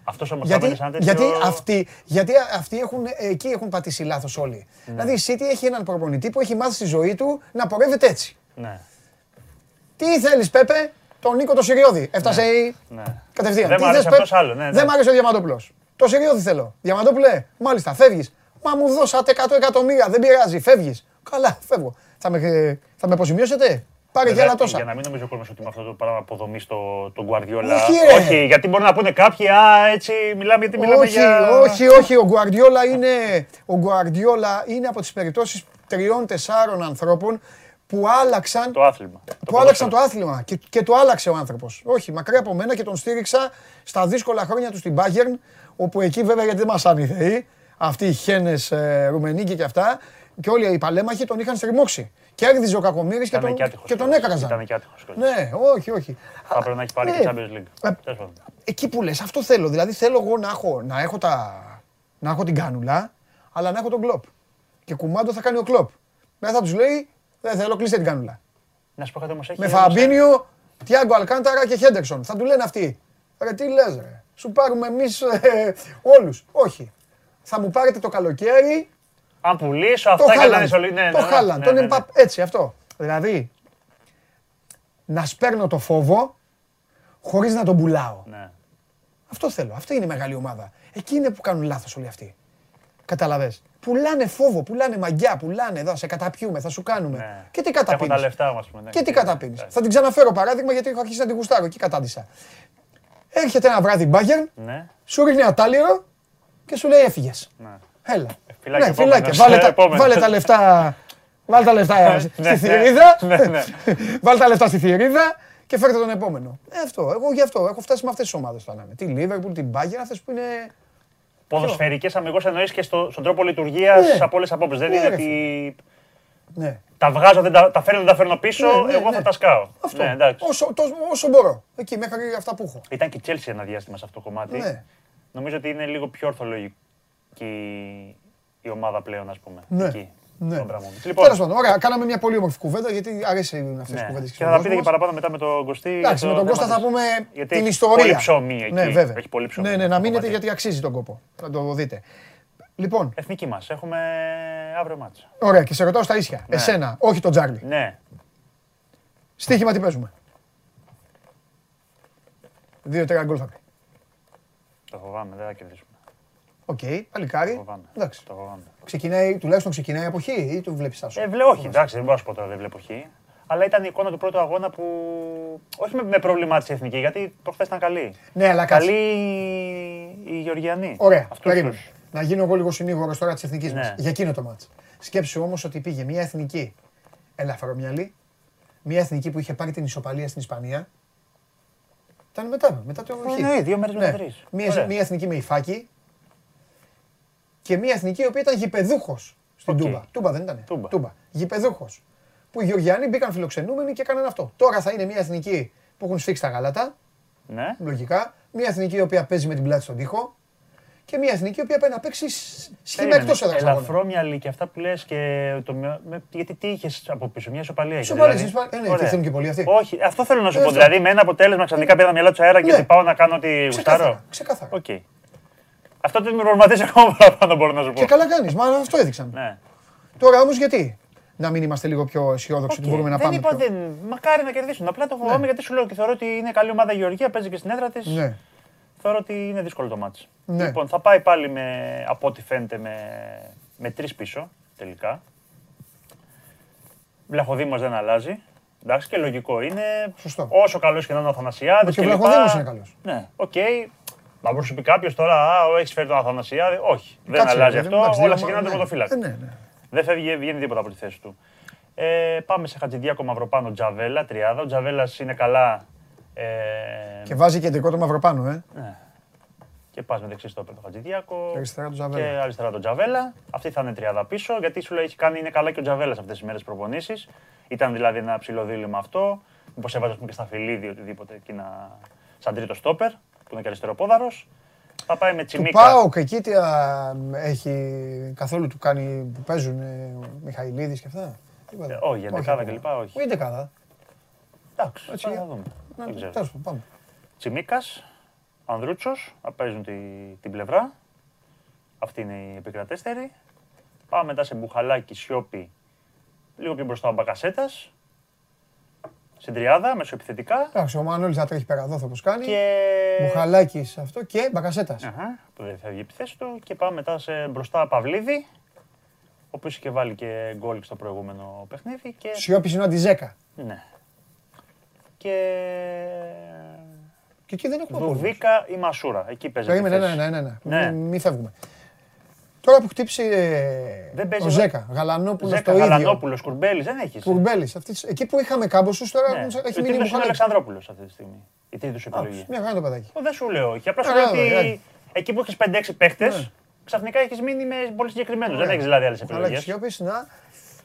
Αυτός όμως θα Γιατί, έμενε σαν τέτοιο... γιατί, αυτοί, γιατί αυτοί έχουν, εκεί έχουν πατήσει λάθος όλοι. Ναι. Δηλαδή η City έχει έναν προπονητή που έχει μάθει στη ζωή του να πορεύεται έτσι. Ναι, Τι θέλεις, Πέπε, τον Νίκο το Σιριώδη. Έφτασε η. ναι. Κατευθείαν. Δεν Τι μ' άρεσε θες, αυτός Πέπ; άλλο, ναι, ναι. Δεν μ' άρεσε ο Διαμαντόπουλος. Το Σιριώδη θέλω. Διαμαντόπουλε, μάλιστα, φεύγεις. Μα μου δώσατε 100 εκατομμύρια, δεν πειράζει, φεύγεις. Καλά, φεύγω. Θα με, θα με αποζημιώσετε; Πάρε και Βέβαια, άλλα τόσα. Για να μην νομίζει ο κόσμος ότι με αυτό το πράγμα αποδομείς το, τον Guardiola. Όχι, ρε. όχι, γιατί μπορεί να πούνε κάποιοι, α, έτσι μιλάμε γιατί μιλάμε όχι, για... όχι, όχι. Ο Γκουαρδιόλα είναι, ο Γκουαρδιόλα είναι από τις περιπτώσεις τριών-τεσσάρων ανθρώπων που άλλαξαν Το άθλημα. Το που άλλαξαν το ποδόσφαιρο. άθλημα και, και το άλλαξε ο άνθρωπος. Όχι, μακριά από μένα και τον στήριξα στα δύσκολα χρόνια του στην Bayern, όπου εκεί βέβαια γιατί δεν μας άνοιθε θεοί, αυτοί οι χένες ε, Ρουμενίκοι και αυτά, και όλοι οι παλέμαχοι τον είχαν στριμώξει. Και έρδιζε ο Κακομήρη και, Ήταν τον, και άτυχος και τον κιόλας. έκραζαν. Ήταν και άτυχος κιόλας. Ναι, όχι, όχι. Θα έπρεπε να έχει πάρει Ναι. και Champions League. Ε, Τέλος πάντων. Εκεί που λες, αυτό θέλω. Δηλαδή θέλω εγώ να έχω, να έχω, τα, να έχω την κάνουλα, αλλά να έχω τον κλοπ. Και κουμάντο θα κάνει ο κλοπ. Μετά θα τους λέει, δεν θέλω, κλείστε την κάνουλα. Να σου πω κάτι όμως έχει... Με όμως, Φαμπίνιο, Τιάγκο Αλκάνταρα και Χέντερσον. Θα του λένε αυτοί. Ρε τι λες ρε. σου πάρουμε εμείς όλους. Όχι. Θα μου πάρετε το καλοκαίρι Αν πουλήσω, το αυτά και να Χάλαντ. είναι ναι, Το ναι, Χάλαντ, ναι, τον ναι, ναι. Εμπαπ- Έτσι, αυτό. Δηλαδή, να σπέρνω το φόβο χωρίς να τον πουλάω. Ναι. Αυτό θέλω. Αυτή είναι η μεγάλη ομάδα. Εκεί είναι που κάνουν λάθος όλοι αυτοί. Καταλαβες. Πουλάνε φόβο, πουλάνε μαγιά, πουλάνε εδώ, σε καταπιούμε, θα σου κάνουμε. Ναι. Και τι Έχουν τα καταπίνεις. λεφτά μας. πούμε, ναι. Και τι καταπίνεις; Θα την ξαναφέρω παράδειγμα γιατί έχω αρχίσει να την γουστάρω. Εκεί κατάντησα. Έρχεται ένα βράδυ μπάγκερ, Ναι, σου ρίχνει ατάλιρο και σου λέει έφυγες. ναι. Έλα. Φυλάκια, ναι, φυλάκια. επόμενος, Βάλε, τα, επόμενος. βάλε τα λεφτά, βάλε τα λεφτά Ναι, στη ναι, θηρίδα. ναι, ναι. βάλε τα λεφτά στη θηρίδα και φέρτε τον επόμενο. Ε, αυτό. Εγώ γι' αυτό έχω φτάσει με αυτές τις ομάδες τώρα. να είμαι. Τη Liverpool, την Bayern, αυτές που είναι. Ποδοσφαιρικές αμυγός εννοείς και στο, στον τρόπο λειτουργίας Ναι. από όλες τις απόψεις. Δεν Ναι, είναι ρε, ότι Ναι. τα βγάζω, δεν τα, τα φέρνω, δεν τα φέρνω πίσω, Ναι, ναι, εγώ ναι. θα τα σκάω. Αυτό. Ναι, εντάξει. όσο, το- όσο μπορώ. Εκεί μέχρι αυτά που έχω. Ήταν και η Chelsea ένα διάστημα σε αυτό το κομμάτι. Ναι. Νομίζω ότι είναι λίγο πιο ορθολογική η ομάδα πλέον, ας πούμε. Ναι. Εκεί, Ναι. στον Μπραμόβιτς. Τέλος Λοιπόν, πάντων, ωραία, κάναμε μια πολύ όμορφη κουβέντα γιατί αρέσει αυτέ ναι. τι κουβέντες. και θα τα πείτε και παραπάνω μετά με τον Κωστή. Εντάξει, για με το τον θέμα Κώστα θα της- πούμε γιατί την έχει ιστορία. Πολύ ψωμί εκεί. Ναι, βέβαια. Έχει πολύ ψωμί. Ναι, ναι, αυτό να το μείνετε κομμάτι. γιατί αξίζει τον κόπο. Θα το δείτε. Λοιπόν, Εθνική μας. Έχουμε αύριο μάτσα. ωραία, και σε ρωτάω στα ίσια. Ναι. Εσένα, όχι τον Τζάρλι. Ναι. Στοίχημα τι παίζουμε. Δύο-τρία γκολ θα πει. Το φοβάμαι, δεν θα κερδίσουμε. Οκ, Το παλικάρι. φοβάμαι. Εντάξει. Το φοβάμαι. Ξεκινάει, τουλάχιστον ξεκινάει από Χ ή τους βλέπεις άσο. Ε, βλέ, όχι, εντάξει, δεν μπορώ να σου πω τώρα, δεν βλέπω Χ. Αλλά ήταν η εικόνα του πρώτου αγώνα που. Όχι με, με προβλημάτισε η εθνικής, γιατί προχθέ ήταν καλή. Ναι, αλλά κάτσε. Καλοί οι Γεωργιανοί. Ωραία, Αυτούς περίμενε. τους- Να γίνω εγώ λίγο συνήγορος τώρα της εθνικής Ναι. μας. Για εκείνο το ματς. Σκέψου όμως ότι πήγε μια εθνική ελαφρομυαλή, μια εθνική που είχε πάρει την ισοπαλία στην Ισπανία. Ήταν μετά, μετά το Χ. Ε, ναι, δύο μέρες μετά τρεις. Μια, Ωραία. μια εθνική με υφάκι και μια εθνική η οποία ήταν γηπεδούχος στην Οκ. Τούμπα. Τούμπα δεν ήταν. Τούμπα. Τούμπα. Γηπεδούχος. Που οι Γεωργιανοί μπήκαν φιλοξενούμενοι και έκαναν αυτό. Τώρα θα είναι μια εθνική που έχουν σφίξει τα γάλατα, Ναι. λογικά. Μια εθνική η οποία παίζει με την πλάτη στον τοίχο. Και μια εθνική η οποία πάει να παίξει σ- σχήμα Περίμενε. εκτός έδρα. Ελαφρόμυαλη και αυτά που λες και. Το, με- με- γιατί τι είχες από πίσω, μια ισοπαλία είχες. Ισοπαλία, δηλαδή. ισοπαλία. Ε, ναι, Ωραία. και θέλουν και πολλοί αυτοί. Όχι, αυτό θέλω να σου Ε, πω. αυτό. Δηλαδή με ένα αποτέλεσμα ξαφνικά πήρα τα μυαλά τους αέρα και Ναι. ότι πάω να κάνω ό,τι γουστάρω. Ξεκάθαρα. Ξεκάθαρα. Οκ. Αυτό δεν με προβληματίζει ακόμα παραπάνω, μπορώ να σου πω. Και καλά κάνεις. Μα αυτό έδειξαν. Ναι. Τώρα όμως γιατί; Να μην είμαστε λίγο πιο αισιόδοξοι ότι Οκ. μπορούμε να δεν πάμε. είπα, πιο- δεν... Μακάρι να κερδίσουν. Απλά το φοβάμαι γιατί σου λέω και θεωρώ ότι είναι καλή ομάδα η Γεωργία, παίζει και στην έδρα της. Ναι. Θεωρώ ότι είναι δύσκολο το ματς. Ναι. Λοιπόν, θα πάει πάλι με, από ό,τι φαίνεται με, με τρεις πίσω τελικά. Βλαχοδήμος δεν αλλάζει. Εντάξει και λογικό είναι. Σωστό. Όσο καλός και να είναι ο Αθανασιάδης Και ο κλπ. Βλαχοδήμος είναι καλός. Ναι, οκ. Θα μπορούσε να πει κάποιος τώρα, Α, έχεις φέρει τον Αθανασιάδη. Όχι, δεν Κάτσε, αλλάζει ρε, αυτό. εντάξει, Όλα δύο- ξεκινάνε ναι. τον τερματοφύλακα. Ε, Ναι, ναι. Δεν φεύγει, βγαίνει τίποτα από τη θέση του. Ε, πάμε σε Χατζηδιάκο Μαυροπάνο Τζαβέλα, τριάδα. Ο Τζαβέλας είναι καλά. Ε, Και βάζει κεντρικό το μαυροπάνω, ε. ναι. Και πας με δεξί στο τον Χατζηδιάκο. Και αριστερά τον Και Τζαβέλα. αριστερά τον Τζαβέλα. Αυτή θα είναι τριάδα πίσω, γιατί σου λέει έχει κάνει είναι καλά και ο Τζαβέλας αυτές τις μέρες προπονήσεις. Ήταν δηλαδή ένα ψηλό δίλημα αυτό. Μήπως έβαζε ας πούμε, και στα φιλίδι οτιδήποτε εκεί να... σαν τρίτο στόπερ, που είναι και αριστεροπόδαρο. Θα πάει με Του τσιμίκα. Πάοκ εκεί τι α, έχει καθόλου του κάνει που παίζουν ε, ο Μιχαηλίδης και αυτά. Τίποτα. Ε, όχι, για δεκάδα ακόμα. κλπ, όχι. Όχι δεκάδα. Εντάξει, Έτσι, θα για- δούμε. Να, Δεν ξέρω. τέλος πάντων, πάμε. Τσιμίκας, Ανδρούτσος, θα παίζουν τη, την πλευρά. Αυτή είναι η επικρατέστερη. Πάμε μετά σε Μπουχαλάκι, Σιώπη, λίγο πιο μπροστά ο Μπακασέτας. Στην τριάδα, μεσοεπιθετικά. Εντάξει, ο Μανώλης θα τρέχει πέρα εδώ όπως κάνει. Και. Μπουχαλάκης αυτό και Μπακασέτας. Αχα, που δεν φεύγει η επιθέση του. Και πάμε μετά σε μπροστά Παυλίδη, ο οποίος είχε βάλει και γκολ στο προηγούμενο παιχνίδι. Και... Σιώπης είναι ο Αντιζέκα. Ναι. Και. Και εκεί δεν έχουμε πρόβλημα. Δουβίκα ή Μασούρα. Εκεί παίζει. Περίμενε, ναι, ναι, ναι, ναι. Ναι. Μη, μη φεύγουμε. Τώρα που χτύψει ε, Δεν παίζει ο εδώ. Ζέκα, Γαλανόπουλος Ζέκα, το ίδιο. Γαλανόπουλος, Κουρμπέλης, δεν έχεις. Κουρμπέλης. αυτής- Εκεί που είχαμε κάμποσους τώρα Ναι. έχουν- Ο έχει τίτλος μείνει είναι Μπουχαλάκης. Αλεξανδρόπουλος αυτή τη στιγμή. Η τρίτη σου Α, επιλογή. Μια χαρά το παιδάκι. Ο, Δεν σου λέω όχι. Απλά σου Ωραία, λέω ωραία. ότι εκεί που έχεις 5-6 παίχτες, Ναι. ξαφνικά έχεις μείνει με πολύ συγκεκριμένους. Δεν Ωραία. έχεις δηλαδή άλλες Μπουχαλάκης, επιλογές. Σιώπης, να.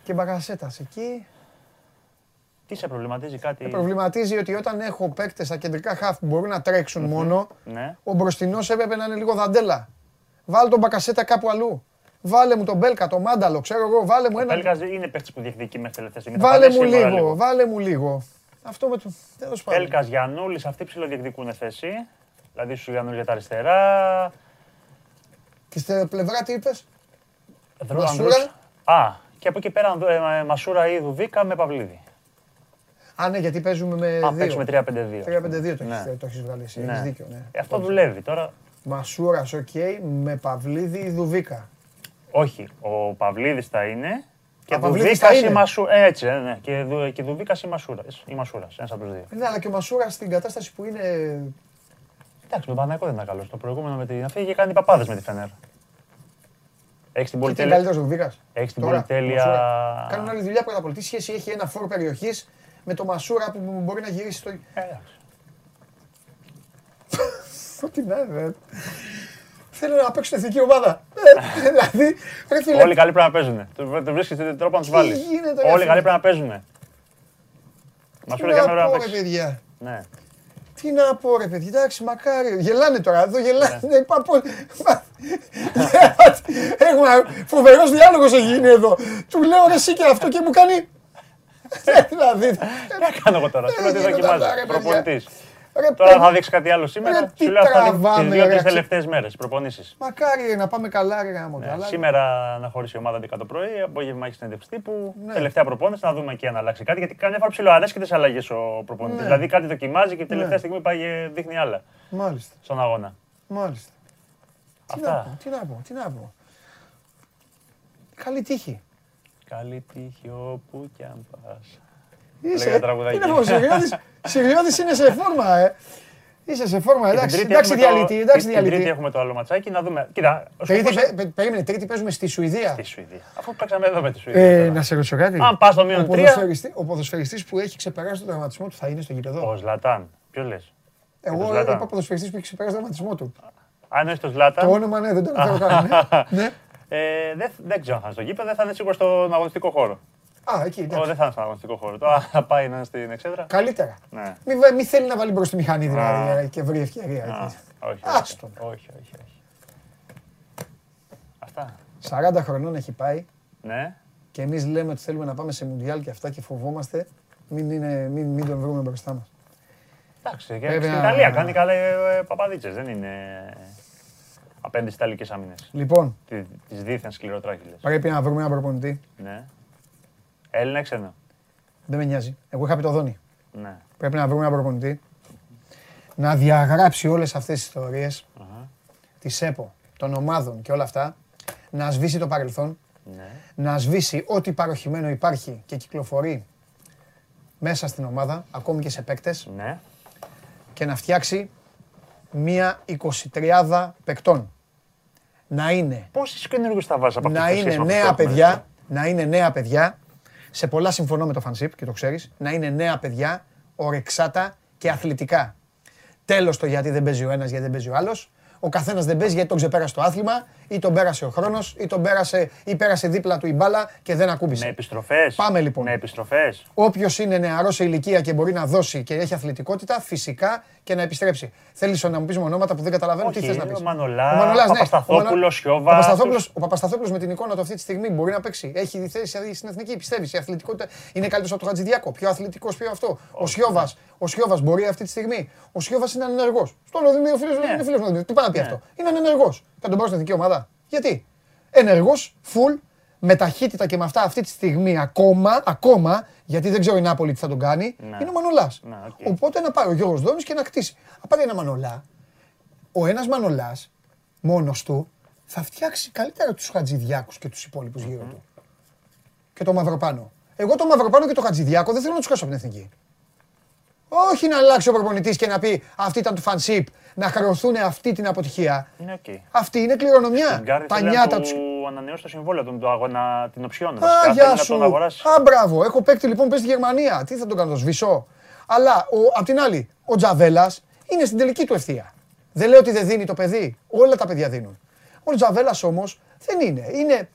Και Μπακασέτας εκεί. Τι σε προβληματίζει κάτι; Με προβληματίζει ότι όταν έχω παίκτες στα κεντρικά χαφ που μπορούν να τρέξουν μόνο, Ναι. ο μπροστινός έπρεπε να είναι λίγο δαντέλα. Βάλε τον Μπακασέτα κάπου αλλού. Βάλε μου τον Μπέλκα, τον Μάνταλο, ξέρω εγώ, βάλε μου Ο ένα. Πέλκα είναι παίχτης που διεκδικεί μέχρι τελευταία στιγμή. Θα Βάλε παλέψει μου σίγουρα λίγο, βάλε μου λίγο. Αυτό με το. Τέλος πάντων. Πέλκα, Γιαννούλη, αυτοί ψιλοδιεκδικούν θέση. Δηλαδή Τσιμίκας Γιαννούλης για τα αριστερά. Και στην πλευρά τι είπες; Δρο- Μασούρα. Ανδρούς- Α, και από εκεί πέρα ε, ε, Μασούρα ή Δουβίκα με Παυλίδη. Α, ναι, γιατί παίζουμε με Α, δύο. παίξουμε 3-5-2. 3-5-2 το Ναι. έχεις, το έχεις βγάλει εσύ. Ναι. Έχεις δίκιο, ναι. Ε, Αυτό δουλεύει τώρα. Μασούρας, οκ, με Παυλίδη Δουβίκα. Όχι, ο Παυλίδης θα είναι και Α, Παυλίδης Δουβίκας θα ή είναι. Μασούρα. Έτσι, ναι, ναι. Και, Δου, και Δουβίκας ή Μασούρας. Ή Μασούρας, ένας από τους δύο. Ναι, αλλά και ο Μασούρας στην κατάσταση που είναι. Εντάξει, τον Παναγικό δεν ήταν καλός. Το προηγούμενο με την. Αυτή είχε κάνει παπάδες με τη Φενέρ. Έχει την Και τι είναι πολυτέλεια. καλύτερος Δουβίκας; Έχεις την πολυτέλεια. Κάνουν άλλη δουλειά πρώτα απ' όλα. Τι σχέση έχει ένα φόρο περιοχής με το Μασούρα που μπορεί να γυρίσει στο. Ε, εντάξει. Ό,τι να είναι. Θέλω να παίξω στην εθνική ομάδα. Ε, Δηλαδή, ρε φίλε, Όλοι καλοί πρέπει να παίζουν. Το το βρίσκεις τρόπο να τους Τι βάλεις. γίνεται, ρε Όλοι φίλε. καλοί πρέπει να παίζουν. Μας τι σου για να μέρα να πω, ρε παίξεις. παιδιά. Ναι. Τι να πω ρε παιδιά, εντάξει μακάρι, γελάνε τώρα, εδώ γελάνε, Ναι. είπα πω... Έχουμε φοβερός διάλογος έχει γίνει εδώ. Του λέω ρε εσύ και αυτό και μου κάνει... Ε, Δηλαδή, Τι κάνω εγώ τώρα. Σου λέω τι Ε, γίνονται αυτά, δοκιμάζει. ρε, παιδιά. Προπονητής. Ρε Τώρα παιδί, θα δείξει κάτι άλλο Ρε, σήμερα. τι Σου λέω αυτά τι τραβάμε, ρε, δύο-τρεις αξι- τελευταίες μέρες. Προπονήσεις. μακάρι ρε, να πάμε καλά ρε γάμο. Ναι, αλλά- Σήμερα να χωρίσει η ομάδα 11 το πρωί, απόγευμα έχει συνέντευξη τύπου. Ναι. Τελευταία προπόνηση να δούμε εκεί αν αλλάξει κάτι. Γιατί καμιά φορά ψιλοαρέσκεται σε αλλαγές ο προπονητής. Ναι. Δηλαδή κάτι δοκιμάζει και τελευταία Ναι. στιγμή πάει και δείχνει άλλα Μάλιστα, στον αγώνα. μάλιστα. Τι να Αυτά. πω, τι να πω, τι να πω. Καλή τύχη. Καλή τύχη όπου κι αν πας. Είσαι, Λέγα τραγουδάκι. τι να πω, Συριώδης, Συριώδης είναι σε φόρμα, ε. Είσαι σε φόρμα, Και την εντάξει, Τρίτη εντάξει έχουμε το- διαλυτή, εντάξει την- Την Τρίτη διαλυτή. έχουμε το άλλο ματσάκι να δούμε. Κοίτα, ο Τρίτη, σκοπός- πε- πε- περίμενε, τρίτη παίζουμε στη Σουηδία. Στη Σουηδία. Αφού παίξαμε εδώ με τη Σουηδία. Ε, τώρα. να σε ρωτήσω κάτι. Αν πας στο μείον Ο τρία- ποδοσφαιριστή- Ο ποδοσφαιριστής που έχει ξεπεράσει τον τραυματισμό του θα είναι στο γήπεδο; Ο Ζλατάν. Ποιο λες; Εγώ Ζλάταν. είπα ποδοσφαιριστής που έχει ξεπεράσει τον τραυματισμό του. Αν είναι στο Ζλάταν. Το όνομα ναι, δεν το αναφέρω καν. ναι. Ναι. Ε, δεν, δεν ξέρω αν θα είναι στο γήπεδο, δεν θα είναι σίγουρα στον αγωνιστικό χώρο. Α, εκεί, Ω, εντάξει. δεν θα είναι στον αγωνιστικό χώρο. Τώρα θα πάει να είναι στην εξέδρα. Καλύτερα. Ναι. Μη, βε- μη θέλει να βάλει μπροστά τη μηχανή δηλαδή Α. ε, και βρει ευκαιρία. Α, εκεί. όχι, Άστον. όχι, όχι, όχι, όχι. Αυτά. 40 χρονών έχει πάει Ναι. και εμείς λέμε ότι θέλουμε να πάμε σε μουντιάλ και αυτά και φοβόμαστε. Μην, είναι, μην, μην τον βρούμε μπροστά μας. Εντάξει, και Βέβαια. στην Ιταλία κάνει καλά ε, παπαδίτσες, δεν είναι απέναντι στις Ιταλικές άμυνες. Λοιπόν, Τι- Τις δίθεν σκληροτράχυλες. πρέπει να βρούμε έναν προπονητή. Ναι. Έλληνα ή ξένο; Δεν με νοιάζει. Εγώ είχα πει το Δόνι. Ναι. Πρέπει να βρούμε έναν προπονητή να διαγράψει όλες αυτές τις ιστορίες Αχα. της ΕΠΟ, των ομάδων και όλα αυτά, να σβήσει το παρελθόν, Ναι. να σβήσει ό,τι παροχημένο υπάρχει και κυκλοφορεί μέσα στην ομάδα, ακόμη και σε παίκτες, Ναι. και να φτιάξει μία 23 παικτών. Να είναι, Πόσες καινούργιους θα βάζεις από αυτές να τις είναι σχέσεις με νέα αυτούς που έχουμε, παιδιά, έτσι; να είναι νέα παιδιά, σε πολλά συμφωνώ με το φανσίπ και το ξέρεις, να είναι νέα παιδιά, ορεξάτα και αθλητικά. Τέλος το γιατί δεν παίζει ο ένας, γιατί δεν παίζει ο άλλος. Ο καθένας δεν παίζει γιατί τον ξεπέρασε το άθλημα ή τον πέρασε ο χρόνος ή τον πέρασε, ή πέρασε δίπλα του η μπάλα και δεν ακούμπησε. Με επιστροφές. Πάμε, λοιπόν. Με επιστροφές. Όποιος είναι νεαρός σε ηλικία και μπορεί να δώσει και έχει αθλητικότητα, φυσικά και να επιστρέψει. Θέλεις να μου πεις ονόματα που δεν καταλαβαίνω τι Όχι, θες να πεις; ο Μανολάς, Παπασταθόπουλος, Σιώβας. Ο Παπασταθόπουλος, ο Παπασταθόπουλος με την εικόνα του αυτή τη στιγμή μπορεί να παίξει. Έχει θέση στην εθνική, πιστεύεις. Η αθλητικότητα είναι καλύτερο από τον Χατζηδιάκο. Πιο αθλητικός, πιο αυτό. Ο Σιώβα ο Σιώβας μπορεί αυτή τη στιγμή. Ο Σιώβας είναι ανενεργός. Τον Δημήτρη, φίλο Ναι. είναι φίλος μου. Τι πάει να πει Ναι. αυτό; Είναι ανενεργός. Θα τον πάω στην εθνική ομάδα. Γιατί; Ενεργός, full, με ταχύτητα και με αυτά αυτή τη στιγμή ακόμα, ακόμα, γιατί δεν ξέρω η Νάπολη τι θα τον κάνει, Ναι. είναι ο Μανολάς. Ναι, οκ. Οπότε να πάει ο Γιώργος Δόνης και να κτίσει. Αν πάρει ένα Μανολά, ο ένας Μανολάς, μόνος του, θα φτιάξει καλύτερα τους Χατζηδιάκους και τους υπόλοιπους γύρω του. Και το Μαυροπάνο. Εγώ το Μαυροπάνο και το Χατζηδιάκο δεν θέλω να τους χάσω από την εθνική. Όχι να αλλάξει ο προπονητής και να πει αυτή ήταν του φανσίπ, να χαρωθούν αυτή την αποτυχία. Είναι οκ. Αυτή είναι κληρονομιά. Την Γκάρδη Τα θέλει να νιάτα του τους. ανανεώσει το συμβόλαιο του, το αγώνα, την οψιόν. Α, βασικά. γεια Θέλει να σου. τον αγοράσει. Α, μπράβο. Έχω παίκτη λοιπόν παίζει στη Γερμανία. Τι θα τον κάνω, το σβησώ. Αλλά ο, απ' την άλλη, ο Τζαβέλας είναι στην τελική του ευθεία. Δεν λέω ότι δεν δίνει το παιδί. Όλα τα παιδιά δίνουν. Ο Τζαβέλας όμως δεν είναι. είναι.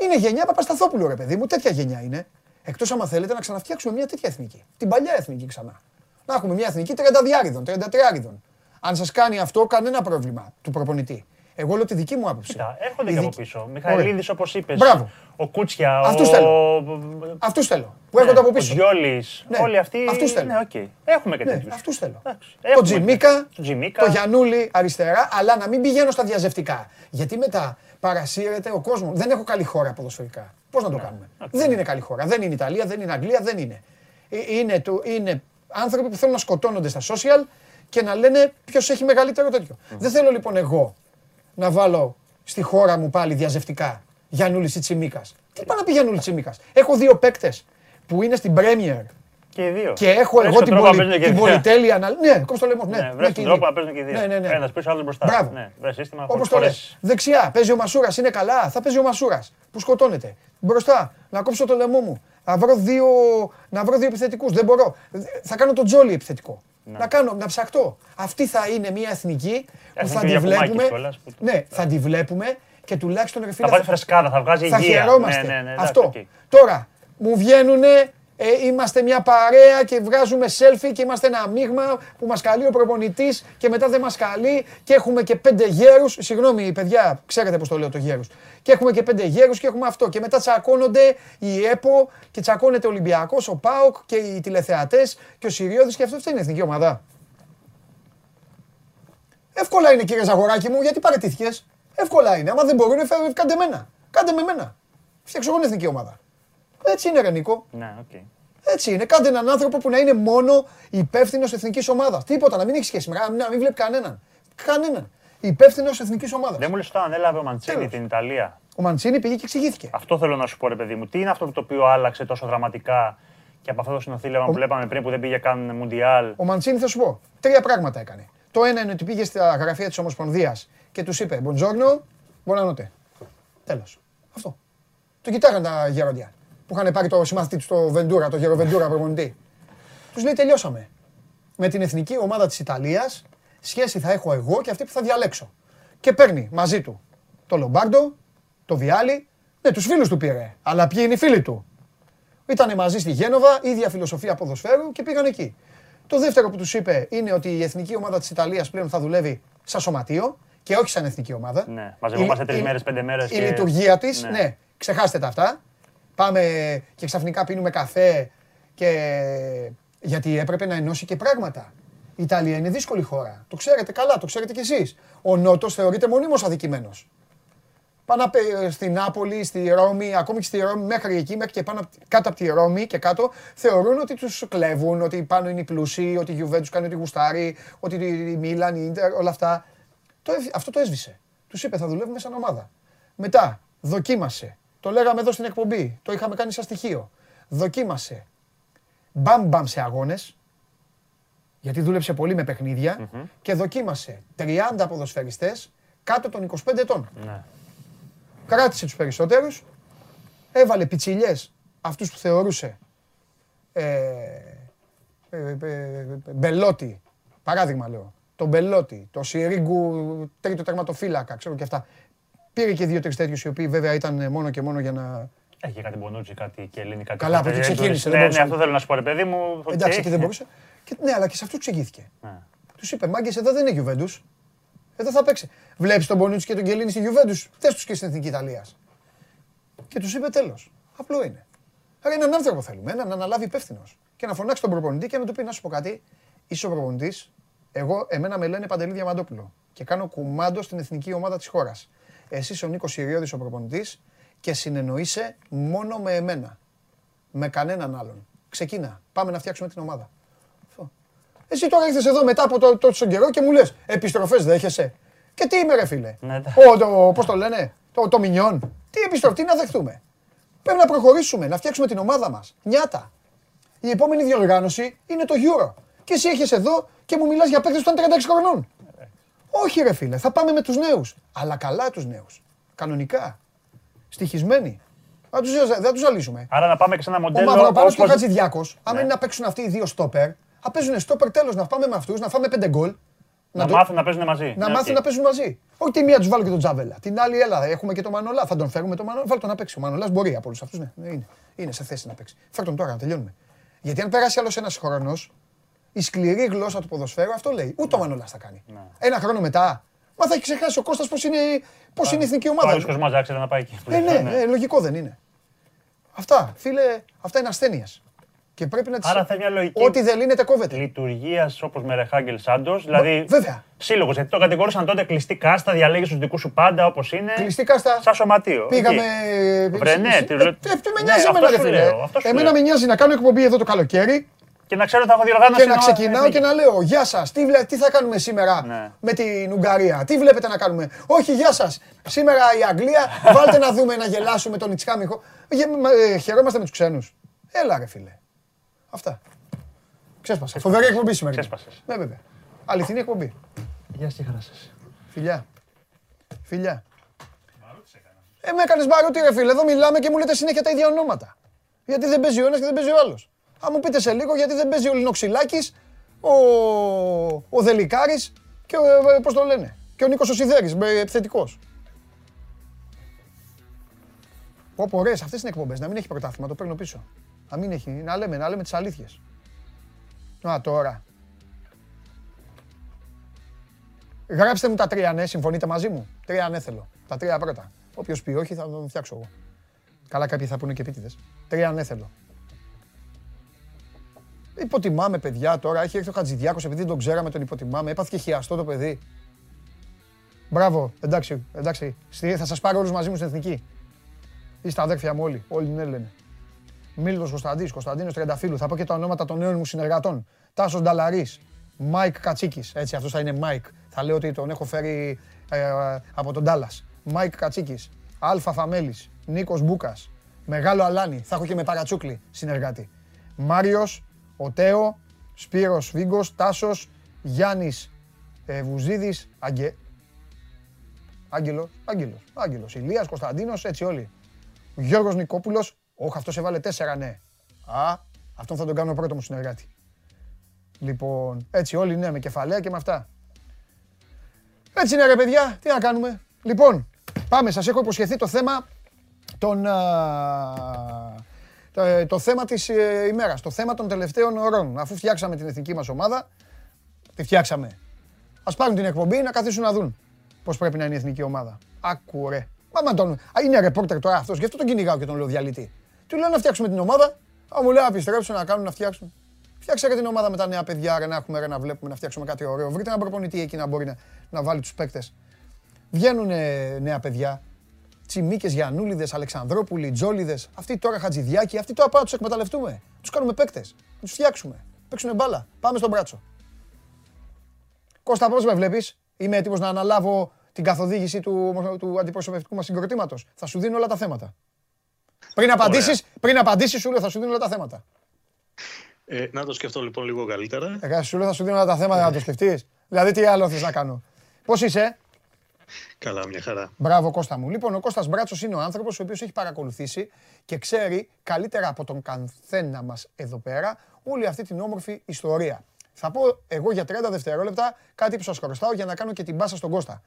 Είναι γενιά Παπασταθόπουλου, ρε παιδί μου. Τέτοια γενιά είναι. Εκτός άμα θέλετε να ξαναφτιάξουμε μια τέτοια εθνική. Την παλιά εθνική ξανά. Να έχουμε μια εθνική τριαντάρηδων, τριαντατριάρηδων. Αν σας κάνει αυτό, κανένα πρόβλημα του προπονητή. Εγώ λέω τη δική μου άποψη. Κοίτα, έρχονται Η και από δική- πίσω. Ωραία. Μιχαηλίδης, όπως είπες. Μπράβο. ο Κούτσια, Αυτούς ο... θέλω. Αυτούς θέλω. Που έρχονται από Ο πίσω. Τζόλης, Ναι, όλοι αυτοί. αυτούς θέλω. Ναι, οκ. Έχουμε και Ναι, τέτοιους. αυτούς θέλω. Εντάξει, Το έχουμε Τσιμίκα, και- το Τσιμίκα. το Γιαννούλη αριστερά, αλλά να μην πηγαίνω στα διαζευτικά. Γιατί μετά παρασύρεται ο κόσμος. Δεν έχω καλή χώρα ποδοσφαιρικά. Πώς να το κάνουμε; Δεν είναι καλή χώρα. Δεν είναι Ιταλία, δεν είναι Αγγλία, δεν είναι. Ε, Είναι, του- είναι άνθρωποι που θέλουν να σκοτώνονται στα social και να λένε ποιος έχει μεγαλύτερο τέτοιο. Δεν θέλω λοιπόν εγώ να βάλω στη χώρα μου πάλι διαζευτικά Γιανούλη ή Τσιμίκας. Τι πάει να πει Γιανούλη Τσιμίκας; Έχω δύο παίκτες που είναι στην Premier Και οι δύο. και έχω Βρες εγώ τον την, τρόπο να πολυ... παίζουν και την οι δύο. πολυτέλεια να. Ναι, κόψω το λαιμό. Ναι, Ναι, ναι, βρες και τον οι τρόπο δύο. να παίζουν και οι δύο. Ναι, ναι, ναι. Ένας πίσω, άλλος μπροστά. Μπράβο. Ναι, βρες σύστημα. Όπως χωρίς το λες. φορές. Δεξιά παίζει ο Μασούρας, είναι καλά. Θα παίζει ο Μασούρας που σκοτώνεται. Μπροστά, να κόψω το λαιμό μου. Να βρω δύο, να βρω δύο επιθετικούς. Δεν μπορώ. Θα κάνω τον Τζόλη επιθετικό. Ναι. Να, κάνω, να ψαχτώ. Αυτή θα είναι μια εθνική που Εθνική θα τη Γιακουμάκης βλέπουμε. κιόλας που- Ναι, θα τη βλέπουμε και τουλάχιστον ρε φίλε, Θα βάλει φρεσκάδα, θα βγάζει θα υγεία. χαιρόμαστε. Ναι, ναι, ναι, εντάξει, Αυτό. οκ. Τώρα, μου βγαίνουνε, ε, είμαστε μια παρέα και βγάζουμε selfie και είμαστε ένα μείγμα που μας καλεί ο προπονητής και μετά δεν μας καλεί και έχουμε και πέντε γέρους, συγγνώμη παιδιά, ξέρετε πώς το λέω το γέρους, και έχουμε και πέντε γέρους και έχουμε αυτό και μετά τσακώνονται η ΕΠΟ και τσακώνεται ο Ολυμπιακός, ο ΠΑΟΚ και οι τηλεθεατές και ο Συριώδης και αυτό αυτή είναι η εθνική ομάδα. Εύκολα είναι κύριε Ζαγοράκη μου, γιατί παρετήθηκες; Εύκολα είναι. Άμα δεν μπορούν, φε- κάντε μένα. Κάντε με μένα. Φτιάξω εγώ την εθνική ομάδα. Έτσι είναι, ρε Νίκο. Ναι, οκ. Έτσι είναι. Κάντε έναν άνθρωπο που να είναι μόνο υπεύθυνος εθνικής ομάδας. Τίποτα, να μην έχει σχέση με να μην βλέπει κανέναν. Κανέναν. Υπεύθυνος εθνικής ομάδας. Δεν μου λες όταν ανέλαβε ο Μαντσίνι Τέλος. την Ιταλία. Ο Μαντσίνι πήγε και εξηγήθηκε. Αυτό θέλω να σου πω, ρε παιδί μου. Τι είναι αυτό το οποίο άλλαξε τόσο δραματικά και από αυτό το συνονθύλευμα που βλέπαμε πριν που δεν πήγε καν Μουντιάλ; Ο Μαντσίνι θα σου πω. Τρία πράγματα έκανε. Το ένα είναι ότι πήγε στα γραφεία της Ομοσπονδίας και τους είπε Buongiorno, Μπονανότε. Τέλος. Αυτό. Το κοιτάγαν τα γεροντιά που είχαν πάρει το συμμαθητή τους στο Βεντούρα, το γεροβεντούρα προπονητή. Τους λέει τελειώσαμε. Με την εθνική ομάδα της Ιταλίας σχέση θα έχω εγώ και αυτή που θα διαλέξω. Και παίρνει μαζί του το Λομπάρντο, το Βιάλι, ναι, τους φίλους του πήρε. Αλλά ποιοι είναι οι φίλοι του. Ήτανε μαζί στη Γένοβα, ίδια φιλοσοφία ποδοσφαίρου και πήγαν εκεί. Το δεύτερο που τους είπε είναι ότι η εθνική ομάδα της Ιταλίας πλέον θα δουλεύει σαν σωματείο και όχι σαν εθνική ομάδα. Ναι, μαζευόμαστε Η- τρεις η- μέρες, πέντε μέρες Η και- λειτουργία της, Ναι. ναι. ξεχάστε τα αυτά. Πάμε και ξαφνικά πίνουμε καφέ και γιατί έπρεπε να ενώσει και πράγματα. Η Ιταλία είναι δύσκολη χώρα. Το ξέρετε καλά, το ξέρετε κι εσείς. Ο Νότος θεωρείται μονίμως αδικημένος. Πάνε απ' ε, στην Νάπολη, στη Ρώμη, ακόμη και στη Ρώμη, μέχρι εκεί, μέχρι και πάνω, απ' τη- κάτω από τη Ρώμη και κάτω, θεωρούν ότι τους κλέβουν, ότι πάνω είναι οι πλούσιοι, ότι η Juventus κάνει ό,τι γουστάρει, ότι η Μίλαν, η Ίντερ, όλα αυτά. Το, έσβη- αυτό το έσβησε. Τους είπε θα δουλεύουμε σαν ομάδα. Μετά, δοκίμασε. Το λέγαμε εδώ στην εκπομπή, το είχαμε κάνει σαν στοιχείο. Δοκίμασε. Μπαμ μπαμ σε αγώνες, γιατί δούλεψε πολύ με παιχνίδια και δοκίμασε 30 ποδοσφαιριστές κάτω των 25 ετών Ναι. κράτησε τους περισσότερους, έβαλε πιτσιλιές αυτούς που θεωρούσε ε, ε, ε, Μπελότι, παράδειγμα λέω, τον Μπελότι, το Σιρίγκου, τρίτο τερματοφύλακα, ξέρω και αυτά. Πήρε και δύο-τρεις τέτοιους οι οποίοι βέβαια ήταν μόνο και μόνο για να... Έχει κάτι Μπονούτσι, κάτι Κιελίνι, κάτι Καλά, από εκεί Φερέντουρης. ξεκίνησε, δεν Ναι, ναι, μπορούσε. αυτό θέλω να σου πω, ρε παιδί μου. οκ. Εντάξει, εκεί δεν μπορούσε. Και, ναι, αλλά και σε αυτούς εξηγήθηκε. Ναι. Τους είπε, μάγκες, εδώ δεν είναι Γιουβέντους. Εδώ θα παίξει. Βλέπεις τον Μπονούτσι και τον Κιελίνι στη Γιουβέντους, θες τους και στην Εθνική Ιταλίας. Και τους είπε τέλος. Απλό είναι. Άρα έναν άνθρωπο θέλουμε, έναν να αναλάβει υπεύθυνος. Και να φωνάξει τον προπονητή και να του πει: Να σου πω κάτι, είσαι ο προπονητής. Εγώ, εμένα με λένε Παντελή Διαμαντόπουλο και κάνω κουμάντο στην εθνική ομάδα της χώρας. Εσύ είσαι ο Νίκος Ιριώδη ο προπονητής και συνεννοείσαι μόνο με εμένα. Με κανέναν άλλον. Ξεκίνα. Πάμε να φτιάξουμε την ομάδα. Αυτό. Εσύ τώρα ήρθες εδώ μετά από το, τόσο καιρό και μου λες: Επιστροφές δέχεσαι. Και τι είμαι, ρε φίλε; Ναι, εντάξει. Ο, το, πώς το λένε, το, το μινιόν. Τι επιστροφή, τι να δεχτούμε; Πρέπει να προχωρήσουμε, να φτιάξουμε την ομάδα μας. Νιάτα. Η επόμενη διοργάνωση είναι το Euro. Και εσύ έχεις εδώ και μου μιλάς για παίκτες που ήταν 36 χρονών. Όχι ρε φίλε, θα πάμε με τους νέους. Αλλά καλούς τους νέους. Κανονικά. Στοιχισμένοι. Δεν τους, δεν τους ζαλίσουμε. Άρα να πάμε και σε ένα Ο μοντέλο. Μαυροπάνος και ο όπως- Χατζηδιάκος, άμα Ναι. είναι να παίξουν αυτοί οι δύο στόπερ, θα παίζουν στόπερ τέλος, να πάμε με αυτούς, να φάμε πέντε γκολ. Να το- μάθουν να παίζουν μαζί. να Ναι, μάθουν οκ. να παίζουν μαζί. Όχι τη μία τους βάλω και τον Τζαβέλα. Την άλλη, έλα, έχουμε και τον Μανολά. Θα τον φέρουμε τον Μανολά. Βάλτε τον να παίξει. Ο Μανολάς μπορεί από όλους αυτούς. Ναι, ναι, είναι. είναι σε θέση να παίξει. Φέρ τον τώρα να τελειώνουμε. Γιατί αν περάσει άλλος ένας χρόνος, η σκληρή γλώσσα του ποδοσφαίρου αυτό λέει. Ούτε ο Μανολάς θα κάνει. Ναι. Ένα χρόνο μετά. Μα θα έχει ξεχάσει ο Κώστας πώς είναι, πώς είναι η εθνική ομάδα. Ο Άριστος Μαζάκης ήταν να πάει εκεί. Ε, ναι, ε, λογικό δεν είναι. Αυτά, φίλε, αυτά είναι ασθένειες. Και πρέπει να τις... Άρα θέλει μια λογική Ό,τι δεν λύνεται κόβεται. λειτουργίας όπως με Ρεχάγκελ Σάντος. Δηλαδή, βέβαια. σύλλογος. Γιατί το κατηγορούσαν τότε κλειστή κάστα, διαλέγεις τους δικούς σου πάντα όπως είναι. Κλειστή κάστα. Σαν σωματείο. Πήγαμε. Εκεί. Βρε, ναι, Ε, τι ε, λέω- ε, Τι με Ναι, νοιάζει αυτό εμένα, ρε σου φίλε. λέω, αυτό σου Εμένα λέω. με νοιάζει να κάνω εκπομπή εδώ το καλοκαίρι Και να ξέρω ότι θα έχω διοργάνωση. και να ενώ- ξεκινάω εθνική. και να λέω Γεια σας, τι, βλέ- τι θα κάνουμε σήμερα Ναι. με την Ουγγαρία, τι βλέπετε να κάνουμε; Όχι, γεια σας. Σήμερα η Αγγλία, βάλτε να δούμε να γελάσουμε τον Ιτσχάμιχο. Γε- μα, ε, Χαιρόμαστε με τους ξένους. Έλα, ρε φίλε. Αυτά. Ξέσπασα. Φοβερή εκπομπή σήμερα. Ξέσπασες. Ναι, βέβαια. Αληθινή εκπομπή. Γεια στη χαρά σας. Φιλιά. Φιλιά. Ε, με έκανες μπαρούτι, ρε φίλε. Εδώ μιλάμε και μου λέτε συνέχεια τα ίδια ονόματα. Γιατί δεν παίζει ο ένας και δεν παίζει ο άλλος. Αν μου πείτε σε λίγο γιατί δεν παίζει ο Λινοξυλάκης, ο, ο Δελικάρης και ο. Ε, πώς το λένε. Και ο Νίκος ο Σιδέρης, επιθετικός. Πω πω ρε, αυτές είναι εκπομπές, να μην έχει πρωτάθλημα, το παίρνω πίσω. Να μην έχει, να λέμε, να λέμε τις αλήθειες. Α, τώρα. Γράψτε μου τα τρία ναι, συμφωνείτε μαζί μου. Τρία ναι θέλω. Τα τρία πρώτα. Όποιος πει όχι θα τον φτιάξω εγώ. Καλά, κάποιοι θα πούνε και επίτηδες. Τρία ναι θέλω. Υποτιμάμε παιδιά τώρα. Έχει έρθει ο Χατζηδιάκος επειδή δεν τον ξέραμε, τον υποτιμάμε. Έπαθε και χιαστό το παιδί. Μπράβο, εντάξει, εντάξει. Στη- Θα σας πάρω όλους μαζί μου στην εθνική. Είστε αδέρφια μου όλοι. Όλοι ναι λένε. Μίλτο Κωνσταντή, Κωνσταντίνος Τρενταφύλου. Θα πω και τα ονόματα των νέων μου συνεργατών. Τάσος Νταλαρής, Μάικ Κατσίκης. Έτσι, αυτός θα είναι Μάικ. Θα λέω ότι τον έχω φέρει ε, από τον Ντάλλας. Μάικ Κατσίκης, Αλφα Φαμέλης, Νίκος Μπούκας, Μεγάλο Αλάνι. Θα έχω και με παρατσούκλι συνεργάτη. Μάριος, ο Τέο, Σπύρος Βίγκος, Τάσος, Γιάννης ε, Βουζίδης, Αγγε... Άγγελος, Άγγελος, Άγγελος. Ηλίας, Κωνσταντίνος, έτσι όλοι. Ο Γιώργος Νικόπουλος, όχι αυτός έβαλε τέσσερα ναι. Α, αυτόν θα τον κάνω πρώτο μου συνεργάτη. Λοιπόν, έτσι όλοι ναι, με κεφαλαία και με αυτά. Έτσι είναι ρε παιδιά, τι να κάνουμε. Λοιπόν, πάμε, σας έχω υποσχεθεί το θέμα των, α, το, το θέμα της ε, ημέρας, το θέμα των τελευταίων ωρών. Αφού φτιάξαμε την εθνική μας ομάδα, τη φτιάξαμε. Ας πάρουν την εκπομπή να καθίσουν να δουν πώς πρέπει να είναι η εθνική ομάδα. Άκου ρε. Μα μα τον... Α, είναι ρεπόρτερ τώρα αυτός, γι' αυτό τον κυνηγάω και τον λέω διαλυτή. Του λέω να φτιάξουμε την ομάδα, α, μου λέει να επιστρέψουν, να κάνουν, να φτιάξουν. Φτιάξε ρε την ομάδα με τα νέα παιδιά, ρε, να έχουμε ρε, να βλέπουμε, να φτιάξουμε κάτι ωραίο. Βρείτε έναν προπονητή εκεί να μπορεί να, να βάλει τους παίκτες. Βγαίνουν νέα παιδιά, Τσιμίκες, Γιαννούλιδες, Αλεξανδρόπουλοι, Τζόλιδες, αυτοί τώρα Χατζηδιάκοι, αυτοί τώρα πάμε να τους εκμεταλλευτούμε. Τους κάνουμε παίκτες, να τους φτιάξουμε. Παίξουν μπάλα. Πάμε στον μπράτσο. Κώστα, πώς με βλέπεις; Είμαι έτοιμος να αναλάβω την καθοδήγηση του, του αντιπροσωπευτικού μας συγκροτήματος. Θα σου δίνω όλα τα θέματα. Πριν απαντήσεις, πριν απαντήσεις σου λέω θα σου δίνω όλα τα θέματα. Ε, να το σκεφτώ λοιπόν λίγο καλύτερα. Ε, σου λέω θα σου δίνω όλα τα θέματα να το σκεφτείς. Δηλαδή τι άλλο θες να κάνω; Πώς είσαι; Καλά, μια χαρά. Μπράβο Κώστα μου. Λοιπόν, ο Κώστας Μπράτσος είναι ο άνθρωπος ο οποίος έχει παρακολουθήσει και ξέρει καλύτερα από τον καθένα μας εδώ πέρα όλη αυτή την όμορφη ιστορία. Θα πω εγώ για 30 δευτερόλεπτα κάτι που σας χρωστάω για να κάνω και την μπάσα στον Κώστα.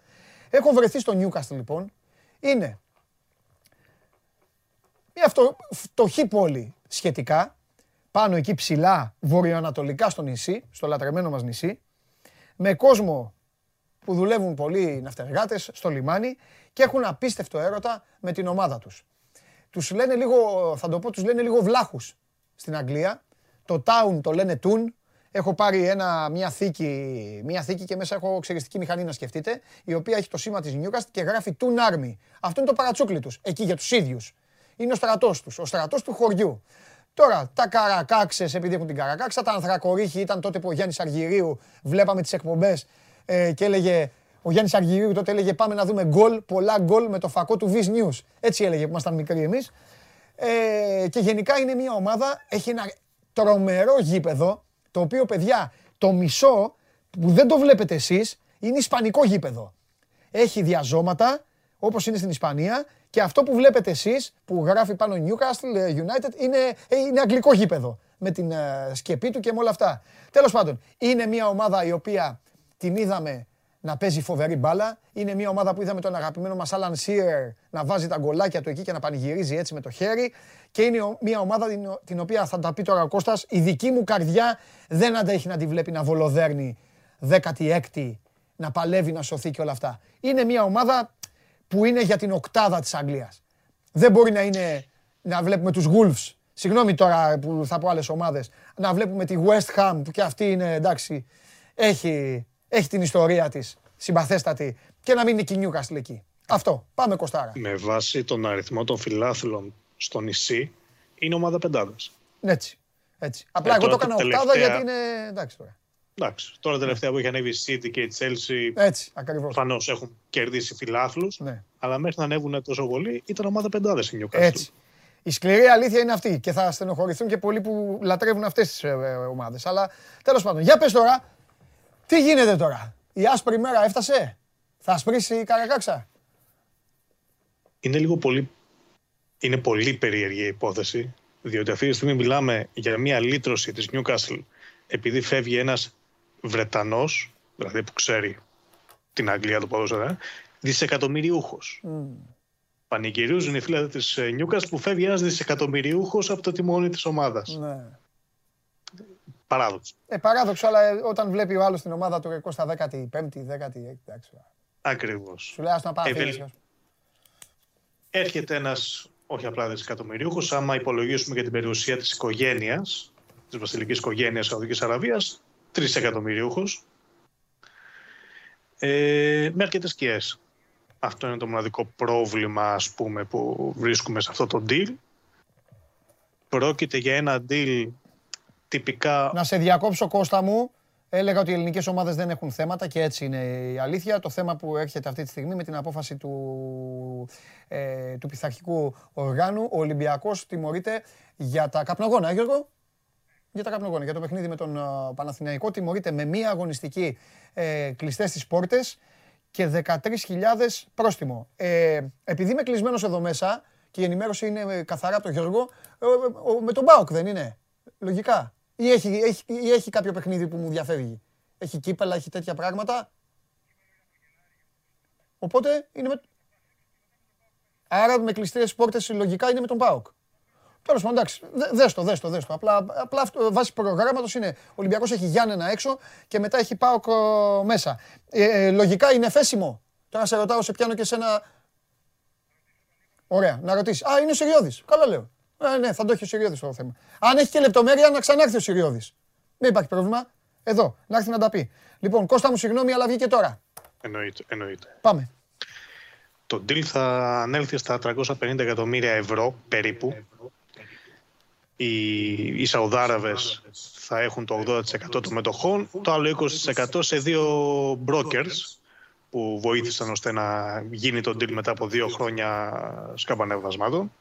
Έχω βρεθεί στο Newcastle λοιπόν. Είναι μια φτω, φτωχή πόλη σχετικά, πάνω εκεί ψηλά, βορειοανατολικά στο νησί, στο λατρεμένο μας νησί, με κόσμο που δουλεύουν πολλοί ναυτεργάτες στο λιμάνι και έχουν απίστευτο έρωτα με την ομάδα τους. Τους λένε λίγο, θα το πω, τους λένε λίγο βλάχους στην Αγγλία. Το town το λένε tune. Έχω πάρει ένα, μια, θήκη, μια θήκη και μέσα έχω ξεριστική μηχανή να σκεφτείτε, η οποία έχει το σήμα της Newcastle και γράφει Tune Army. Αυτό είναι το παρατσούκλι τους, εκεί για τους ίδιους. Είναι ο στρατός τους, ο στρατός του χωριού. Τώρα, τα καρακάξες, επειδή έχουν την καρακάξα, τα ανθρακορίχη ήταν τότε που ο Γιάννης Αργυρίου, βλέπαμε τις εκπομπές ε, και έλεγε, ο Γιάννης Αργυρίου τότε έλεγε πάμε να δούμε γκολ, πολλά γκολ με το φακό του Viz News. Έτσι έλεγε που ήμασταν μικροί εμείς. Ε, και γενικά είναι μια ομάδα, έχει ένα τρομερό γήπεδο, το οποίο παιδιά, το μισό που δεν το βλέπετε εσείς, είναι ισπανικό γήπεδο. Έχει διαζώματα, όπως είναι στην Ισπανία, και αυτό που βλέπετε εσείς, που γράφει πάνω Newcastle ε, United, είναι, ε, είναι αγγλικό γήπεδο. Με την ε, σκεπή του και με όλα αυτά. Τέλος πάντων, είναι μια ομάδα η οποία την είδαμε να παίζει φοβερή μπάλα. Είναι μια ομάδα που είδαμε τον αγαπημένο μας Alan Shearer να βάζει τα γκολάκια του εκεί και να πανηγυρίζει έτσι με το χέρι. Και είναι ο- μια ομάδα την, την οποία θα τα πει τώρα ο Κώστας, η δική μου καρδιά δεν αντέχει να τη βλέπει να βολοδέρνει 16η, να παλεύει να σωθεί και όλα αυτά. Είναι μια ομάδα που είναι για την οκτάδα της Αγγλίας. Δεν μπορεί να είναι να βλέπουμε τους Wolves. Συγγνώμη τώρα που θα πω άλλες ομάδες. Να βλέπουμε τη West Ham που και αυτή είναι εντάξει. Έχει, έχει την ιστορία της συμπαθέστατη και να μην είναι και η Newcastle εκεί. Αυτό. Πάμε Κωστάρα. Με βάση τον αριθμό των φιλάθλων στο νησί, είναι ομάδα πεντάδας. Έτσι. έτσι. Απλά Ε, εγώ το τώρα έκανα τελευταία- οκτάδα γιατί είναι. Εντάξει τώρα. Εντάξει, τώρα τελευταία που έχει ανέβει η City και η Chelsea, Έτσι, ακριβώς. προφανώς έχουν κερδίσει φιλάθλους, Ναι. αλλά μέχρι να ανέβουν τόσο πολύ ήταν ομάδα πεντάδες η Newcastle. Έτσι. Η σκληρή αλήθεια είναι αυτή και θα στενοχωρηθούν και πολλοί που λατρεύουν αυτές τις ομάδες. Αλλά τέλος πάντων, για πες τώρα, τι γίνεται τώρα; Η άσπρη μέρα έφτασε; Θα ασπρίσει η Καρακάξα; Είναι λίγο πολύ, είναι πολύ περίεργη η υπόθεση, διότι αυτή τη στιγμή μιλάμε για μια λύτρωση της Newcastle επειδή φεύγει ένας Βρετανός, δηλαδή που ξέρει την Αγγλία το ποδόσφαιρο, ε, δισεκατομμυριούχος. Πανηγυρίζουν οι φίλοι της ε, Newcastle που φεύγει ένας δισεκατομμυριούχος από το τιμόνι της ομάδας. Ναι. Παράδοξο. Ε, παράδοξο, αλλά ε, όταν βλέπει ο άλλος την ομάδα του ρεκόρ στα 15η, 10η, εντάξει. Ακριβώς. Σου λέει ας να πάει Ευελ- αφήνεις. Έρχεται ένας, όχι απλά δισεκατομμυριούχος, άμα υπολογίσουμε και την περιουσία της οικογένειας, της βασιλικής οικογένειας Σαουδικής Αραβίας, τρισεκατομμυριούχος, ε, με αρκετές σκιές. Αυτό είναι το μοναδικό πρόβλημα, ας πούμε, που βρίσκουμε σε αυτό το deal. Πρόκειται για ένα deal τυπικά Να σε διακόψω Κώστα μου. Έλεγα ότι οι ελληνικές ομάδες δεν έχουν θέματα και έτσι είναι η αλήθεια. Το θέμα που έρχεται αυτή τη στιγμή με την απόφαση του, ε, του πειθαρχικού οργάνου, ο Ολυμπιακός τιμωρείται για τα καπνογόνα, ε, Γιώργο; Για τα καπνογόνα, για το παιχνίδι με τον α, Παναθηναϊκό τιμωρείται με μία αγωνιστική ε, κλειστές στις πόρτες και 13.000 πρόστιμο. Ε, επειδή είμαι κλεισμένος εδώ μέσα και η ενημέρωση είναι ε, καθαρά από τον Γιώργο, ε, ε, ο- με τον Μπάουκ δεν είναι. Λογικά. Ή έχει, έχει, ή έχει κάποιο παιχνίδι που μου διαφεύγει. Έχει κύπελα, έχει τέτοια πράγματα. Οπότε είναι με... Άρα με κλειστές πόρτες λογικά είναι με τον ΠΑΟΚ. Τέλος πάντων, εντάξει. Δε- Δες το, δες το, δες το. Απλά, απλά αυτό, βάση προγράμματος είναι ο Ολυμπιακός έχει Γιάννενα έξω και μετά έχει ΠΑΟΚ ε, μέσα. Ε, ε, λογικά είναι φέσιμο. Τώρα σε ρωτάω, σε πιάνω και σε ένα. Ωραία, να ρωτήσεις. Α, είναι ο Σιριώδη. Καλά λέω. Ε, ναι, θα το έχει ο Σιριώδη το θέμα. Αν έχει και λεπτομέρεια, να ξανάρθει ο Σιριώδη. Δεν υπάρχει πρόβλημα. Εδώ, να έρθει να τα πει. Λοιπόν, Κώστα μου, συγγνώμη, αλλά βγήκε τώρα. εννοείται. εννοείται. Πάμε. Το deal θα ανέλθει στα 350 εκατομμύρια ευρώ περίπου. Οι, οι Σαουδάραβες θα έχουν το 80% των μετοχών, το άλλο 20% σε δύο brokers που βοήθησαν ώστε να γίνει το deal μετά από δύο χρόνια σκαμπανεύασμάτων.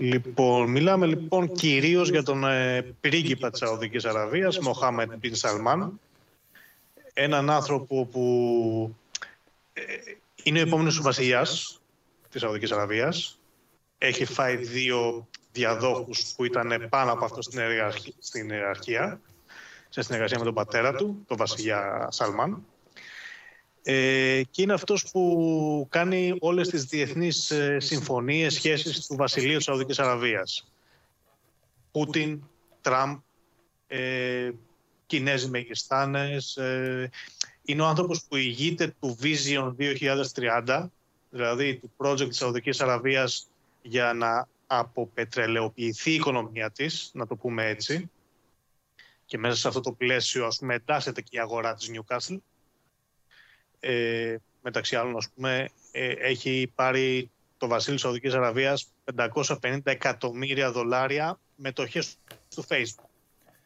Λοιπόν, μιλάμε λοιπόν κυρίως για τον ε, πρίγκιπα της Σαουδικής Αραβίας, Μοχάμετ Μπιν Σαλμάν, έναν άνθρωπο που ε, είναι ο επόμενος βασιλιάς της Σαουδικής Αραβίας. Έχει φάει δύο διαδόχους που ήταν πάνω από αυτό στην, ιεραρχία, στην ιεραρχία, σε συνεργασία με τον πατέρα του, τον βασιλιά Σαλμάν. Ε, και είναι αυτός που κάνει όλες τις διεθνείς ε, συμφωνίες, σχέσεις του βασιλείου της Σαουδικής Αραβίας. Πούτιν, Τραμπ, ε, Κινέζοι Μεγιστάνες. Ε, είναι ο άνθρωπος που ηγείται του Vision 2030, δηλαδή του project της Σαουδικής Αραβίας για να αποπετρελαιοποιηθεί η οικονομία της, να το πούμε έτσι. Και μέσα σε αυτό το πλαίσιο, ας πούμε, εντάσσεται και η αγορά της Newcastle. Ε, μεταξύ άλλων, ας πούμε, ε, έχει πάρει το βασίλειο της Σαουδικής Αραβίας 550 εκατομμύρια δολάρια μετοχές του Facebook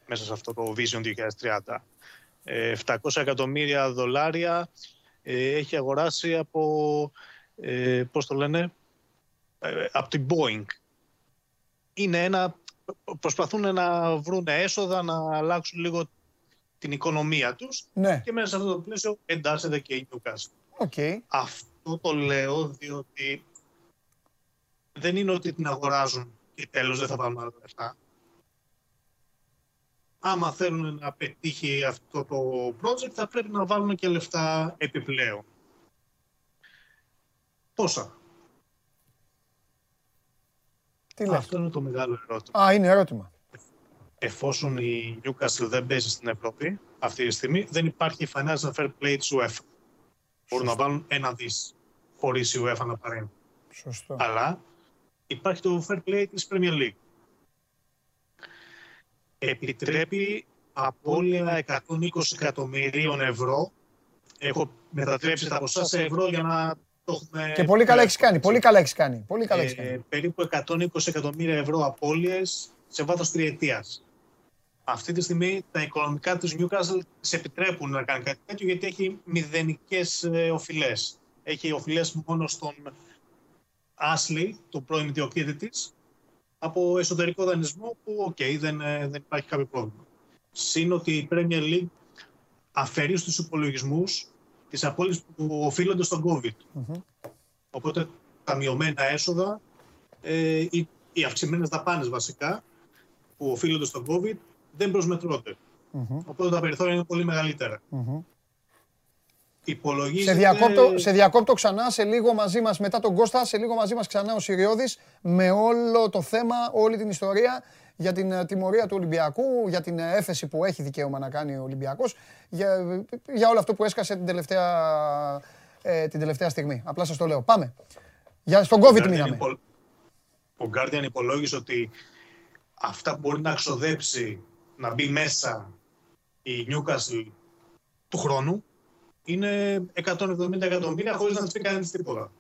μέσα σε αυτό το Vision 2030. Ε, 700 εκατομμύρια δολάρια ε, έχει αγοράσει από, ε, πώς το λένε, ε, από την Boeing. Είναι ένα, προσπαθούν να βρουν έσοδα, να αλλάξουν λίγο την οικονομία τους Ναι, και μέσα σε αυτό το πλαίσιο εντάσσεται και η Newcastle. οκ. Αυτό το λέω διότι δεν είναι ότι την αγοράζουν και τέλος δεν θα πάρουν άλλα λεφτά. Άμα θέλουν να πετύχει αυτό το project θα πρέπει να βάλουν και λεφτά επιπλέον. Πόσα; Τι λες; Αυτό είναι το μεγάλο ερώτημα. Α, είναι ερώτημα. Εφόσον η Newcastle δεν παίζει στην Ευρώπη αυτή τη στιγμή, δεν υπάρχει financial fair play της UEFA. Μπορούν να βάλουν ένα δις χωρίς η UEFA να παρέμβει. Σωστό. Αλλά υπάρχει το fair play της Premier League. Επιτρέπει απώλεια 120 εκατομμυρίων ευρώ. Έχω μετατρέψει τα ποσά σε ευρώ για να το έχουμε... Και πολύ καλά έχεις κάνει. Πολύ καλά έχεις κάνει. Πολύ καλά έχεις Ε, κάνει. περίπου 120 εκατομμύρια ευρώ απώλειες σε βάθος τριετίας. Αυτή τη στιγμή τα οικονομικά της Newcastle σε επιτρέπουν να κάνει κάτι τέτοιο γιατί έχει μηδενικές ε, οφειλές. Έχει οφειλές μόνο στον Ashley, τον πρώην ιδιοκτήτη της, από εσωτερικό δανεισμό που οκ, δεν, ε, δεν υπάρχει κάποιο πρόβλημα. Συν ότι η Premier League αφαιρεί στους υπολογισμούς τις απώλειες που οφείλονται στον COVID. Οπότε τα μειωμένα έσοδα, ε, οι, οι αυξημένες δαπάνες βασικά, που οφείλονται στον COVID, δεν προσμετρώνται. Οπότε τα περιθώρια είναι πολύ μεγαλύτερα. Υπολογίζεται... Σε διακόπτω, σε διακόπτω ξανά σε λίγο μαζί μας μετά τον Κώστα, σε λίγο μαζί μας ξανά ο Συριώδης με όλο το θέμα, όλη την ιστορία για την ε, τιμωρία του Ολυμπιακού, για την ε, έφεση που έχει δικαίωμα να κάνει ο Ολυμπιακός, για, για όλο αυτό που έσκασε την τελευταία, ε, την τελευταία στιγμή. Απλά σας το λέω. Πάμε. Για, στον Ο COVID Guardian μείναμε. υπο- Ο Guardian υπολόγισε ότι αυτά που μπορεί να ξοδέψει να μπει μέσα η Newcastle του χρόνου είναι 170 εκατομμύρια χωρίς να της πει κανένας τίποτα.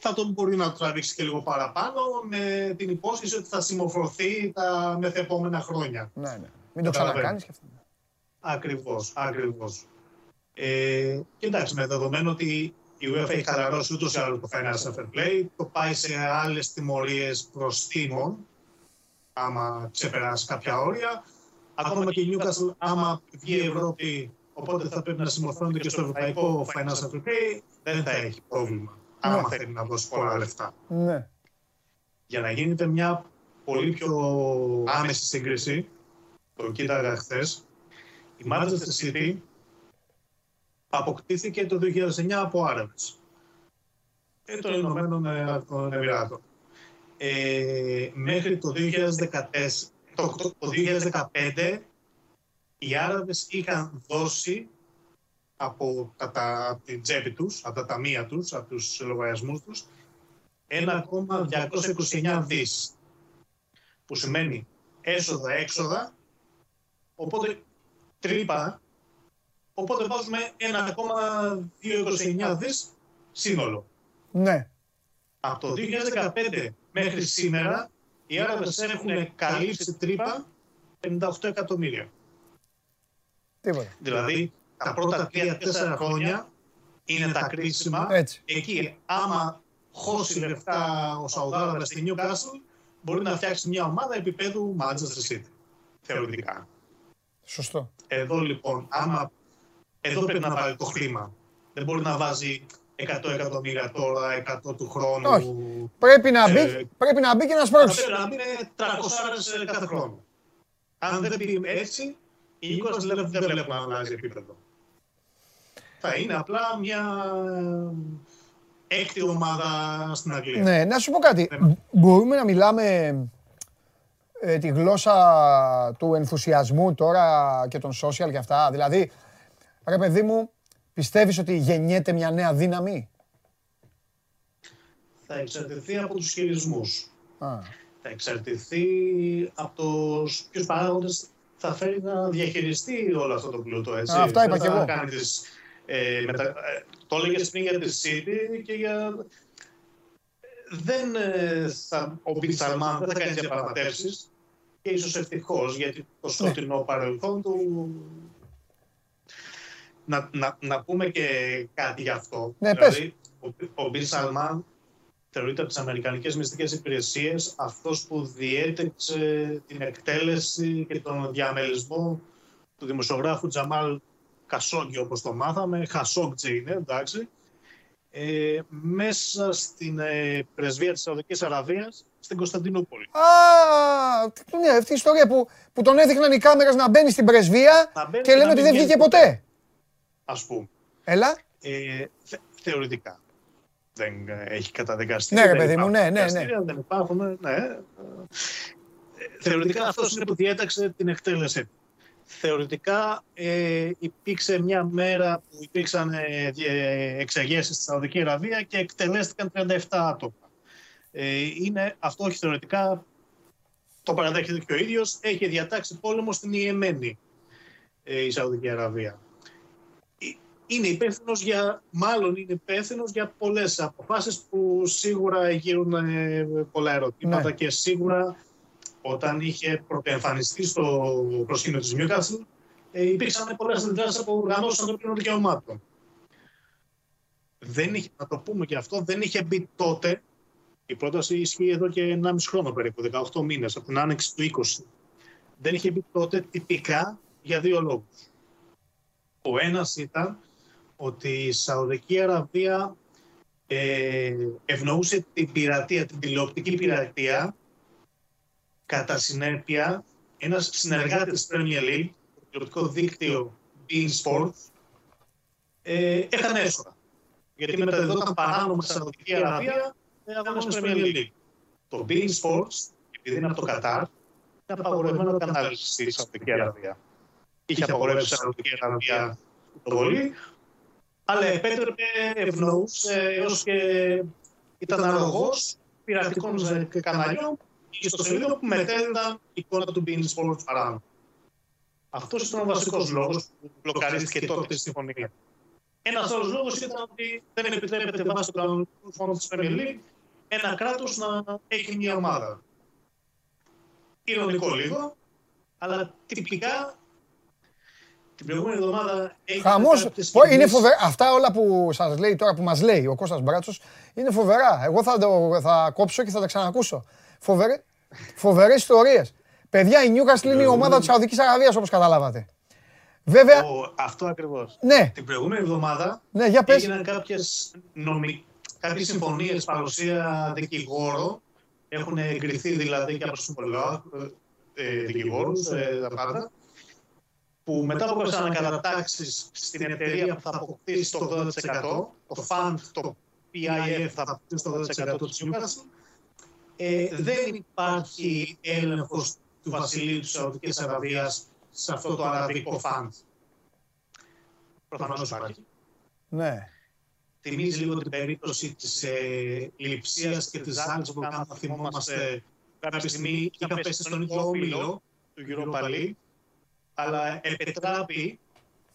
Θα τον μπορεί να το τραβήξει και λίγο παραπάνω με την υπόσχεση ότι θα συμμορφωθεί τα μεθεπόμενα χρόνια. Ναι, ναι. Μην το Καταλαβαίνω. ξανακάνεις και αυτό. Ακριβώς, ακριβώς. Ε, και εντάξει, με δεδομένο ότι η UEFA έχει χαλαρώσει ούτως ή άλλως το Financial Fair Play, το πάει σε άλλες τιμωρίες προστήμων, άμα ξεπεράσει κάποια όρια. Ακόμα και η Newcastle, άμα βγει η Ευρώπη, οπότε θα πρέπει να συμμορφώνεται και στο ευρωπαϊκό Financial Fair Play, δεν θα έχει πρόβλημα, άμα θέλει να δώσει πολλά λεφτά. Ναι. Για να γίνεται μια πολύ πιο άμεση σύγκριση, το κοίταγα χθες, η Manchester City αποκτήθηκε το 2009 από Άραβες και των Ηνωμένων ε, Αραβικών Εμμυράτων. Ε, μέχρι το 2014, το, το, το 2015 οι Άραβες είχαν δώσει από, τα, τα, από την τσέπη τους, από τα ταμεία τους, από τους λογαριασμούς τους, 1,229 δις. Που σημαίνει έσοδα-έξοδα, οπότε τρύπα, οπότε βάζουμε 1,229 δις σύνολο. Ναι. Από το 2015 μέχρι σήμερα, οι Άραβες έχουν καλύψει τρύπα 58 εκατομμύρια. Τίποτα. Δηλαδή, τα πρώτα 3-4 χρόνια είναι τα κρίσιμα. Έτσι. Εκεί, άμα χώσει λεφτά ο Σαουδάραβας στη Newcastle, μπορεί να φτιάξει μια ομάδα επίπεδου Manchester City. Θεωρητικά. Σωστό. Εδώ λοιπόν, άμα. Εδώ πρέπει να βάλει το χρήμα. Δεν μπορεί να βάζει 100 εκατομμύρια τώρα, 100 του χρόνου. Όχι. Πρέπει να μπει, Ε, πρέπει να μπει και να Θα σπρώξει. πρέπει να μπει 300 κάθε χρόνο. Αν δεν πει έτσι, η Newcastle δεν δεν βλέπουμε να αλλάζει επίπεδο. Θα είναι απλά μια έκτη ομάδα στην Αγγλία. Ναι, να σου πω κάτι. Μπορούμε να μιλάμε ε, τη γλώσσα του ενθουσιασμού τώρα και των social και αυτά. Δηλαδή, ρε παιδί μου, πιστεύεις ότι γεννιέται μια νέα δύναμη; Θα εξαρτηθεί από τους χειρισμούς. Α, Θα εξαρτηθεί από τους ποιους παράγοντες θα φέρει να διαχειριστεί όλο αυτό το πλούτο. Έτσι. Α, αυτά είπα Δεν κι θα εγώ. κάνει τις, ε, μετα... ε, το έλεγες πριν για τη City και για... Δεν ε, θα... Ο Μπιν Σαλμάν δεν θα κάνει διαπραγματεύσεις και ίσως ευτυχώς γιατί το σκοτεινό παρελθόν του... Να, να, να πούμε και κάτι γι' αυτό. Ναι, δηλαδή, ο, ο Μπιν Σαλμάν θεωρείται από τις Αμερικανικές μυστικές υπηρεσίες αυτός που διέτεξε την εκτέλεση και τον διαμελισμό του δημοσιογράφου Τζαμάλ Κασόγκη, όπως το μάθαμε, Χασόγκτζε είναι, εντάξει, ε, μέσα στην ε, πρεσβεία της Σαουδικής Αραβίας στην Κωνσταντινούπολη. Α, τι- ναι, αυτή η ιστορία που, που τον έδειχναν οι κάμερες να μπαίνει στην πρεσβεία Να μπαίνει και και λένε να ότι μην δεν βγήκε βγαίνει ποτέ. Ας πούμε. Έλα. Ε, θε, θεωρητικά. Δεν ε, έχει καταδικαστεί. Ναι, ρε δεν παιδί μου, υπάρχουν ναι, ναι, ναι. δικαστήρια, Δεν υπάρχουν, ναι. Ε, Θεωρητικά αυτός είναι που διέταξε την εκτέλεση. Θεωρητικά ε, υπήρξε μια μέρα που υπήρξαν ε, διε- εξεγέρσεις στη Σαουδική Αραβία και εκτελέστηκαν 37 άτομα. Ε, είναι αυτό όχι θεωρητικά, το παραδέχεται και ο ίδιος, έχει διατάξει πόλεμο στην Ιεμένη ε, η Σαουδική Αραβία. Ε, Είναι υπεύθυνος για, μάλλον είναι υπεύθυνος για πολλές αποφάσεις που σίγουρα γύρουν ε, πολλά ερωτήματα Ναι. και σίγουρα όταν είχε πρωτοεμφανιστεί στο προσκήνιο της Newcastle ε, υπήρξαν πολλές αντιδράσεις από οργανώσεις ανθρωπίνων δικαιωμάτων. Δεν είχε, να το πούμε και αυτό, δεν είχε μπει τότε, η πρόταση ισχύει εδώ και 1,5 χρόνο περίπου, 18 μήνες, από την άνοιξη του 20. Δεν είχε μπει τότε τυπικά για δύο λόγους. Ο ένας ήταν ότι η Σαουδική Αραβία ε, ευνοούσε την πειρατεία, την τηλεοπτική πειρατεία, κατά συνέπεια ένας συνεργάτης της Premier League, το τηλεοπτικό δίκτυο Bein Sports, ε, έχανε έσοδα. Γιατί μεταδιδόταν παράνομα στη Σαουδική Αραβία με αγώνες της Premier League. Το Bein Sports, επειδή είναι από το Κατάρ, είναι απαγορευμένο κανάλι στη Σαουδική Αραβία. Είχε απαγορεύσει η Σαουδική Αραβία το πολύ, αλλά επέτρεπε, ευνοούσε έως και ήταν αρρωγός πειρατικών καναλιών και στο σελίδο που μετέδιδαν εικόνα του Bein Sports παράνομα. Αυτός ήταν ο βασικός λόγος που μπλοκαρίστηκε τότε η συμφωνία. Ένας άλλος λόγος ήταν ότι δεν επιτρέπεται βάσει του κανονικού φόντου της Premier League ένα κράτος να έχει μια ομάδα. Ηρωνικό λίγο, αλλά τυπικά την προηγούμενη εβδομάδα έγινε Χαμός. κάποιες Πω, Είναι κινήσεις. φοβερά. Αυτά όλα που σας λέει τώρα, που μας λέει ο Κώστας Μπράτσος, είναι φοβερά. Εγώ θα, το, θα κόψω και θα τα ξανακούσω. Φοβερέ, φοβερές ιστορίες. Παιδιά, η Newcastle είναι η ομάδα της Σαουδικής Αραβίας, όπως καταλάβατε. Βέβαια, Ο- αυτό ακριβώς. ναι, Την προηγούμενη εβδομάδα ναι, για πες. έγιναν κάποιες, νομι... κάποιες συμφωνίες παρουσία δικηγόρο. Έχουν εγκριθεί δηλαδή και από τους ε, δικηγόρους, ε, τα πάντα, που μετά από κάποιες ανακατατάξεις στην εταιρεία που θα αποκτήσει το 80%, το fund, το PIF θα αποκτήσει το 80% της Newcastle, ε, δεν υπάρχει έλεγχος του Βασιλείου της Σαουδικής Αραβίας σε αυτό το αραβικό fund. Προφανώς υπάρχει Ναι. θυμίζει λίγο την περίπτωση της ε, Λειψίας και της Ζάλτσμπουργκ, αν θα θυμόμαστε κάποια στιγμή είχαν πέσει στον ίδιο όμιλο του Europa League, αλλά επετράπη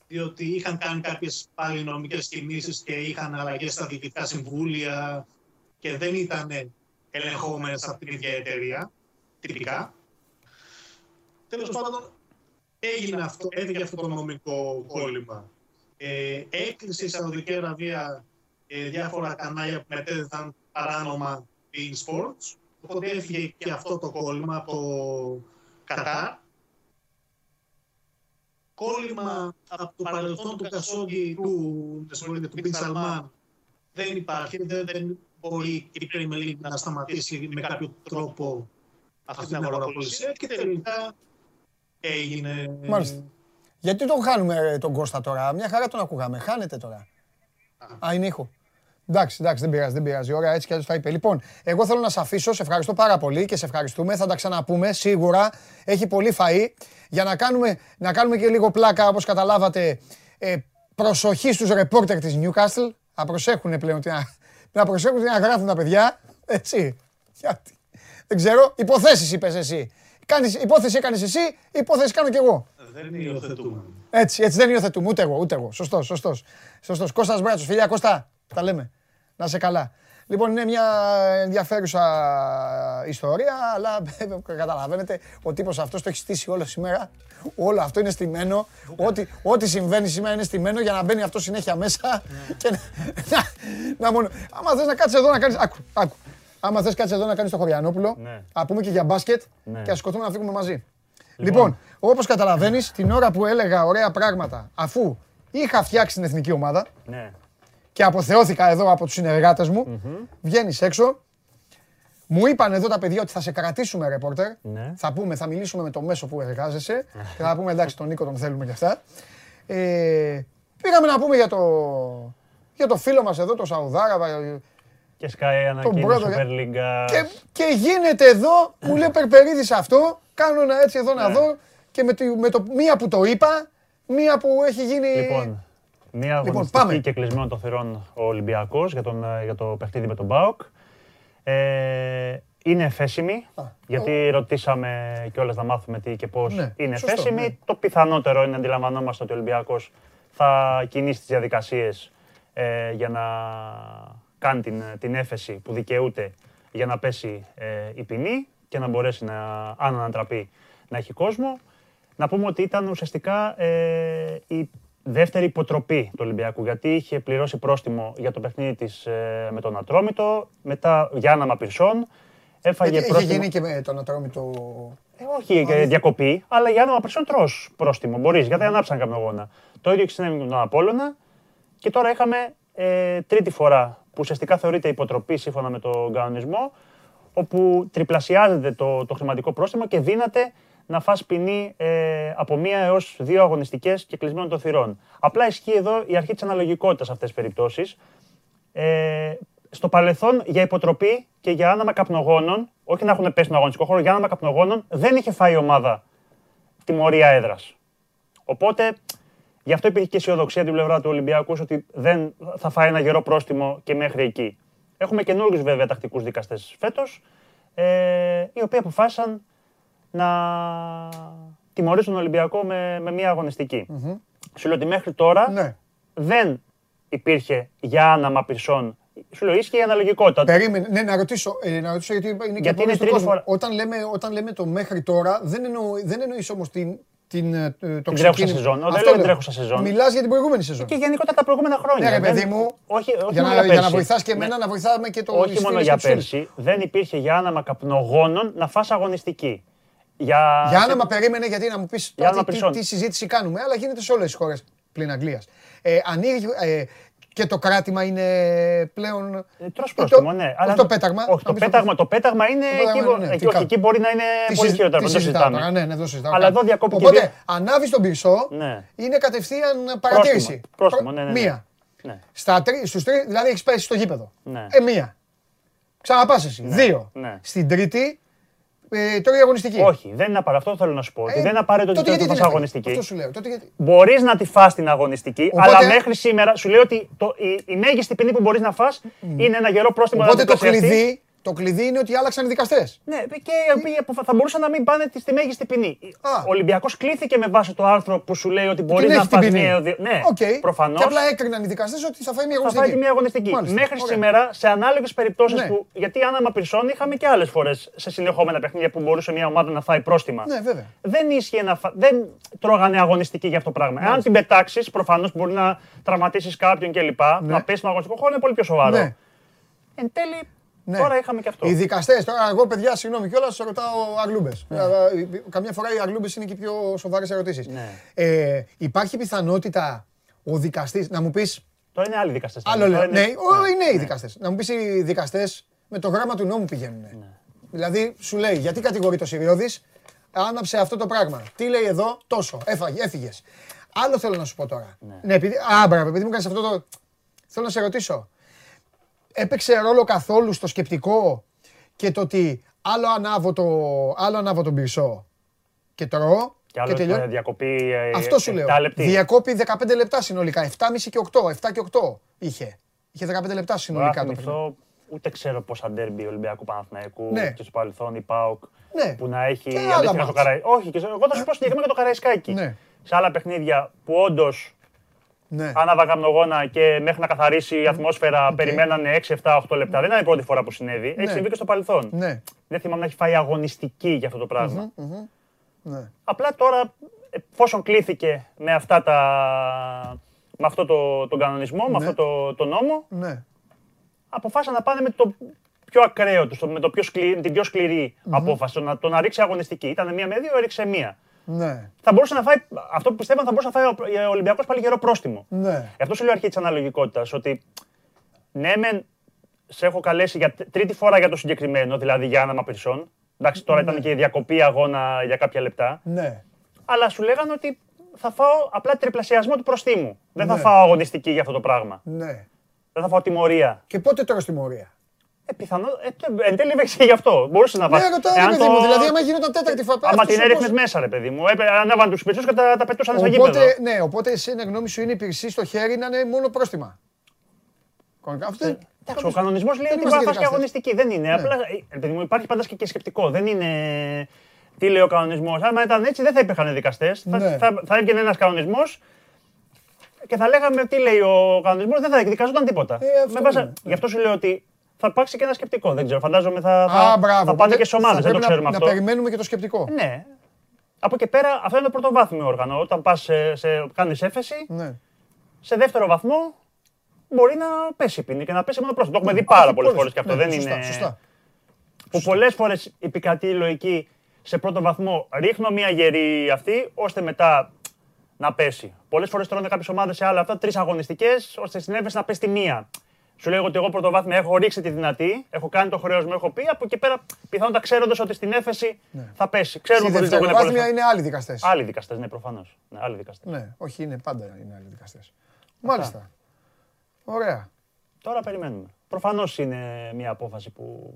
διότι είχαν κάνει κάποιες πάλι νομικές κινήσεις και είχαν αλλαγές στα διοικητικά συμβούλια και δεν ήταν ελεγχόμενες από την ίδια εταιρεία, τυπικά. Τέλος πάντων, έγινε αυτό, έφυγε αυτό το νομικό κόλλημα. Ε, έκλεισε η Σαουδική Αραβία ε, διάφορα κανάλια που μετέδιδαν παράνομα in sports. Οπότε έφυγε και αυτό το κόλλημα από το Κατάρ. Κόλλημα από το παρελθόν του Κασόγγι, του, με συγχωρείτε, του Μπιν Σαλμάν, δεν υπάρχει. Δεν, δεν μπορεί η Premier League να σταματήσει με κάποιο τρόπο αυτή την αγοραπολισία και τελικά έγινε... Μάλιστα. Γιατί τον χάνουμε ε, τον Κώστα τώρα, μια χαρά τον ακούγαμε. Χάνεται τώρα. Α, είναι ήχο. Εντάξει, εντάξει, δεν πειράζει, δεν πειράζει. Ωραία, έτσι κι αλλιώς θα είπε. Λοιπόν, εγώ θέλω να σε αφήσω. Σε ευχαριστώ πάρα πολύ και σε ευχαριστούμε. Θα τα ξαναπούμε σίγουρα. Έχει πολύ φαΐ. Για να κάνουμε, να κάνουμε και λίγο πλάκα, όπως καταλάβατε, ε, προσοχή στους ρεπόρτερ της Newcastle. Να προσέχουν πλέον, τι να, να προσέχουν τι να γράφουν τα παιδιά. Έτσι. Γιατί. Δεν ξέρω. Υποθέσεις είπες εσύ. Κάνεις, υπόθεση έκανες εσύ, υπόθεση κάνω κι εγώ. Δεν υιοθετούμε. Έτσι, έτσι δεν υιοθετούμε. Ούτε εγώ, ούτε εγώ. Σωστός, σωστός. Σωστός. Κώστας Μπράτσος, φιλιά Κώστα. Τα λέμε. Να σε καλά. Λοιπόν, είναι μια ενδιαφέρουσα ιστορία, αλλά καταλαβαίνετε, ο τύπος αυτός το έχει στήσει όλο σήμερα. Όλο αυτό είναι στημένο. Ό,τι, ό,τι συμβαίνει σήμερα είναι στημένο για να μπαίνει αυτό συνέχεια μέσα. και να, να, να μόνο... Άμα θες να κάτσεις εδώ να κάνεις... Άκου, άκου. Άμα θες κάτσεις εδώ να κάνεις το Χωριανόπουλο, Ναι. να πούμε και για μπάσκετ Ναι. και να σηκωθούμε να φύγουμε μαζί. Λοιπόν, όπως καταλαβαίνεις, την ώρα που έλεγα ωραία πράγματα, αφού είχα φτιάξει την εθνική ομάδα Ναι. Και αποθεώθηκα εδώ από τους συνεργάτες μου, βγαίνεις έξω, μου είπαν εδώ τα παιδιά ότι θα σε κρατήσουμε ρεπόρτερ. Ναι. Θα πούμε, θα μιλήσουμε με το μέσο που εργάζεσαι και θα πούμε εντάξει τον Νίκο τον θέλουμε και αυτά. Ε, πήγαμε να πούμε για το, για το φίλο μας εδώ, το Σαουδάρα. Και σκάει ανακοίνωση πρώτο, Super League. Και, και γίνεται εδώ, μου λέει Περπερίδης αυτό, κάνω ένα έτσι εδώ να Ναι. δω και με, το, με το μία που το είπα, μία που έχει γίνει... Λοιπόν, μία Λοιπόν, αγωνιστική πάμε. και κλεισμένο των θερών ο Ολυμπιακός για, τον, ε, για το παιχνίδι με τον ΠΑΟΚ. Ε, είναι εφέσιμη, Α, γιατί ρωτήσαμε κιόλας να μάθουμε τι και πώς Ναι, είναι σωστό, εφέσιμη. ναι. Το πιθανότερο είναι, αντιλαμβανόμαστε, ότι ο Ολυμπιακός θα κινήσει τις διαδικασίες ε, για να κάνει την, την έφεση που δικαιούται για να πέσει ε, η ποινή και να μπορέσει να, αν ανατραπεί, να έχει κόσμο. Να πούμε ότι ήταν ουσιαστικά ε, η δεύτερη υποτροπή του Ολυμπιακού, γιατί είχε πληρώσει πρόστιμο για το παιχνίδι της ε, με τον Ατρόμητο, μετά Γιάννα Μαπυρσών, έφαγε Γιατί Είχε πρόστιμο... γίνει και με τον Ατρόμητο. Ε, όχι και διακοπή, αλλά για ένα Μαπυρσών τρως πρόστιμο, μπορείς, γιατί ανάψαν καπνογόνα. Το ίδιο και συνέβη με τον Απόλλωνα και τώρα είχαμε ε, τρίτη φορά που ουσιαστικά θεωρείται υποτροπή σύμφωνα με τον κανονισμό, όπου τριπλασιάζεται το, το χρηματικό πρόστιμο και δύναται να φας ποινή ε, από μία έως δύο αγωνιστικές και κλεισμένων των θυρών. Απλά ισχύει εδώ η αρχή της αναλογικότητας σε αυτές τις περιπτώσεις. Ε, στο παρελθόν για υποτροπή και για άναμα καπνογόνων, όχι να έχουν πέσει στον αγωνιστικό χώρο, για άναμα καπνογόνων δεν είχε φάει η ομάδα τιμωρία έδρας. Οπότε γι' αυτό υπήρχε και αισιοδοξία από την πλευρά του Ολυμπιακού ότι δεν θα φάει ένα γερό πρόστιμο και μέχρι εκεί. Έχουμε καινούριους βέβαια τακτικούς δικαστές φέτος, ε, οι οποίοι αποφάσισαν να τιμωρήσουν τον Ολυμπιακό με, με μια αγωνιστική. Σου λέω ότι μέχρι τώρα Ναι. δεν υπήρχε για άναμα πυρσών. Σου λέω ίσχυε η αναλογικότητα. Περίμενε, ναι, να ρωτήσω, ε, να ρωτήσω γιατί είναι και Γιατί πολλοί είναι του τρίτης κόσμου. φορά. Όταν λέμε, όταν λέμε το μέχρι τώρα, δεν, εννοώ, δεν εννοείς όμως την, την, ε, το τρέχουσα ξεκίνημα. σεζόν. Δεν Αυτό λέω την λέω. τρέχουσα σεζόν. Μιλάς για την προηγούμενη σεζόν. Και γενικότερα τα προηγούμενα χρόνια. Ναι, ρε Δεν- παιδί μου, όχι, όχι για, μόνο να, για να πέρσι. βοηθάς και Ναι. εμένα, να βοηθάμε και το Όχι μόνο για και τους φίλους. πέρσι, δεν υπήρχε για άναμα καπνογόνων να φας αγωνιστική. Για, Για άνομα περίμενε, γιατί να μου πεις Για τώρα άνομα τι, τι, πυρσών. τι συζήτηση κάνουμε, αλλά γίνεται σε όλες τις χώρες πλην Αγγλίας. Ε, ανοίγει, ε, και το κράτημα είναι πλέον... Ε, τρως το- πρόστιμο, ναι. όχι το πέταγμα. Όχι, να το πεις το πέταγμα, το πέταγμα είναι. πέταγμα εκεί, είναι, ναι, εκεί, τι όχι, κάνω. εκεί μπορεί να είναι Τι πολύ συζη- χειρότερα. τι Δεν το συζητάω συζητάμε. τώρα, ναι, ναι, δεν το συζητάω Αλλά καν. εδώ διακόπηκε Οπότε, δύο- ανάβεις τον πυρσό, Ναι. είναι κατευθείαν παρατήρηση. πρόστιμο, Προ- ναι, ναι, ναι. Μία. Ναι. Στα τρι, στους τρεις, δηλαδή έχεις πέσει στο γήπεδο. Ναι. Ε, μία. Ξαναπάς εσύ. Δύο. ναι. Στην τρίτη, ε, τώρα η αγωνιστική. Όχι, δεν είναι απαραίτητο. Αυτό θέλω να σου πω. Ότι Ε, δεν είναι απαραίτητο τότε ότι γιατί θα την φας έφαγε. αγωνιστική. Αυτό σου λέω. Τότε γιατί... Μπορείς να τη φας την αγωνιστική, Οπότε- αλλά μέχρι σήμερα σου λέω ότι το, η, η μέγιστη ποινή που μπορείς να φας είναι ένα γερό πρόστιμο να Οπότε το διπλασιαστεί. κλειδί, το κλειδί είναι ότι άλλαξαν οι δικαστές. Ναι, και οι οποίοι αποφα- θα μπορούσαν να μην πάνε τη- στη μέγιστη ποινή. Α. Ο Ολυμπιακός κλήθηκε με βάση το άρθρο που σου λέει ότι μπορεί Την να έχει την φας ποινή. μία. δύο- Ναι, ΟΚ. προφανώς. Και απλά έκριναν οι δικαστές ότι θα φάει μια Θα αγωνιστική. φάει τη μία αγωνιστική. Μάλιστα. Μέχρι Ωραία. σήμερα, σε ανάλογες περιπτώσεις Ναι. που. Γιατί άναμα πυρσών είχαμε και άλλες φορές σε συνεχόμενα παιχνίδια που μπορούσε μια ομάδα να φάει πρόστιμα. Ναι, βέβαια. Δεν ίσχυε να φα... Δεν τρώγανε αγωνιστική για αυτό το πράγμα. Αν την πετάξεις, προφανώς μπορεί να τραυματίσεις κάποιον κλπ. Να πέσει στον αγωνιστικό χώρο είναι πολύ πιο σοβαρό. Ναι. Εν τέλει, Ναι. τώρα είχαμε και αυτό. Οι δικαστές, τώρα εγώ παιδιά, συγγνώμη κιόλας, σα ρωτάω αγλούμπες. Ναι. Καμιά φορά οι αγλούμπες είναι και οι πιο σοβαρές ερωτήσεις. Ναι. Ε, υπάρχει πιθανότητα ο δικαστής να μου πει. Τώρα είναι άλλοι δικαστές. Άλλο λέω. Ναι, ο- είναι οι δικαστές. Να μου πεις οι δικαστές με το γράμμα του νόμου πηγαίνουν. Ναι. Δηλαδή σου λέει γιατί κατηγορεί το Σιριώδης, άναψε αυτό το πράγμα. Τι λέει εδώ, τόσο. Έφυγες. Άλλο θέλω να σου πω τώρα. Ναι, επειδή, α, μπράβο, επειδή μου κάνεις αυτό το. Θέλω να σε ρωτήσω. Έπαιξε ρόλο καθόλου στο σκεπτικό και το ότι άλλο ανάβω, το, άλλο ανάβω τον πυρσό και τρώω Και άλλο τελειώ- ε, διακοπή. ε, Αυτό σου λέω. 7 λεπτή. Διακόπη 15 λεπτά συνολικά. 7,5 και 8. 7 και 8 είχε. Είχε 15 λεπτά Μπορώ να συνολικά το παιχνίδι. θυμηθώ, ούτε ξέρω πόσα ντέρμπι Ολυμπιακού Παναθηναϊκού Ναι. και στο παρελθόν η ΠΑΟΚ Ναι. που να έχει Και άλλα αντίστοιχα στο μάτς. Καραϊ... Όχι, και σε- εγώ θα σου πω συγκεκριμένα για το Καραϊσκάκι. Ναι. Σε άλλα παιχνίδια που όντως Ναι. άναβα καπνογόνα και μέχρι να καθαρίσει η ατμόσφαιρα περιμένανε 6, 7, 8 λεπτά. Δεν είναι η πρώτη φορά που συνέβη. Έχει Ναι. συμβεί και στο παρελθόν. Ναι. Δεν θυμάμαι να έχει φάει αγωνιστική για αυτό το πράγμα. Ναι. Απλά τώρα, εφόσον κλήθηκε με, αυτά τα... με αυτό το, τον κανονισμό, με Ναι. αυτό το, το νόμο, Ναι. αποφάσισαν να πάνε με το πιο ακραίο τους, με το πιο σκλη- την πιο σκληρη απόφαση, το να, το να ρίξει αγωνιστική. Ήταν μία με δύο, έριξε μία. Ναι. Θα μπορούσε να φάει, αυτό που πιστεύω θα μπορούσε να φάει ο- ο Ολυμπιακός πάλι γερό πρόστιμο. Ναι. Γι' αυτό σου λέω αρχή της αναλογικότητας, ότι ναι, μεν σε έχω καλέσει για τ- τρίτη φορά για το συγκεκριμένο, δηλαδή για άναμα πυρσών. Εντάξει, τώρα ήταν και η διακοπή αγώνα για κάποια λεπτά. Ναι. Αλλά σου λέγανε ότι θα φάω απλά τριπλασιασμό του προστίμου. Δεν θα Ναι. φάω αγωνιστική για αυτό το πράγμα. Ναι. Δεν θα φάω τιμωρία. Και πότε τώρα στη μορία; Ε, πιθανό, ε, τε- εν τέλει έπαιξε γι' αυτό. Μπορούσε να Ναι, βάλει. ρωτάω, ρε παιδί μου, δηλαδή άμα γινόταν τέταρτη φορά. Άμα αυτός την ο έριχνες πώς- μέσα, ρε παιδί μου. Έπαι, ανέβαν τους πετσού και τα, τα πετούσαν στο γήπεδο. Οπότε, ναι, οπότε εσύ είναι γνώμη σου είναι υπηρεσία στο χέρι να είναι μόνο πρόστιμα. Κανονικά. Αυτό Εντάξει, ο κάποιος- κανονισμός λέει δεν ότι είμαστε μπορεί να φας και δικαστές. αγωνιστική. Δεν είναι. Απλά ε, παιδί μου, υπάρχει πάντα και σκεπτικό. Δεν είναι. Τι λέει ο κανονισμός. Άμα ήταν έτσι, δεν θα υπήρχαν δικαστές. Ναι. Θα, θα, θα έβγαινε ένας κανονισμός και θα λέγαμε τι λέει ο κανονισμός, δεν θα εκδικαζόταν τίποτα. Ε, αυτό Με βάση- είναι. Γι' αυτό σου λέω ότι θα υπάρξει και ένα σκεπτικό. Δεν ξέρω. Φαντάζομαι θα, θα, Α, μπράβο. θα πάνε Οπότε και στι ομάδες. θα Δεν το πρέπει ξέρουμε να, αυτό. Να περιμένουμε και το σκεπτικό. Ναι. Από εκεί πέρα, αυτό είναι το πρωτοβάθμιο όργανο. Όταν πας σε, σε, κάνεις έφεση, Ναι. σε δεύτερο βαθμό μπορεί να πέσει η ποινή και να πέσει μόνο πρόσωπο. Το έχουμε δει πάρα πολλές φορές και αυτό. Ναι, δεν σωστά, είναι. Σωστά. Που πολλές φορές επικρατεί η λογική σε πρώτο βαθμό ρίχνω μια γερή αυτή, ώστε μετά να πέσει. Πολλές φορές τρώνε κάποιες ομάδες σε άλλα αυτά τρεις αγωνιστικές, ώστε στην έφεση να πέσει τη μία. Σου λέω ότι εγώ πρωτοβάθμια έχω ρίξει τη δυνατή, έχω κάνει το χρέος μου, έχω πει. Από εκεί πέρα πιθανότατα ξέροντας ότι στην έφεση θα πέσει. Ξέρουμε Στη ότι δεν το έχουν δευτεροβάθμια πολλές είναι άλλοι δικαστές. Άλλοι δικαστές, ναι, προφανώς. Ναι, άλλοι δικαστές. Ναι, όχι, είναι πάντα είναι άλλοι δικαστές. Μάλιστα. Ωραία. Τώρα περιμένουμε. Προφανώς είναι μια απόφαση που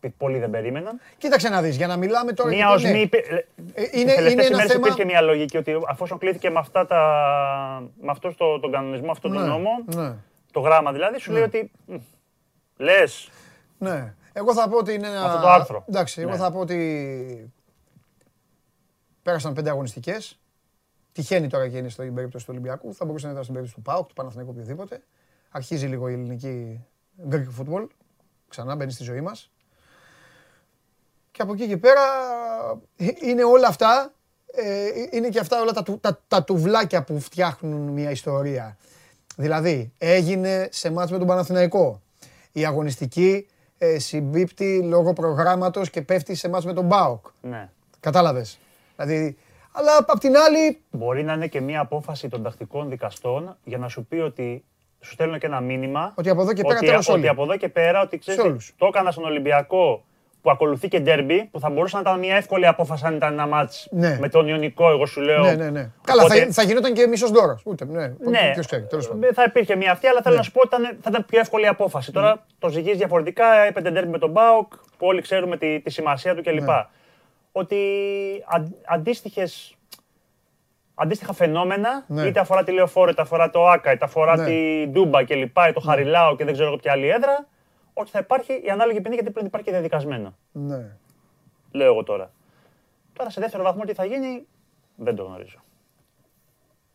πι- πολλοί δεν περίμεναν. Κοίταξε να δεις, για να μιλάμε τώρα. Μια ναι. οσμή. Ε, είναι- Είναι, είναι ένα θέμα- υπήρχε μια λογική ότι αφόσον κλείθηκε με, αυτά τα, με αυτός το, τον κανονισμό, αυτόν τον Ναι, νόμο, ναι. Το γράμμα δηλαδή, σου λέει ότι. Λες. Ναι. Εγώ θα πω ότι είναι ένα. Αυτό το άρθρο. Εντάξει, εγώ Ναι. θα πω ότι πέρασαν πέντε αγωνιστικές. Τυχαίνει τώρα και είναι στην περίπτωση του Ολυμπιακού. Θα μπορούσε να ήταν στην περίπτωση του ΠΑΟΚ, του Παναθηναϊκού, οποιοδήποτε. Αρχίζει λίγο η ελληνική Greek football. Ξανά μπαίνει στη ζωή μας. Και από εκεί και πέρα ε, είναι όλα αυτά. ε, είναι και αυτά όλα τα, του- τα, τα τουβλάκια που φτιάχνουν μια ιστορία. Δηλαδή, έγινε σε μάτς με τον Παναθηναϊκό. Η αγωνιστική ε, συμπίπτει λόγω προγράμματος και πέφτει σε μάτς με τον ΠΑΟΚ. Ναι. Κατάλαβες. Δηλαδή, αλλά απ' την άλλη, Μπορεί να είναι και μια απόφαση των τακτικών δικαστών για να σου πει ότι σου στέλνω και ένα μήνυμα. Ότι από εδώ και πέρα ότι, τέλος ότι όλοι. από εδώ και πέρα, ότι ξέρεις, Σε όλους. το έκανα στον Ολυμπιακό που ακολουθεί και ντέρμπι, που θα μπορούσε να ήταν μια εύκολη απόφαση αν ήταν ένα μάτς Ναι. με τον Ιωνικό, εγώ σου λέω. ναι, ναι, ναι. Καλά, Οπότε- θα, θα γινόταν και μισός δώρος. Ούτε, ναι. Ναι, Ποιος ξέρει, τέλος πάντων. ε, θα υπήρχε μια αυτή, αλλά θέλω Ναι. να σου πω ότι ήταν, θα ήταν πιο εύκολη η απόφαση. Τώρα το ζυγίζει διαφορετικά, έπαιρνε ντέρμπι με τον Μπάουκ, που όλοι ξέρουμε τη, τη σημασία του κλπ. Ναι. Ότι αν, αντίστοιχες, αντίστοιχα φαινόμενα, Ναι. είτε αφορά τη Λεωφόρο, είτε αφορά το Άκα, είτε αφορά Ναι. τη Ντούμπα κλπ, ή το Χαριλάο και δεν ξέρω εγώ ποια άλλη έδρα, ότι θα υπάρχει η ανάλογη ποινή γιατί πρέπει να υπάρχει και διαδικασμένο. Ναι. Λέω εγώ τώρα. Τώρα σε δεύτερο βαθμό τι θα γίνει, δεν το γνωρίζω.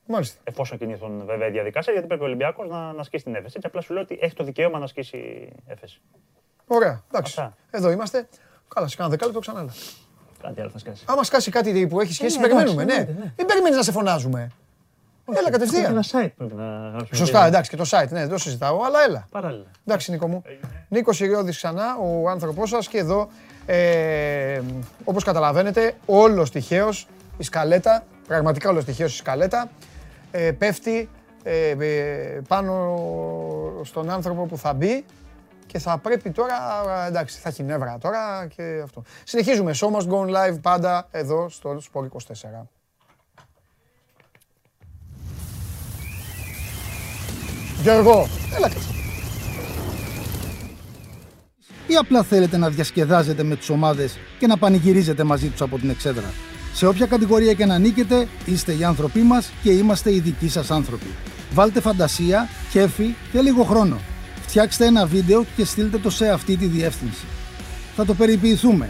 Μάλιστα. Εφόσον κινηθούν βέβαια οι διαδικασίες, γιατί πρέπει ο Ολυμπιακός να, να ασκήσει την έφεση. Έτσι, απλά σου λέω ότι έχει το δικαίωμα να ασκήσει έφεση. Ωραία, εντάξει. Αυτά. Εδώ είμαστε. Καλά, σε κάνα δεκάλεπτο ξανά. έλα. Κάτι άλλο θα σκάσει. Άμα σκάσει κάτι που έχει σχέση, ναι, περιμένουμε, εντάξει, ναι. εννοείται, ναι. Μην περιμένεις να σε φωνάζουμε. Έλα κατευθείαν. site πρέπει να Σωστά, εντάξει, και το site, ναι, δεν το συζητάω, αλλά έλα. Παράλληλα. Εντάξει, Νίκο μου. Νίκος Ιριώδης ξανά, ο άνθρωπός σας και εδώ, ε, όπως καταλαβαίνετε, όλος τυχαίος η σκαλέτα, πραγματικά όλος τυχαίος η σκαλέτα, ε, πέφτει ε, ε, πάνω στον άνθρωπο που θα μπει και θα πρέπει τώρα, εντάξει, θα έχει νεύρα τώρα και αυτό. Συνεχίζουμε, Show Must Go On Live πάντα εδώ στο Sport 24. Γιώργο, έλα κάτσε. ή απλά θέλετε να διασκεδάζετε με τις ομάδες και να πανηγυρίζετε μαζί τους από την εξέδρα. Σε όποια κατηγορία και να ανήκετε, είστε οι άνθρωποι μας και είμαστε οι δικοί σας άνθρωποι. Βάλτε φαντασία, κέφι και λίγο χρόνο. Φτιάξτε ένα βίντεο και στείλτε το σε αυτή τη διεύθυνση. Θα το περιποιηθούμε.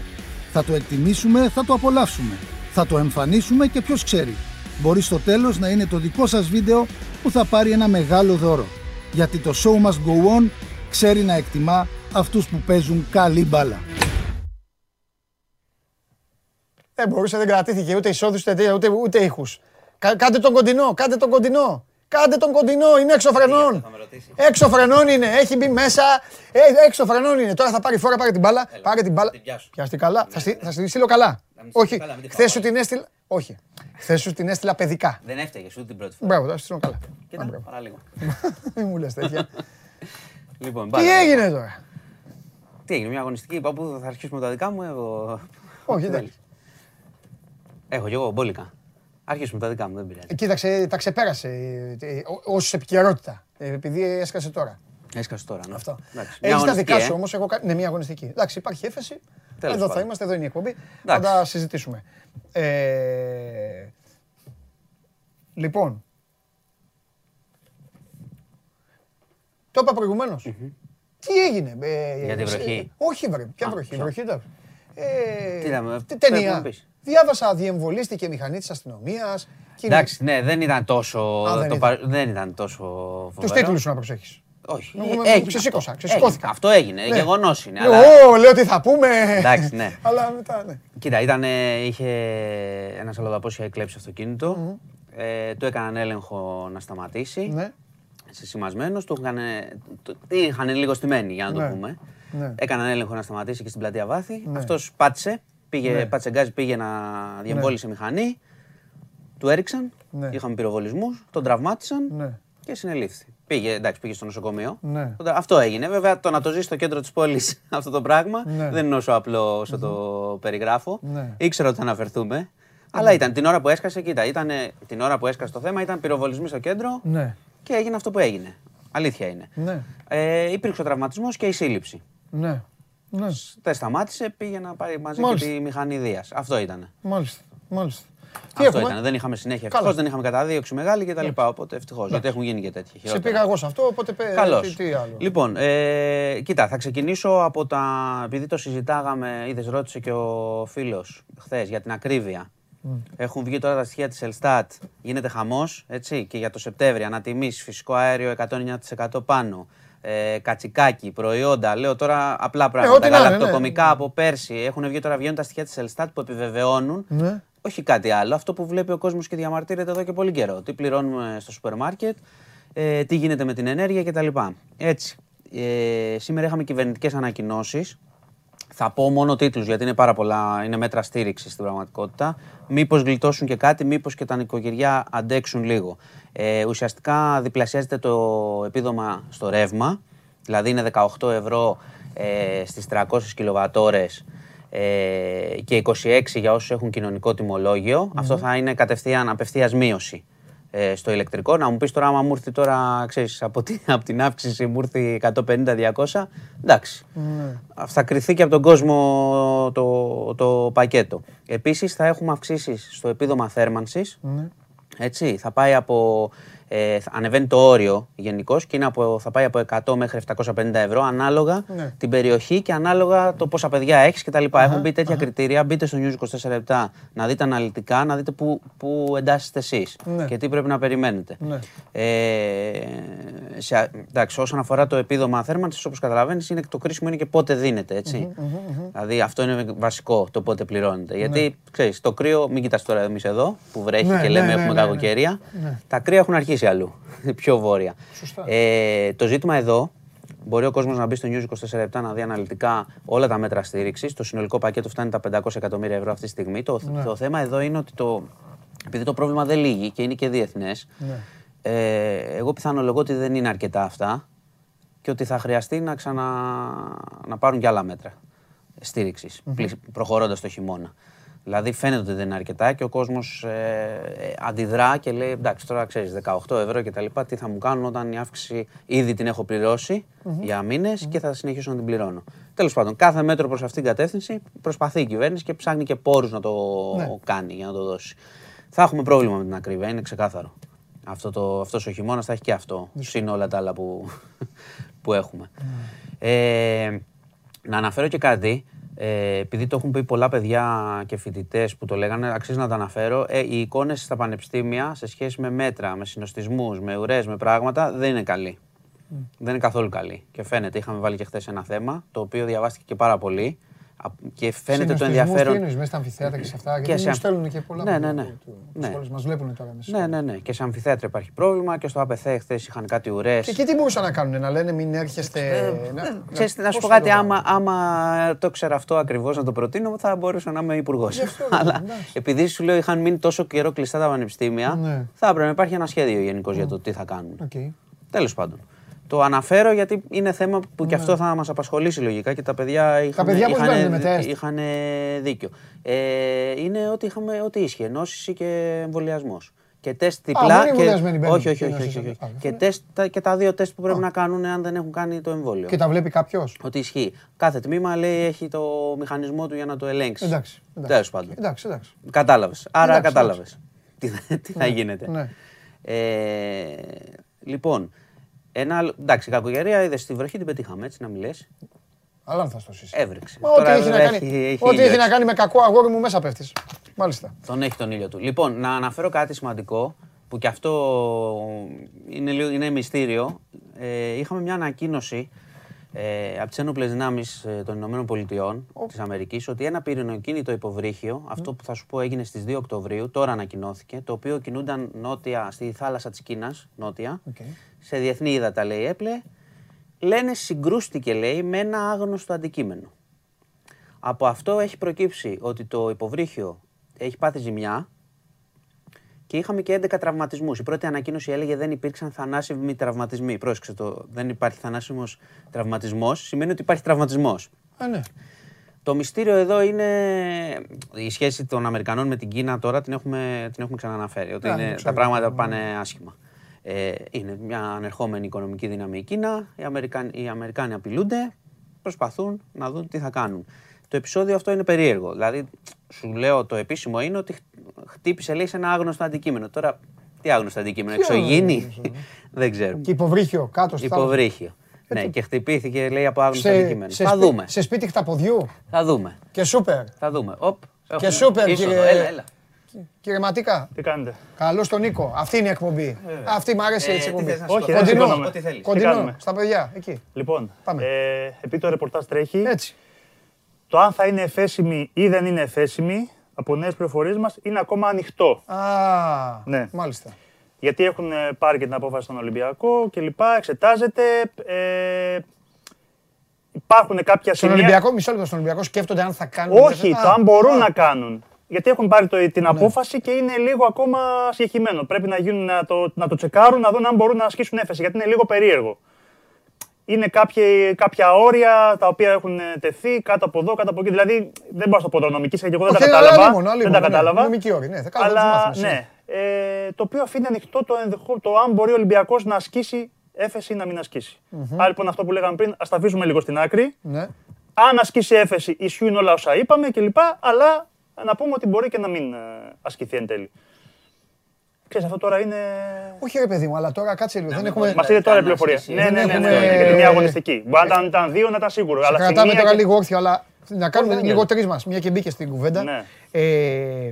Θα το εκτιμήσουμε, θα το απολαύσουμε. Θα το εμφανίσουμε και ποιος ξέρει. Μπορεί στο τέλος να είναι το δικό σας βίντεο που θα πάρει ένα μεγάλο δώρο. Γιατί το show must go on ξέρει να εκτιμά αυτούς που παίζουν καλή μπάλα. Δεν μπορούσε, δεν κρατήθηκε ούτε εισόδους ούτε, ούτε, ούτε ήχους. Κα- κάντε τον κοντινό, κάντε τον κοντινό. Κάντε τον κοντινό, είναι έξω φρενών. Έξω φρενών είναι, έχει μπει μέσα. Ε, έξω φρενών είναι. Τώρα θα πάρει φορά, πάρε την μπάλα. Πάρε την μπάλα. την πιάσω. Πιάστη καλά. Θα, στη, θα στη στείλω καλά. Να μην τη Όχι, στείλω καλά, μην τη χθες φάω σου πάλι. την έστειλα. Όχι. Χθες σου την έστειλα παιδικά. Δεν έφταιγες ούτε την πρώτη φορά. Μπράβο, θα στη στείλω καλά. Κοίτα, Α, μπράβο. παραλίγο. Μην μου λες τέτοια. Λοιπόν, Τι μπάλα. έγινε τώρα; Τι έγινε, μια αγωνιστική, είπα που θα αρχίσουμε τα δικά μου, εγώ... Όχι, εντάξει. Έχω κι εγώ μπόλικα. Αρχίσουμε τα δικά μου, δεν πειράζει. Ε, Κοίταξε, τα ξεπέρασε ω επικαιρότητα. ε, Επειδή έσκασε τώρα. Έσκασε τώρα, ναι. Αυτό. Εντάξει, μια Έχεις τα αγωνιστική, δικά ε. σου όμως. Εγώ... κα- Ναι, μια αγωνιστική. Εντάξει, υπάρχει έφεση. Τέλος εδώ θα πάντων. είμαστε, εδώ είναι η εκπομπή. Θα Εντάξει. τα συζητήσουμε. Ε... Λοιπόν. Το είπα προηγουμένως. Τι έγινε. ε, Για τη ε, βροχή. Όχι, βρε. Ποια Α, βροχή. ποιο; βροχή ήταν. Ε, Τι είδαμε, τι πρέπει να ταινία. Πεις. Διάβασα διεμβολίστηκε μηχανή της αστυνομίας. Εντάξει, ναι, δεν ήταν τόσο. Α, δεν το ήταν. πα- δεν ήταν τόσο Τους φοβερό. τίτλους σου να προσέχεις. Όχι. Εγώ με- έγινε ξεσήκωσα, αυτό. ξεσηκώθηκα. Έγινε. Αυτό έγινε. Ναι. Γεγονός είναι. αλλά- Ω, λέω τι θα πούμε. Εντάξει, ναι. Αλλά μετά, ναι. Κοίτα, ήταν, είχε ένας αλλοδαπός είχε κλέψει αυτοκίνητο. Ε, του έκαναν έλεγχο να σταματήσει. Ναι. Συσημασμένο, του είχαν, το- τι είχαν λίγο στημένοι, για να το Ναι. πούμε. Ναι. Έκαναν έλεγχο να σταματήσει και στην πλατεία Βάθη. Ναι. Αυτός πάτησε, πήγε, Ναι. πάτησε γκάζι, πήγε να διεμβόλυσε μηχανή. Του έριξαν, Ναι. είχαμε πυροβολισμούς, τον τραυμάτισαν Ναι. και συνελήφθη. Πήγε, εντάξει, πήγε στο νοσοκομείο. Ναι. Αυτό έγινε. Βέβαια, το να το ζει στο κέντρο της πόλης αυτό το πράγμα Ναι. δεν είναι όσο απλό όσο το περιγράφω. Ναι. Ήξερα ότι θα αναφερθούμε. Αλλά ήταν την ώρα που έσκασε, κοίτα, ήταν, την ώρα που έσκασε το θέμα ήταν πυροβολισμοί στο κέντρο Ναι. και έγινε αυτό που έγινε. Αλήθεια είναι. Ναι. Ε, υπήρξε ο τραυματισμός και η σύλληψη. Ναι. Ναι. Δεν σταmatησε, πήγε να πάρει μαζί Μάλιστα. και τη μηχανή Δίας. Αυτό ήταν. Μάλιστα. Μάλιστα. Τι Αυτό έχουμε; ήταν. Δεν είχαμε συνέχεια. Καλά. Ευτυχώς δεν είχαμε καταδίωξη μεγάλη κτλ. Οπότε ευτυχώς. Γιατί έχουν γίνει και τέτοια. Σε χειρότερα. πήγα εγώ σε αυτό, οπότε πέ, Καλώς. τι, τι άλλο. Λοιπόν, ε, κοίτα, θα ξεκινήσω από τα. Επειδή το συζητάγαμε, είδες, ρώτησε και ο φίλος χθες για την ακρίβεια. Έχουν βγει τώρα τα στοιχεία της Ελστάτ. Γίνεται χαμός, έτσι. Και για το Σεπτέμβριο, ανατιμήσεις φυσικό αέριο 109% πάνω. Ε, κατσικάκι, προϊόντα. Λέω τώρα απλά πράγματα. ό,τι να είναι, Γαλακτοκομικά από πέρσι. Έχουν βγει τώρα βγαίνουν τα στοιχεία της Ελστάτ που επιβεβαιώνουν Ναι. όχι κάτι άλλο. Αυτό που βλέπει ο κόσμος και διαμαρτύρεται εδώ και πολύ καιρό. Τι πληρώνουμε στο σούπερ μάρκετ, ε, τι γίνεται με την ενέργεια κτλ. Έτσι. Ε, σήμερα είχαμε κυβερνητικές ανακοινώσεις. Θα πω μόνο τίτλους γιατί είναι πάρα πολλά, είναι μέτρα στήριξης στην πραγματικότητα. Μήπως γλιτώσουν και κάτι, μήπως και τα νοικοκυριά αντέξουν λίγο. Ε, ουσιαστικά διπλασιάζεται το επίδομα στο ρεύμα, δηλαδή είναι 18 ευρώ ε, στις 300 κιλοβατόρες ε, και 26 για όσους έχουν κοινωνικό τιμολόγιο. Αυτό θα είναι κατευθείαν απευθείας μείωση ε, στο ηλεκτρικό. Να μου πεις τώρα, άμα μου έρθει τώρα, ξέρεις, από την, από την αύξηση μου έρθει 150-200, εντάξει. Θα κρυθεί και από τον κόσμο το, το πακέτο. Επίσης θα έχουμε αυξήσεις στο επίδομα θέρμανσης. Ναι. Έτσι, θα πάει από. Ε, θα ανεβαίνει το όριο γενικώς και είναι από, θα πάει από 100 μέχρι 750 ευρώ ανάλογα Ναι. την περιοχή και ανάλογα το πόσα παιδιά έχεις κτλ. Έχουν μπει τέτοια κριτήρια. Μπείτε στο News 24 λεπτά να δείτε αναλυτικά, να δείτε πού, πού εντάσσεστε εσείς Ναι. και τι πρέπει να περιμένετε. Ναι. Ε, σε, εντάξει, όσον αφορά το επίδομα θέρμανσης, όπως καταλαβαίνεις, είναι το κρίσιμο είναι και πότε δίνεται. Έτσι. Δηλαδή αυτό είναι βασικό το πότε πληρώνεται. Γιατί ξέρεις, το κρύο, μην κοιτάς τώρα εμείς εδώ που βρέχει Ναι, και ναι, λέμε ναι, έχουμε ναι, ναι. κακοκαιρία. Τα κρύα έχουν αρχίσει αλλού, πιο βόρεια. Σωστά. Ε, το ζήτημα εδώ, μπορεί ο κόσμος να μπει στο News 24 λεπτά να δει αναλυτικά όλα τα μέτρα στήριξης. Το συνολικό πακέτο φτάνει τα 500 εκατομμύρια ευρώ αυτή τη στιγμή. Το, Ναι. το θέμα εδώ είναι ότι το, επειδή το πρόβλημα δεν λύγει και είναι και διεθνές, Ναι. ε, εγώ πιθανολογώ ότι δεν είναι αρκετά αυτά και ότι θα χρειαστεί να ξανα να πάρουν και άλλα μέτρα στήριξης, προχωρώντας το χειμώνα. Δηλαδή φαίνεται ότι δεν είναι αρκετά και ο κόσμος ε, ε, αντιδρά και λέει εντάξει τώρα ξέρεις 18 ευρώ και τα λοιπά τι θα μου κάνουν όταν η αύξηση ήδη την έχω πληρώσει για μήνες και θα συνεχίσω να την πληρώνω. Τέλος πάντων κάθε μέτρο προς αυτήν την κατεύθυνση προσπαθεί η κυβέρνηση και ψάχνει και πόρους να το Ναι. κάνει για να το δώσει. Θα έχουμε πρόβλημα με την ακρίβεια, είναι ξεκάθαρο. Αυτό το, αυτός ο χειμώνας θα έχει και αυτό, συν όλα τα άλλα που, που έχουμε. Ε, να αναφέρω και κάτι, ε, επειδή το έχουν πει πολλά παιδιά και φοιτητές που το λέγανε, αξίζει να τα αναφέρω. Ε, οι εικόνες στα πανεπιστήμια σε σχέση με μέτρα, με συνοστισμούς, με ουρές, με πράγματα δεν είναι καλή. Δεν είναι καθόλου καλή. Και φαίνεται, είχαμε βάλει και χθες ένα θέμα, το οποίο διαβάστηκε και πάρα πολύ. Α, Και φαίνεται το Συνωστισμούς, ενδιαφέρον. Τι εννοείς, μέσα στα αμφιθέατρα και σε αυτά. Και Γιατί σε- μου στέλνουν και πολλά. Ναι, παιδιά ναι, ναι. του- του- Ναι. σχολές μας βλέπουν τώρα μέσα. Ναι, ναι, ναι. Και σε αμφιθέατρα υπάρχει πρόβλημα και στο ΑΠΘ χθες είχαν κάτι ουρές. Και εκεί τι μπορούσαν να κάνουν, να λένε μην έρχεστε. να- Ξέρεις, να σου πώς πω κάτι, θα το άμα, άμα το ξέρω αυτό ακριβώς να το προτείνω, θα μπορούσα να είμαι υπουργός. Γι' αυτό, ρε, Αλλά εντάξει. επειδή σου λέω είχαν μείνει τόσο καιρό κλειστά τα πανεπιστήμια, Ναι. θα έπρεπε να υπάρχει ένα σχέδιο γενικώς για το τι θα κάνουν. Οκ. Τέλος πάντων. Το αναφέρω γιατί είναι θέμα που και αυτό θα μας απασχολήσει λογικά και τα παιδιά είχαν, Ναι. παιδιά πώς είχαν, μπαίνουν με τεστ; είχαν δίκιο. Ε, είναι ότι είχαμε ό,τι ίσχυε, νόσηση και εμβολιασμός. Και τεστ διπλά. μόνο οι και... εμβολιασμένοι μπαίνουν όχι, όχι, και όχι, νόσηση. όχι, όχι. Α, Και, ναι. τεστ, τα- και τα δύο τεστ που πρέπει να κάνουν αν δεν έχουν κάνει το εμβόλιο. Και τα βλέπει κάποιος; Ότι ισχύει. Κάθε τμήμα λέει έχει το μηχανισμό του για να το ελέγξει. Εντάξει. εντάξει. Τέλος πάντων. Εντάξει, εντάξει. Κατάλαβες. Άρα Εντάξει, κατάλαβες. Τι, θα- τι θα γίνεται. ναι. Ε, λοιπόν, Ένα άλλο. Εντάξει, κακογερία είδες στη βροχή την πετύχαμε, έτσι να μην λες. Αλλά αν θα στο εσύ. Έβρεξε. Μα Ό,τι Τώρα έχει να έχει- κάνει, έχει ό,τι ήλιο έχει να έξω. κάνει με κακό αγόρι μου μέσα πέφτεις. Μάλιστα. Τον έχει τον ήλιο του. Λοιπόν, να αναφέρω κάτι σημαντικό που και αυτό είναι, λίγο, είναι μυστήριο. Ε, είχαμε μια ανακοίνωση ε, από τις ένοπλες δυνάμεις των Ηνωμένων Πολιτειών της Αμερικής ότι ένα πυρηνοκίνητο υποβρύχιο, αυτό που θα σου πω έγινε στις 2 Οκτωβρίου, τώρα ανακοινώθηκε, το οποίο κινούνταν νότια στη θάλασσα της Κίνας, νότια, Οκ. σε διεθνή ύδατα λέει έπλε, λένε συγκρούστηκε λέει με ένα άγνωστο αντικείμενο. Από αυτό έχει προκύψει ότι το υποβρύχιο έχει πάθει ζημιά και είχαμε και 11 τραυματισμούς. Η πρώτη ανακοίνωση έλεγε δεν υπήρξαν θανάσιμοι τραυματισμοί. Πρόσεξε το, δεν υπάρχει θανάσιμος τραυματισμός, σημαίνει ότι υπάρχει τραυματισμός. Ε, ναι. Το μυστήριο εδώ είναι η σχέση των Αμερικανών με την Κίνα τώρα την έχουμε, την έχουμε ξαναναφέρει. Ότι Α, είναι, το τα ξέρω. πράγματα πάνε άσχημα. Ε, είναι μια ανερχόμενη οικονομική δύναμη η Κίνα. Οι Αμερικάνοι, οι Αμερικάνοι απειλούνται, προσπαθούν να δουν τι θα κάνουν. Το επεισόδιο αυτό είναι περίεργο. Δηλαδή, σου λέω το επίσημο είναι ότι χ- χτύπησε λέει σε ένα άγνωστο αντικείμενο. Τώρα, τι άγνωστο αντικείμενο, Ποιο εξωγήινη, δεν ξέρω. Και υποβρύχιο κάτω στη θάλασσα. Υποβρύχιο. Ναι, και χτυπήθηκε λέει από άγνωστο Σε, αντικείμενο. σε, Θα σπί- δούμε. σε σπίτι χταποδιού. Θα δούμε. Και σούπερ. Θα δούμε. Οπ, έχουμε σούπερ, είσοδο. κύριε- Έλα, έλα. Κύριε Ματίκα, Τι κάνετε; καλώ τον Νίκο. Αυτή είναι η εκπομπή. Αυτή μου αρέσει έτσι η Ε, τι εκπομπή. θες να σου Όχι, πω, δεν θα σου πω σηκώνομαι. Ό,τι θέλεις. Κοντινό, κάνουμε; στα παιδιά, εκεί. Λοιπόν, Πάμε. ε, επειδή το ρεπορτάζ τρέχει, Έτσι. Το αν θα είναι εφέσιμη ή δεν είναι εφέσιμη, από νέες πληροφορίες μας, είναι ακόμα ανοιχτό. Α, Ναι. μάλιστα. Γιατί έχουν ε, πάρει και την απόφαση στον Ολυμπιακό και λοιπά, εξετάζεται. Ε, υπάρχουν κάποια Στον σημεία... Ολυμπιακό, μισό λεπτό, στον Ολυμπιακό σκέφτονται αν θα κάνουν. Όχι, Α, το αν μπορούν α, Ναι. να κάνουν. Γιατί έχουν πάρει το, την απόφαση και είναι λίγο ακόμα συγκεκριμένο. Πρέπει να, γίνουν, να, το, να το τσεκάρουν, να δουν αν μπορούν να ασκήσουν έφεση. Γιατί είναι λίγο περίεργο. Είναι κάποια, κάποια όρια τα οποία έχουν τεθεί κάτω από εδώ, κάτω από εκεί. Δηλαδή δεν μπορώ να το πω το νομική, γιατί εγώ δεν Όχι, τα αλλά κατάλαβα. αλίμονο, δεν αλίμονο, τα ναι, κατάλαβα. νομική όρη, ναι, θα κάνουμε, θα τους αλλά μάθουμε, ναι. Ε, το οποίο αφήνει ανοιχτό το, ενδεχό, το αν μπορεί ο Ολυμπιακός να ασκήσει έφεση ή να μην ασκήσει. Άρα λοιπόν αυτό που λέγαμε πριν, ας τα αφήσουμε λίγο στην άκρη. Ναι. Αν ασκήσει έφεση, ισχύουν όλα όσα είπαμε κλπ. Αλλά να πούμε ότι μπορεί και να μην ε, ασκηθεί εν τέλει. Ξέρεις, αυτό τώρα είναι. Όχι ρε παιδί μου, αλλά τώρα κάτσε λίγο. Δεν μην έχουμε. πω, Μας είδε τώρα η να πληροφορία. ασκήσει. Ναι, ναι, Δεν ναι, ναι, έχουμε- για τη μία αγωνιστική. Μπορεί να ήταν- ήταν δύο, να ήταν σίγουρο. Αλλά στη Κρατάμε μία τώρα και- λίγο όρθιο, αλλά να κάνουμε δεν λίγο νοιάζει. τρεις μας, μια και μπήκε στην κουβέντα. Ναι. Ε,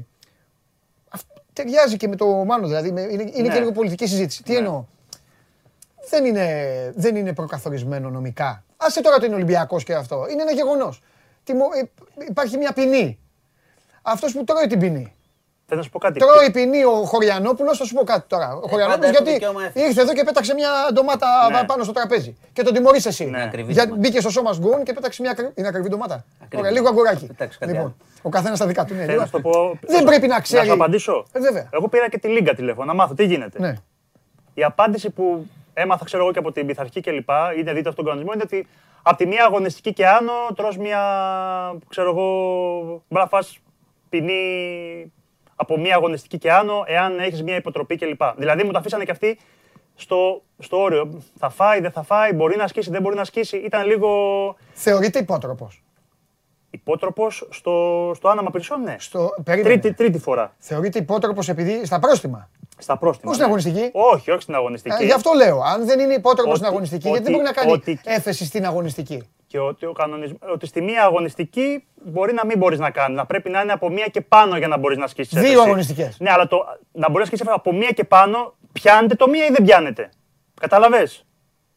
αυ- ταιριάζει και με το Μάνο, δηλαδή. με- Είναι, είναι Ναι. και λίγο πολιτική συζήτηση. Τι εννοώ; Δεν είναι, δεν είναι προκαθορισμένο νομικά. Άσε τώρα το είναι Ολυμπιακός και αυτό. Είναι ένα γεγονός. Υπάρχει μια ποινή. Αυτός που τρώει την ποινή. Θέλω να σου πω κάτι; Τρώει ποινή ο Χωριανόπουλος, θα σου πω κάτι τώρα. Ο Χωριανόπουλος πάντα έχουν γιατί δικαίωμα έφεση. ήρθε εδώ και πέταξε μια ντομάτα Ναι. πάνω στο τραπέζι. Και τον τιμωρεί εσύ. Ναι. Ακριβή Για, ντομάτα. μπήκε στο σώμα γκουν και πέταξε μια ακρι... είναι ακριβή ντομάτα. Ακριβή. Ωραία, λίγο αγκουράκι. Πετάξει κάτι Λοιπόν, άλλο. ο καθένας στα δικά του. Ναι, Θέλω λίγο. να σου το πω. Δεν πρέπει να ξέρει. Να σου απαντήσω. Ε, βέβαια. Εγώ πήρα και τη Λίγκα τηλέφωνο να μάθω τι γίνεται. Ναι. Η απάντηση που έμαθα, ξέρω εγώ και από την πειθαρχή και λοιπά, είναι δείτε αυτόν τον κανονισμό, είναι ότι από τη μία αγωνιστική και άνω τρως μια, ξέρω εγώ, μπορεί να φας ποινή από μία αγωνιστική και άνω, εάν έχεις μία υποτροπή κλπ. Δηλαδή μου το αφήσανε και αυτοί στο, στο όριο. Θα φάει, δεν θα φάει, μπορεί να ασκήσει, δεν μπορεί να ασκήσει. Ήταν λίγο Θεωρείται υπότροπος. υπότροπος στο, στο άναμα πυρσών, ναι. Στο... Περίμενε. Τρίτη, τρίτη φορά. Θεωρείται υπότροπος επειδή στα πρόστιμα. Στα πρόστιμα. Όχι στην ναι. αγωνιστική. Όχι, όχι στην αγωνιστική. Ε, γι' αυτό λέω. Αν δεν είναι υπότροπος Ότι- στην αγωνιστική, γιατί δεν ότι- μπορεί να κάνει ότι- έφεση στην αγωνιστική; Και ότι, ο κανονισμ... ότι στη μία αγωνιστική μπορεί να μην μπορείς να κάνεις. Να πρέπει να είναι από μία και πάνω για να μπορείς να ασκήσεις. Δύο αγωνιστικές. Ναι, αλλά το... να μπορείς να ασκήσεις από μία και πάνω, πιάνετε το μία ή δεν πιάνετε. Κατάλαβε.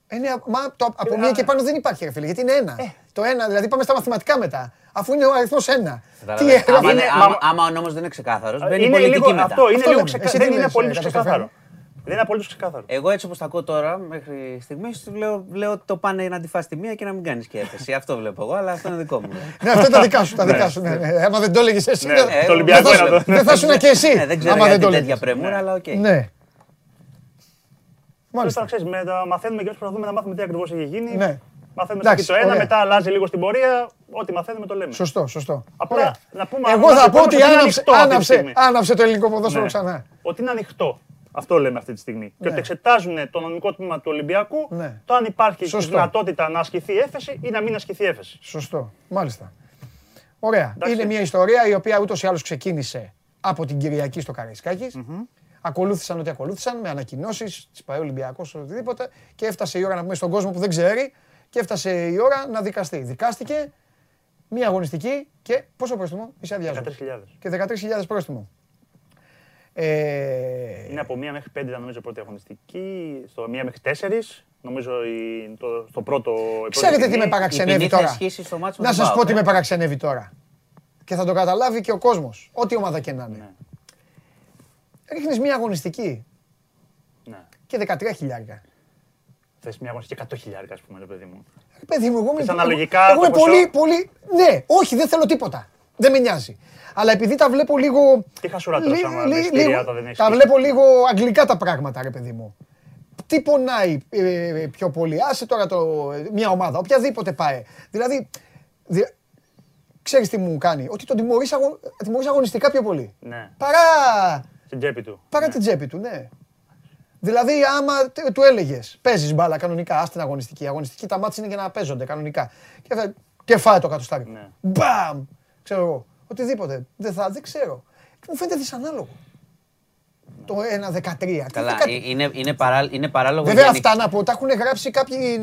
Ε, ναι, μα το, από μία και πάνω δεν υπάρχει, ρε φίλε, γιατί είναι ένα. Το ένα, δηλαδή πάμε στα μαθηματικά μετά. Αφού είναι ο αριθμός ένα. Τι Καταλαβαίνεις. έγραφε. Άμα, είναι- είναι- μα- άμα, άμα ο νόμος δεν είναι ξεκάθαρος, μπαίνει Είναι πολιτική λίγο, μετά. αυτό είναι Αυτό λίγο λέμε. ξεκα... Εσύ δεν τι είναι λες, απολύτως ε, ξεκάθαρο. Καταστροφέ. Δεν είναι απολύτως ξεκάθαρο. Εγώ έτσι όπως τα ακούω τώρα, μέχρι στιγμής, λέω, λέω ότι το πάνε να τη φας τη μία και να μην κάνεις και έφεση. αυτό βλέπω εγώ, αλλά αυτό είναι δικό μου. Ναι, αυτά τα δικά σου, τα δικά σου. ναι, ναι. Άμα δεν το έλεγες εσύ, Ναι, δεν- το Ε, Ολυμπιακό δεν θα είναι σου- αυτό. δεν θα σου και εσύ. Ναι, δεν ξέρω άμα δεν γιατί το τέτοια έλεγες. πρεμούρα, αλλά οκ. Ναι. Τώρα Μάλιστα. ξέρεις, με τα μαθαίνουμε και προσπαθούμε να μάθουμε τι ακριβώς έχει γίνει. Ναι. Μαθαίνουμε Εντάξει, στο το ένα, ωραία. μετά αλλάζει λίγο στην πορεία. Ό,τι μαθαίνουμε το λέμε. Σωστό, σωστό. Απλά Ωραία. να πούμε Εγώ να θα το πω πούμε ότι ότι είναι άναψε, ανοιχτό αυτή τη άναψε, στιγμή. άναψε το ελληνικό ποδόσφαιρο Ναι. ξανά. Ότι είναι ανοιχτό. Αυτό λέμε αυτή τη στιγμή. Και ότι εξετάζουν το νομικό τμήμα του Ολυμπιακού Ναι. το αν υπάρχει Σωστό. δυνατότητα να ασκηθεί έφεση ή να μην ασκηθεί έφεση. Σωστό. Μάλιστα. Ωραία. Εντάξει. Είναι μια ιστορία η οποία ούτως ή άλλως ξεκίνησε από την Κυριακή στο καρισκακης ακολούθησαν ό,τι ακολούθησαν με ανακοινώσεις, τη πάει Ολυμπιακός, οτιδήποτε. Και έφτασε η ώρα να πούμε στον κόσμο που δεν ξέρει, και έφτασε η ώρα να δικαστεί. Δικάστηκε μία αγωνιστική και πόσο πρόστιμο, είσαι αδειάζω. 13.000. Και 13.000 πρόστιμο. Ε, Είναι από 1 μέχρι 5 ήταν νομίζω πρώτη αγωνιστική, στο 1 μέχρι 4. Νομίζω η- το, στο πρώτο. η πρώτη Ξέρετε τι στιγμή. με Η παραξενεύει ποινή θα τώρα; ισχύσει στο μάτσο με Να τον σας πω ΠΑΟΚ, τι ε. με παραξενεύει τώρα. Και θα το καταλάβει και ο κόσμος. Ό,τι ομάδα και να είναι. Ναι. Ρίχνεις μία αγωνιστική Ναι. και 13 χιλιάρικα. Θες μια αγωνιστική 100.000 ας πούμε, ρε παιδί μου. Ρε Παιδί μου, εγώ είμαι, Θες αναλογικά εγώ είμαι το ποσό; πολύ, πολύ, ναι, όχι, δεν θέλω τίποτα. Δεν με νοιάζει. Αλλά επειδή τα βλέπω λίγο... Τι χασούρα τρως λι- άμα λι- με εισιτήρια λίγο- όταν δεν έχεις Τα στήσει. βλέπω λίγο αγγλικά τα πράγματα, ρε παιδί μου. Τι πονάει ε, πιο πολύ. Άσε τώρα το, μια ομάδα, οποιαδήποτε πάει. Δηλαδή, δη- ξέρεις τι μου κάνει; Ότι τον τιμωρείς, αγω, τιμωρείς αγωνιστικά πιο πολύ. Ναι, Παρά, στην τσέπη του. παρά Ναι. την τσέπη του, ναι. Δηλαδή, άμα τε- του έλεγες, παίζεις μπάλα κανονικά, ας την αγωνιστική. Η αγωνιστική τα μάτια είναι για να παίζονται κανονικά. Και, θα, και φάει το κατοστάρι. Ναι. Μπαμ! Ξέρω εγώ. Οτιδήποτε. Δεν, θα, δεν ξέρω. Και μου φαίνεται δυσανάλογο. Το 1-13. Τι Καλά, δεκα- ε, είναι, είναι, παρά, είναι παράλογο. Βέβαια γενικ- αυτά να πω, τα έχουν γράψει κάποιοι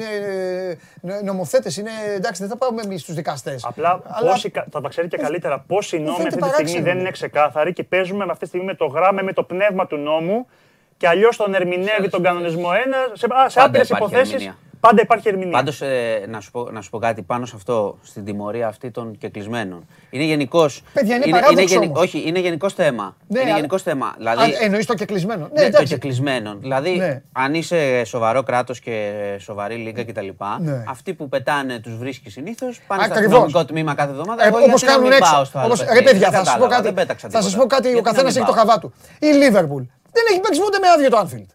ε, νομοθέτες. Είναι εντάξει, δεν θα πάμε εμείς στους δικαστές. Απλά πόσοι, κα- θα τα ξέρει και καλύτερα πόσοι νόμοι φαίνεται αυτή τη στιγμή παράξενο. δεν είναι ξεκάθαροι και παίζουμε με αυτή τη στιγμή με το γράμμα, με το πνεύμα του νόμου και αλλιώς τον ερμηνεύει τον κανονισμό ένα σε, α, σε Πάντα άπειρες υπάρχει υποθέσεις. Ερμηνεία. Πάντα υπάρχει ερμηνεία. Πάντως, να, σου πω, να σου πω κάτι πάνω σε αυτό, στην τιμωρία αυτή των κεκλεισμένων. Είναι γενικώ. Παιδιά, είναι παράδοξο όμως. Όχι, είναι γενικός θέμα. Ναι, είναι αλλά- γενικός θέμα. Δηλαδή, Εννοείς το κεκλεισμένο. Ναι, Ναι, το εντάξει. κεκλεισμένων. Δηλαδή, Ναι. αν είσαι σοβαρό κράτος και σοβαρή λίγα κτλ., Ναι. αυτοί που πετάνε τους βρίσκεις συνήθως πάνε στο Ακριβώς. αστυνομικό τμήμα κάθε εβδομάδα. Ε, Εγώ όπως γιατί να κάνουν μην έξω. πάω στο άλλο Όπως, παιχνίδι. ρε παιδιά, Δεν θα σας πω κατάλαβα, κάτι. δεν πέταξα Θα σας τίποτα. πω κάτι, ο Γιατί να καθένας μην έχει το πάω; χαβά του. Η Λίβερπουλ δεν έχει παίξει με άδειο το Άνφιλντ.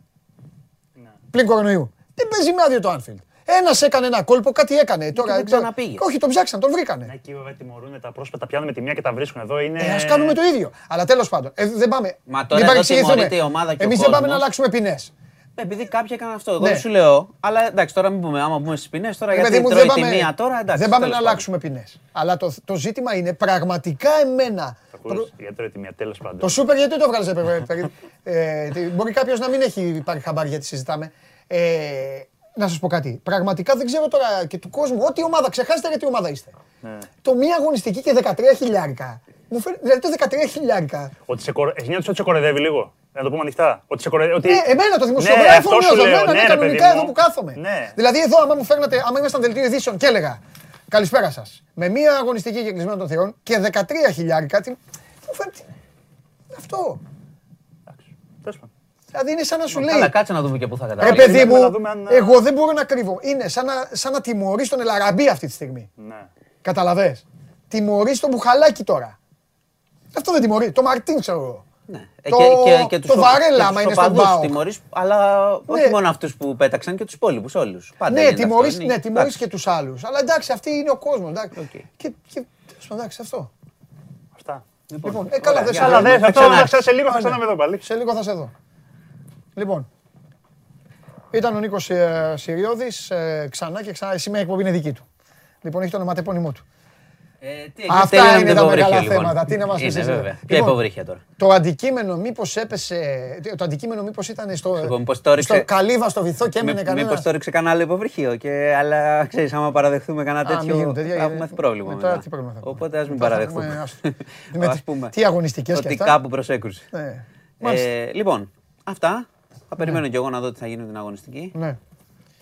Ναι. Πλην κορονοϊού. Δεν παίζει με άδειο το Άνφιλντ. Ένας έκανε ένα κόλπο, κάτι έκανε. Τώρα, δεν ξέρω- ξαναπήγε. Όχι, τον ψάξαν, τον Ναι, βρήκανε. εκεί βέβαια τιμωρούν τα πρόσωπα, τα πιάνουν με τη μία και τα βρίσκουν. Εδώ είναι. Ε, ας κάνουμε το ίδιο. Αλλά τέλος πάντων, ε, δεν πάμε. Μα τώρα μην εδώ παρεξηγηθούμε. τιμωρείται η ομάδα και ο Εμείς δεν πάμε κόσμος. να αλλάξουμε ποινές. Επειδή κάποιοι έκαναν αυτό. Εγώ Ναι. δεν σου λέω. Αλλά εντάξει, τώρα μην πούμε. Άμα πούμε στις ποινές, τώρα Ε, γιατί παιδί μου, τρώει δεν τη πάμε, μία τώρα. Εντάξει, δεν πάμε τέλος να πάντων. αλλάξουμε ποινές. Αλλά το, το ζήτημα είναι πραγματικά εμένα. Ακούς, Γιατί τώρα τη μία, τέλος πάντων. Το σούπερ γιατί το βγάλες, ε, τι- Μπορεί κάποιος να μην έχει πάρει χαμπάρι γιατί συζητάμε. Ε, να σας πω κάτι. Πραγματικά δεν ξέρω τώρα και του κόσμου. Ό,τι ομάδα, ξεχάσετε γιατί ομάδα είστε. Ναι. Το μία αγωνιστική και 13 χιλιάρικα. Μου φαίνεται, δηλαδή το 13 χιλιάρικα. Ότι σε, κορο... Έχει νιώθεις ότι σε κοροϊδεύει λίγο. Να το πούμε ανοιχτά. Ότι σε κοροϊδεύει. Ότι... Ε, εμένα το Ναι, δημοσιογράφο αυτό σου νιώθω, λέω. εμένα, Ναι, ναι, ρε, κανονικά παιδί μου. εδώ που κάθομαι. Ναι. Δηλαδή εδώ, άμα μου φέρνατε, άμα ήμασταν δελτίο ειδήσεων και έλεγα Καλησπέρα σας. Με μία αγωνιστική και κλεισμένο των θυρών και 13 χιλιάρικα. Τι... Μου φαίνεται. Αυτό. Τέλος πάντων. Δηλαδή είναι σαν να σου λέει. Καλά, κάτσε να δούμε και πού θα Ρε καταλήξει. παιδί Θέλουμε μου, να δούμε αν- εγώ δεν μπορώ να κρύβω. Είναι σαν να, σαν να τιμωρείς τον Ελαραμπή αυτή τη στιγμή. Ναι. Κατάλαβες; Τιμωρείς τον Μπουχαλάκη τώρα. Αυτό δεν τιμωρεί. Το Μαρτίν ξέρω εγώ. Ναι. Ε, Το- και, και, και τους το ο- Βαρέλα, και άμα τους είναι στον οπαδούς ΠΑΟΚ. τιμωρείς, αλλά όχι Ναι. μόνο αυτούς που πέταξαν και τους υπόλοιπους όλους. Πάντα Ναι, γίνεται τιμωρείς, αυτό, ναι, είναι- τιμωρείς εντάξει. και τους άλλους. Αλλά εντάξει, αυτή είναι ο κόσμος. εντάξει. Οκ. Και, και, τέλος πάντων, εντάξει, αυτό. Αυτά. Λοιπόν, ε, καλά, ωραία, δεν για σε να Αλλά δούμε. δε, αυτό ξανάρθεις. θα σε λίγο θα Α, ναι. ξανάμε εδώ πάλι. Σε λίγο θα σε δω. Λοιπόν, ήταν ο Νίκος ε, Συριώδης, ε, ξανά και ξανά. Σήμερα η εκπομπή είναι δική του. Λοιπόν, έχει το ονοματεπώνυμό του. Ε, τι, Αυτά τελειώνει είναι με τα υποβρύχια, μεγάλα λοιπόν. θέματα. Τι να μας πεις Είναι εσύ, βέβαια. ρε. Ποια Λοιπόν, υποβρύχια τώρα; Το αντικείμενο μήπως έπεσε, το αντικείμενο μήπως ήταν στο, Εγώ μήπως το ρίξε- στο καλύβα, στο βυθό και έμενε Μή- κανένα. Μήπως το ρίξε κανένα άλλο υποβρύχιο. Και, αλλά ξέρεις, άμα παραδεχθούμε κανένα Α, μην τέτοιο, γίνουν τέτοια, θα γιατί- έχουμε πρόβλημα. μετά μετά. τι πρόβλημα θα έχουμε; Οπότε ας μην Μετά θα παραδεχθούμε. έχουμε, ας- με Ας τι- πούμε. τι αγωνιστικές και Ότι αυτά. κάπου προσέκρουσε. Ναι. Μάλιστα. Ε, λοιπόν, αυτά. Θα περιμένω κι εγώ να δω τι θα γίνει με την αγωνιστική. Ναι.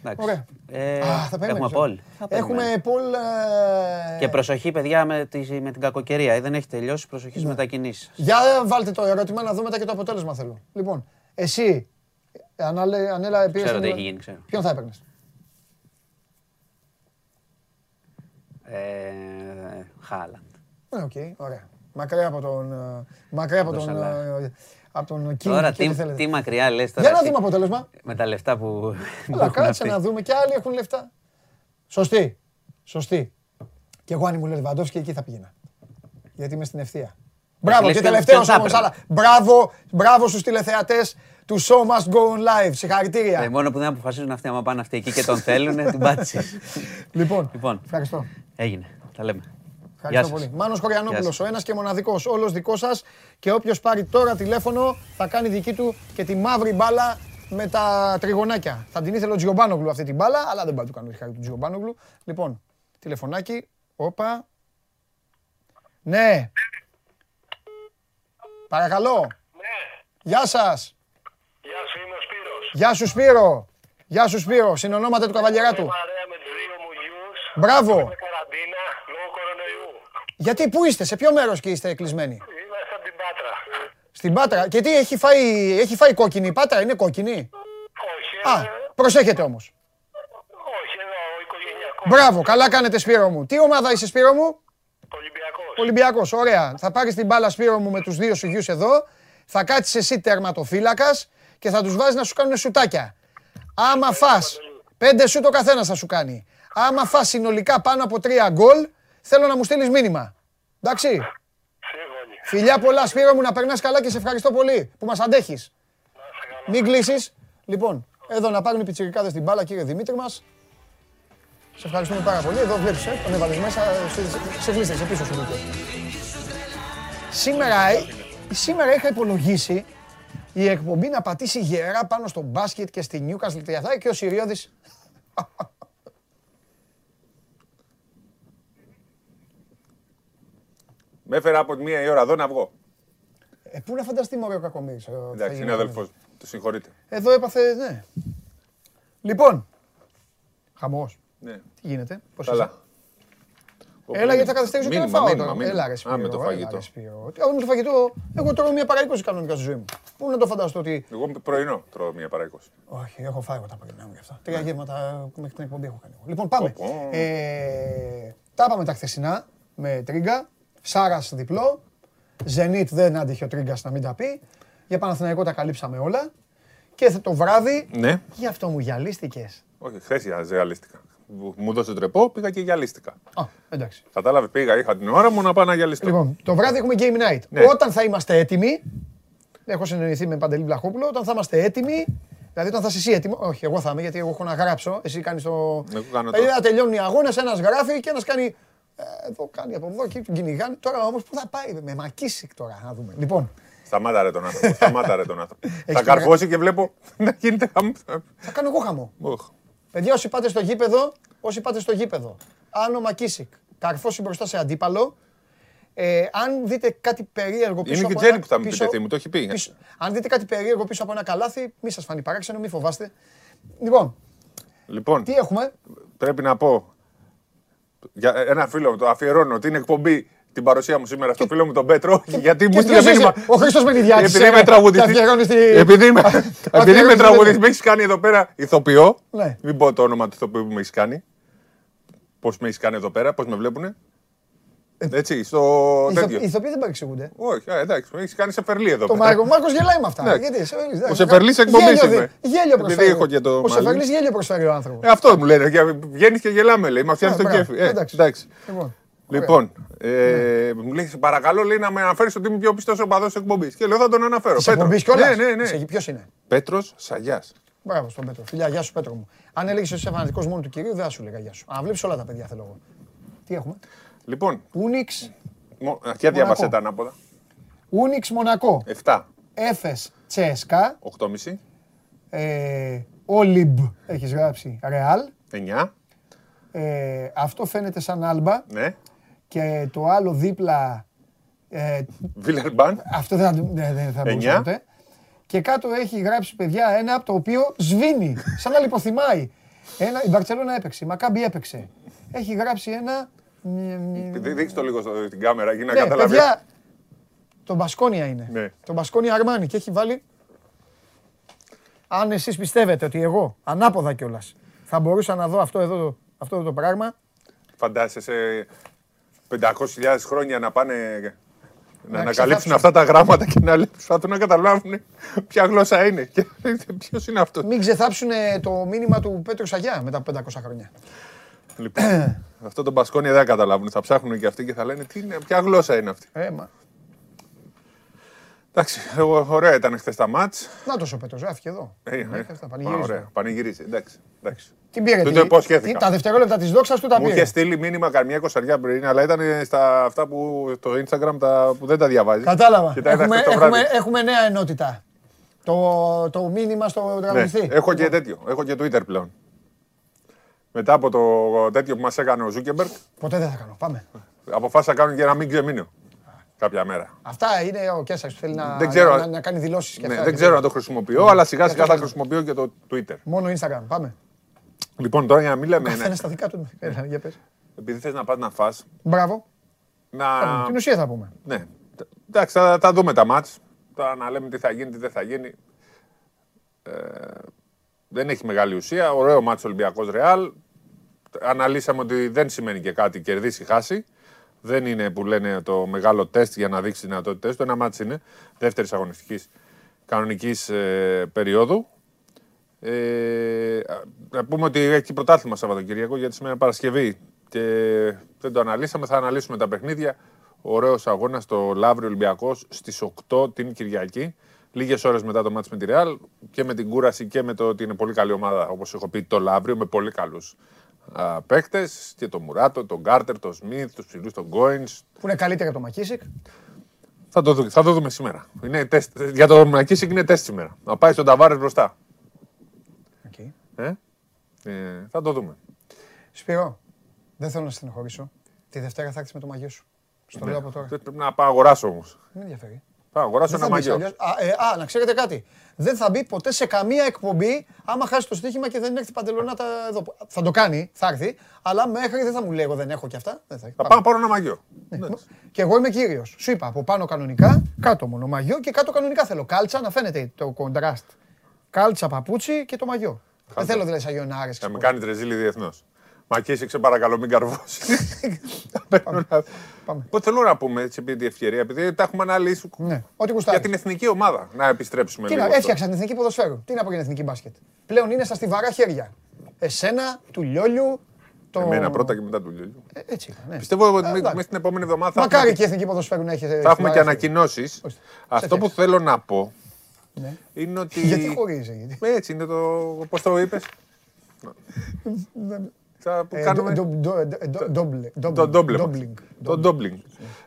Εντάξει. Ωραία. Ε, Α, θα έχουμε περιμένεις, ε. poll. Θα Έχουμε περιμένω. Poll. ε, Και προσοχή, παιδιά, με, τη, με την κακοκαιρία. Ε, Δεν έχει τελειώσει. Προσοχής Ναι. στις μετακινήσεις. Για βάλτε το ερώτημα να δούμε μετά και το αποτέλεσμα θέλω. Λοιπόν, εσύ, Ανάλε- Ανέλα, πήρες Ξέρω τον- τι έχει γίνει, ξέρω. Ποιον θα έπαιρνες; Ε, Χάλαντ. Ναι, οκ, ωραία. Μακριά από τον. ε, Μακριά από Το τον. Σαλάχ. ε, Από τον King Τώρα και ό,τι τι, θέλετε. τι μακριά λες τώρα. Για να εσύ, δούμε αποτέλεσμα. Με τα λεφτά που. που Αλλά έχουν κάτσε αυτοί. να δούμε και άλλοι έχουν λεφτά. Σωστή. Σωστή. Και εγώ αν ήμουν Λεβαντόφσκι εκεί θα πήγαινα. Γιατί είμαι στην ευθεία. Μπράβο λες και ποιον- τελευταίο ποιον θα όμως. έπαιρνα. Αλλά μπράβο, μπράβο στους τηλεθεατές του Show Must Go On Live. Ε, Συγχαρητήρια. μόνο που δεν αποφασίζουν αυτοί άμα πάνε αυτοί εκεί και τον θέλουν, την πάτησες. Λοιπόν, Λοιπόν, ευχαριστώ. έγινε. Τα λέμε. Ευχαριστώ σας. πολύ. Μάνος Χωριανόπουλος, Γεια ο ένας και μοναδικός, όλος δικός σας και όποιος πάρει τώρα τηλέφωνο θα κάνει δική του και τη μαύρη μπάλα με τα τριγωνάκια. Θα την ήθελε ο Τζιομπάνογλου αυτή την μπάλα, αλλά δεν πάει να του κάνω τη χάρη του Τζιομπάνογλου. Λοιπόν, τηλεφωνάκι, όπα. Ναι. Παρακαλώ. Γεια σας. Γεια σου, είμαι ο Σπύρος. Γεια σου Σπύρο. Γεια σου Σπύρο. Συνονόμαται του καβαλιαράτου. Παρέα με τους δύο μου γιους. Μπράβο. Είμαι καραντίνα λόγω κορονοϊού. Γιατί, πού είστε, σε ποιο μέρος και είστε κλεισμένοι; Είμαστε από την Πάτρα. Στην Πάτρα. Και τι, έχει φάει, έχει φάει κόκκινη η Πάτρα, είναι κόκκινη; Όχι, Α, ε, προσέχετε όμως. όχι, εδώ ο οικογενειακός. Μπράβο, καλά κάνετε Σπύρο μου. Τι ομάδα είσαι Σπύρο μου; Ολυμπιακός. Ολυμπιακός, ωραία. Θα πάρεις την μπάλα Σπύρο μου με τους δύο σου γιους εδώ. Θα κάτσεις εσύ τερματοφύλακας και θα τους βάζεις να σου κάνουν σουτάκια. Άμα φας, πέντε σουτ ο καθένας θα σου κάνει. Άμα φας συνολικά πάνω από τρία γκολ, θέλω να μου στείλεις μήνυμα. Εντάξει. Σύμφωνοι. Φιλιά πολλά Σπύρο μου, να περνάς καλά και σε ευχαριστώ πολύ που μας αντέχεις. Μην κλείσεις. Λοιπόν, εδώ να πάρουν οι πιτσιρικάδες την μπάλα, κύριε Δημήτρη μας. Σε ευχαριστούμε πάρα πολύ. Εδώ βλέπεις, ε, τον έβαλες μέσα, σε- σε κλείστε, σε πίσω σου μπήκε. Σήμερα, ε, σήμερα είχα υπολογίσει η εκπομπή να πατήσει γερά πάνω στο μπάσκετ και στη Newcastle Τριαθά και ο Συριώδης Με έφερα από τη μία η ώρα εδώ να βγω. Ε, πού να φανταστεί μωρέ ο Κακομύρης. ε, ότι θα Εντάξει, γίνει είναι αυτό. αδελφός. Το συγχωρείτε. Εδώ έπαθε, ναι. Λοιπόν, χαμός. Ναι. Τι γίνεται, πώς Καλά. είσαι; Έλα γιατί θα καθυστερήσω και να Μήνυμα, φάω μήνυμα, τώρα. μήνυμα. Έλα ρε Σπύρο. Α, με το έλα, φαγητό. ρε, Σπύρο. Τι, με το φαγητό, εγώ τρώω μια παραείκοσι κανονικά στη ζωή μου. Πού να το φανταστώ ότι... Εγώ πρωινό τρώω μία παρά είκοσι. Όχι, έχω φάει εγώ τα πρωινά μου γι' αυτά. Τρία γεύματα μέχρι την εκπομπή έχω κάνει. εγώ. Λοιπόν, πάμε. Πω, πω. Ε, τα είπαμε τα χθεσινά με Τρίγκα. Σάρας διπλό. Ζενίτ δεν άντεχε ο Τρίγκας να μην τα πει. Για Παναθηναϊκό τα καλύψαμε όλα. Και το βράδυ, Ναι. γι' αυτό μου γυαλίστηκες. Όχι, χθες γυαλίστηκα. Μου δώσε τρεπό, πήγα και γυαλίστηκα. Α, εντάξει. Κατάλαβε, πήγα, είχα την ώρα μου να πάω να γυαλιστώ. Λοιπόν, το βράδυ έχουμε game night. Ναι. Όταν θα είμαστε έτοιμοι, έχω συνεννοηθεί με Παντελή Βλαχόπουλο, όταν θα είμαστε έτοιμοι, δηλαδή όταν θα είσαι εσύ έτοιμο, όχι εγώ θα είμαι γιατί εγώ έχω να γράψω, εσύ κάνεις το... Εγώ κάνω το- Δηλαδή να τελειώνουν οι αγώνες, ένας γράφει και ένας κάνει, ε, εδώ κάνει από εδώ και τον κυνηγάνε. Τώρα όμως που θα πάει, με μακίσικ τώρα, να δούμε. Λοιπόν, Σταμάτα ρε τον άνθρωπο. Σταμάτα ρε τον άνθρωπο. Θα και καρφώσει και βλέπω να γίνεται χαμό. θα κάνω εγώ χαμό. Οχ. Παιδιά, όσοι πάτε στο γήπεδο, όσοι πάτε στο γήπεδο, αν ο Μακίσικ καρφώσει μπροστά σε αντίπαλο, ε, αν δείτε κάτι περίεργο πίσω Είναι και από Τζέρι ένα- που θα με πίσω- επιτεθεί, μου το έχει πει. πίσω- αν δείτε κάτι περίεργο πίσω από ένα καλάθι, μη σας φανεί παράξενο, μη φοβάστε. Λοιπόν, Λοιπόν, τι έχουμε; πρέπει να πω για ένα φίλο μου, το αφιερώνω την εκπομπή την παρουσία μου σήμερα στο φίλο μου τον Πέτρο, γιατί μου και έστειλε ποιος μήνυμα. είσαι; Ο Χρήστος Μενιδιάκης, Επειδή ε, είμαι και τραγουδιστής. αφιερώνεις τη- Επειδή είμαι, επειδή αφιερώνεις είμαι τη- τραγουδιστής, με έχεις κάνει εδώ πέρα ηθοποιό. Ναι. Μην πω το όνομα του ηθοποιού που με έχεις κάνει. Πώς με έχεις κάνει εδώ πέρα, πώς με βλέπουνε. Έτσι, στο Οι ηθο- τέτοιο. Οι ηθοποιοί δεν παρεξηγούνται. Όχι, α, εντάξει, με έχεις κάνει σε φερλί εδώ Το πέρα. Μάρκο, ο Μάρκος γελάει με αυτά. Ναι. Γιατί, σε- Ο Σεφερλής εκπομπής Γέλιο είμαι. δι- Γέλιο Επειδή προσφέρει. έχω και το Ο μαλλί. Σεφερλής γέλιο προσφέρει ο άνθρωπος. Ε, αυτό μου λένε. για- Βγαίνεις και γελάμε, λέει. Μα φτιάχνει Α, το μπράβο. κέφι. Ε, Εντάξει. εντάξει. Λοιπόν, Λοιπόν, ε, μου λέει, σε παρακαλώ λέει, να με αναφέρεις ότι είμαι πιο πιστός οπαδό εκπομπής. Και λέω, θα τον αναφέρω. της εκπομπής κιόλας; Ναι, ναι, ναι. Σε- Ποιος είναι; Πέτρος Σαγιάς. Μπράβο στον Πέτρο. Φιλιά, γεια σου Πέτρο μου. Αν έλεγες ότι είσαι φανατικός μόνο του κυρίου, δεν θα σου έλεγα γεια σου. Αν βλέπεις όλα τα παιδιά θέλω εγώ. Τι έχουμε; Λοιπόν, Ούνιξ, μο- για διάβασε τα ανάποδα. Ούνιξ Μονακό. 7, Έφες Τσέσκα. 8,5, Ε, Όλιμπ έχεις γράψει Ρεάλ. 9, Ε, αυτό φαίνεται σαν άλμπα. ναι. Και το άλλο δίπλα. Ε, Βίλερμπαν, αυτό δεν θα, δεν, δεν θα μπορούσε Εννιά. ποτέ. Και κάτω έχει γράψει παιδιά ένα από το οποίο σβήνει, σαν να λιποθυμάει. Ένα, η Μπαρτσελώνα έπαιξε, η Μακάμπι έπαιξε. Έχει γράψει ένα. Δεί- δείξτε το λίγο στην κάμερα για να Ναι, καταλάβεις. παιδιά, το Μπασκόνια είναι. Ναι. Το Μπασκόνια Αρμάνι και έχει βάλει. Αν εσείς πιστεύετε ότι εγώ, ανάποδα κιόλας, θα μπορούσα να δω αυτό εδώ, το- αυτό εδώ το πράγμα, Φαντάζεσαι 500.000 χρόνια να πάνε να, Να ανακαλύψουν ξεθάψουν. αυτά τα γράμματα και να λένε- προσπαθούν να καταλάβουν ποια γλώσσα είναι. Ποιος είναι αυτός. μην ξεθάψουν το μήνυμα του Πέτρου Σαγιά μετά από 500 χρόνια. Λοιπόν, αυτό το μπασκόνι δεν θα καταλάβουν. Θα ψάχνουν και αυτοί και θα λένε τι είναι, ποια γλώσσα είναι αυτή; Ε, μα. Εντάξει, εγώ- ωραία ήταν χθες τα μάτς. Να το ο Πέτρος, γράφει και εδώ. Ε, Ναι, ε, και αυτά, α, πανηγυρίζει. Ωραία, πανηγυρίζει. Εντάξει, εντάξει. Την πήρε. Του τη- το υποσχέθηκα. Τα δευτερόλεπτα της δόξας του τα Μου πήρε. είχε στείλει μήνυμα καμιά κοσαριά πριν, αλλά ήταν στα αυτά που το Instagram τα, που δεν τα διαβάζει. Κατάλαβα. Και τα είδα Έχουμε, χθες το έχουμε, βράδυ. έχουμε νέα ενότητα. Το, το μήνυμα στο Ναι, τραγουδιστή. έχω και τέτοιο. Έχω και Twitter πλέον. Μετά από το τέτοιο που μας έκανε ο Ζούκεμπερκ, Ποτέ δεν θα κάνω. Πάμε. αποφάσισα να κάνω για να μην ξεμείνω. Κάποια μέρα. Αυτά είναι ο Κέσσαρ που θέλει να, Δεν ξέρω. να, να κάνει δηλώσεις και Ναι, αυτά. δεν ξέρω να το χρησιμοποιώ, αλλά σιγά σιγά θα χρησιμοποιώ και το Twitter. Μόνο Instagram. Πάμε. Λοιπόν, τώρα για να μην λέμε. ναι, Καθένα στα δικά του. Έλα, για πες. επειδή θες να πας να φας, Μπράβο. να. Την ουσία θα πούμε. Ναι. Εντάξει, θα, θα δούμε τα μάτς. Τώρα να λέμε τι θα γίνει, τι δεν θα γίνει. Ε, δεν έχει μεγάλη ουσία. Ωραίο μάτς Ολυμπιακός Ρεάλ. Αναλύσαμε ότι δεν σημαίνει και κάτι κερδίσει χάσει. Δεν είναι που λένε το μεγάλο τεστ για να δείξει τις δυνατότητες του. Ένα μάτς είναι δεύτερης αγωνιστικής κανονικής περίοδου. Ε, α, να πούμε ότι έχει πρωτάθλημα Σαββατοκύριακο γιατί σήμερα είναι Παρασκευή και δεν το αναλύσαμε. Θα αναλύσουμε τα παιχνίδια. Ωραίος αγώνας στο Λαύριο Ολυμπιακός στις 8 την Κυριακή. Λίγες ώρες μετά το μάτς με τη Ρεάλ και με την κούραση και με το ότι είναι πολύ καλή ομάδα, όπως έχω πει, το Λαύριο με πολύ καλούς α, παίκτες και τον Μουράτο, τον Γκάρτερ, τον Σμιθ, τους ψηλούς, τον Γκόινς. Που είναι καλύτερα από το Μακίσικ. Θα το, δου- θα το δούμε σήμερα. Είναι τεστ, για το Μακίσικ είναι τεστ σήμερα. Να πάει στον Ταβάρες μπροστά. Οκ. Ε; Ε, θα το δούμε. Σπύρο, δεν θέλω να στενοχωρήσω. Τη Δευτέρα θα έρθει με το μαγιό σου. Στο λέω από τώρα. Δεν Πρέπει να πάω αγοράσω όμως. Δεν με ενδιαφέρει. Πάω αγοράσω Δεν ένα θα μπεις μαγιό. αλλιώς. Α, ε, α, να ξέρετε κάτι. Δεν θα μπει ποτέ σε καμία εκπομπή άμα χάσει το στοίχημα και δεν έρθει παντελονάτος εδώ. Θα το κάνει, θα έρθει, αλλά μέχρι δεν θα μου λέει εγώ δεν έχω και αυτά. Δεν θα, Θα Πάμε. πάω να πάρω ένα μαγιό. Ναι. Και εγώ είμαι κύριος. Σου είπα από πάνω κανονικά, κάτω μόνο μαγιό και κάτω κανονικά θέλω. Κάλτσα να φαίνεται το κοντράστ. Κάλτσα, παπούτσι και το μαγιό. Δεν θέλω δηλαδή σαγιονάρε. Θα με κάνεις τρεζίλη διεθνώς. Μακίση, σε παρακαλώ, μην καρβώσεις. Πάμε. Πότε θέλω να πούμε έτσι, επί τη ευκαιρία, επειδή τα έχουμε αναλύσει Ναι, ό,τι για γουστάρει. την εθνική ομάδα. Να επιστρέψουμε Τι λίγο. να, αυτό. έφτιαξα την εθνική ποδοσφαίρου. Τι να πω για την εθνική μπάσκετ. Πλέον είναι στα στιβαρά χέρια. Εσένα, του Λιόλιου, το. Εμένα πρώτα και μετά του Λιόλιου. Ε, Έτσι είπα, ναι. Πιστεύω ότι Ε, με- εντάξει. μέσα στην επόμενη εβδομάδα θα Μακάρι έχουμε, και η εθνική ποδοσφαίρου να έχει. θα έχουμε και ανακοινώσεις. Ορίστε. Αυτό Σε που θέλω να πω Ναι. είναι ότι. Γιατί χωρίζει. γιατί. Έτσι είναι το. Πώ το είπες. Που Ε, κάνουμε. ντο- ντο- ντο- ντο- ντόμπλε- Το ντόμπλινγκ. ντόμπλε. Ντόμπλινγκ. Το ντόμπλινγκ.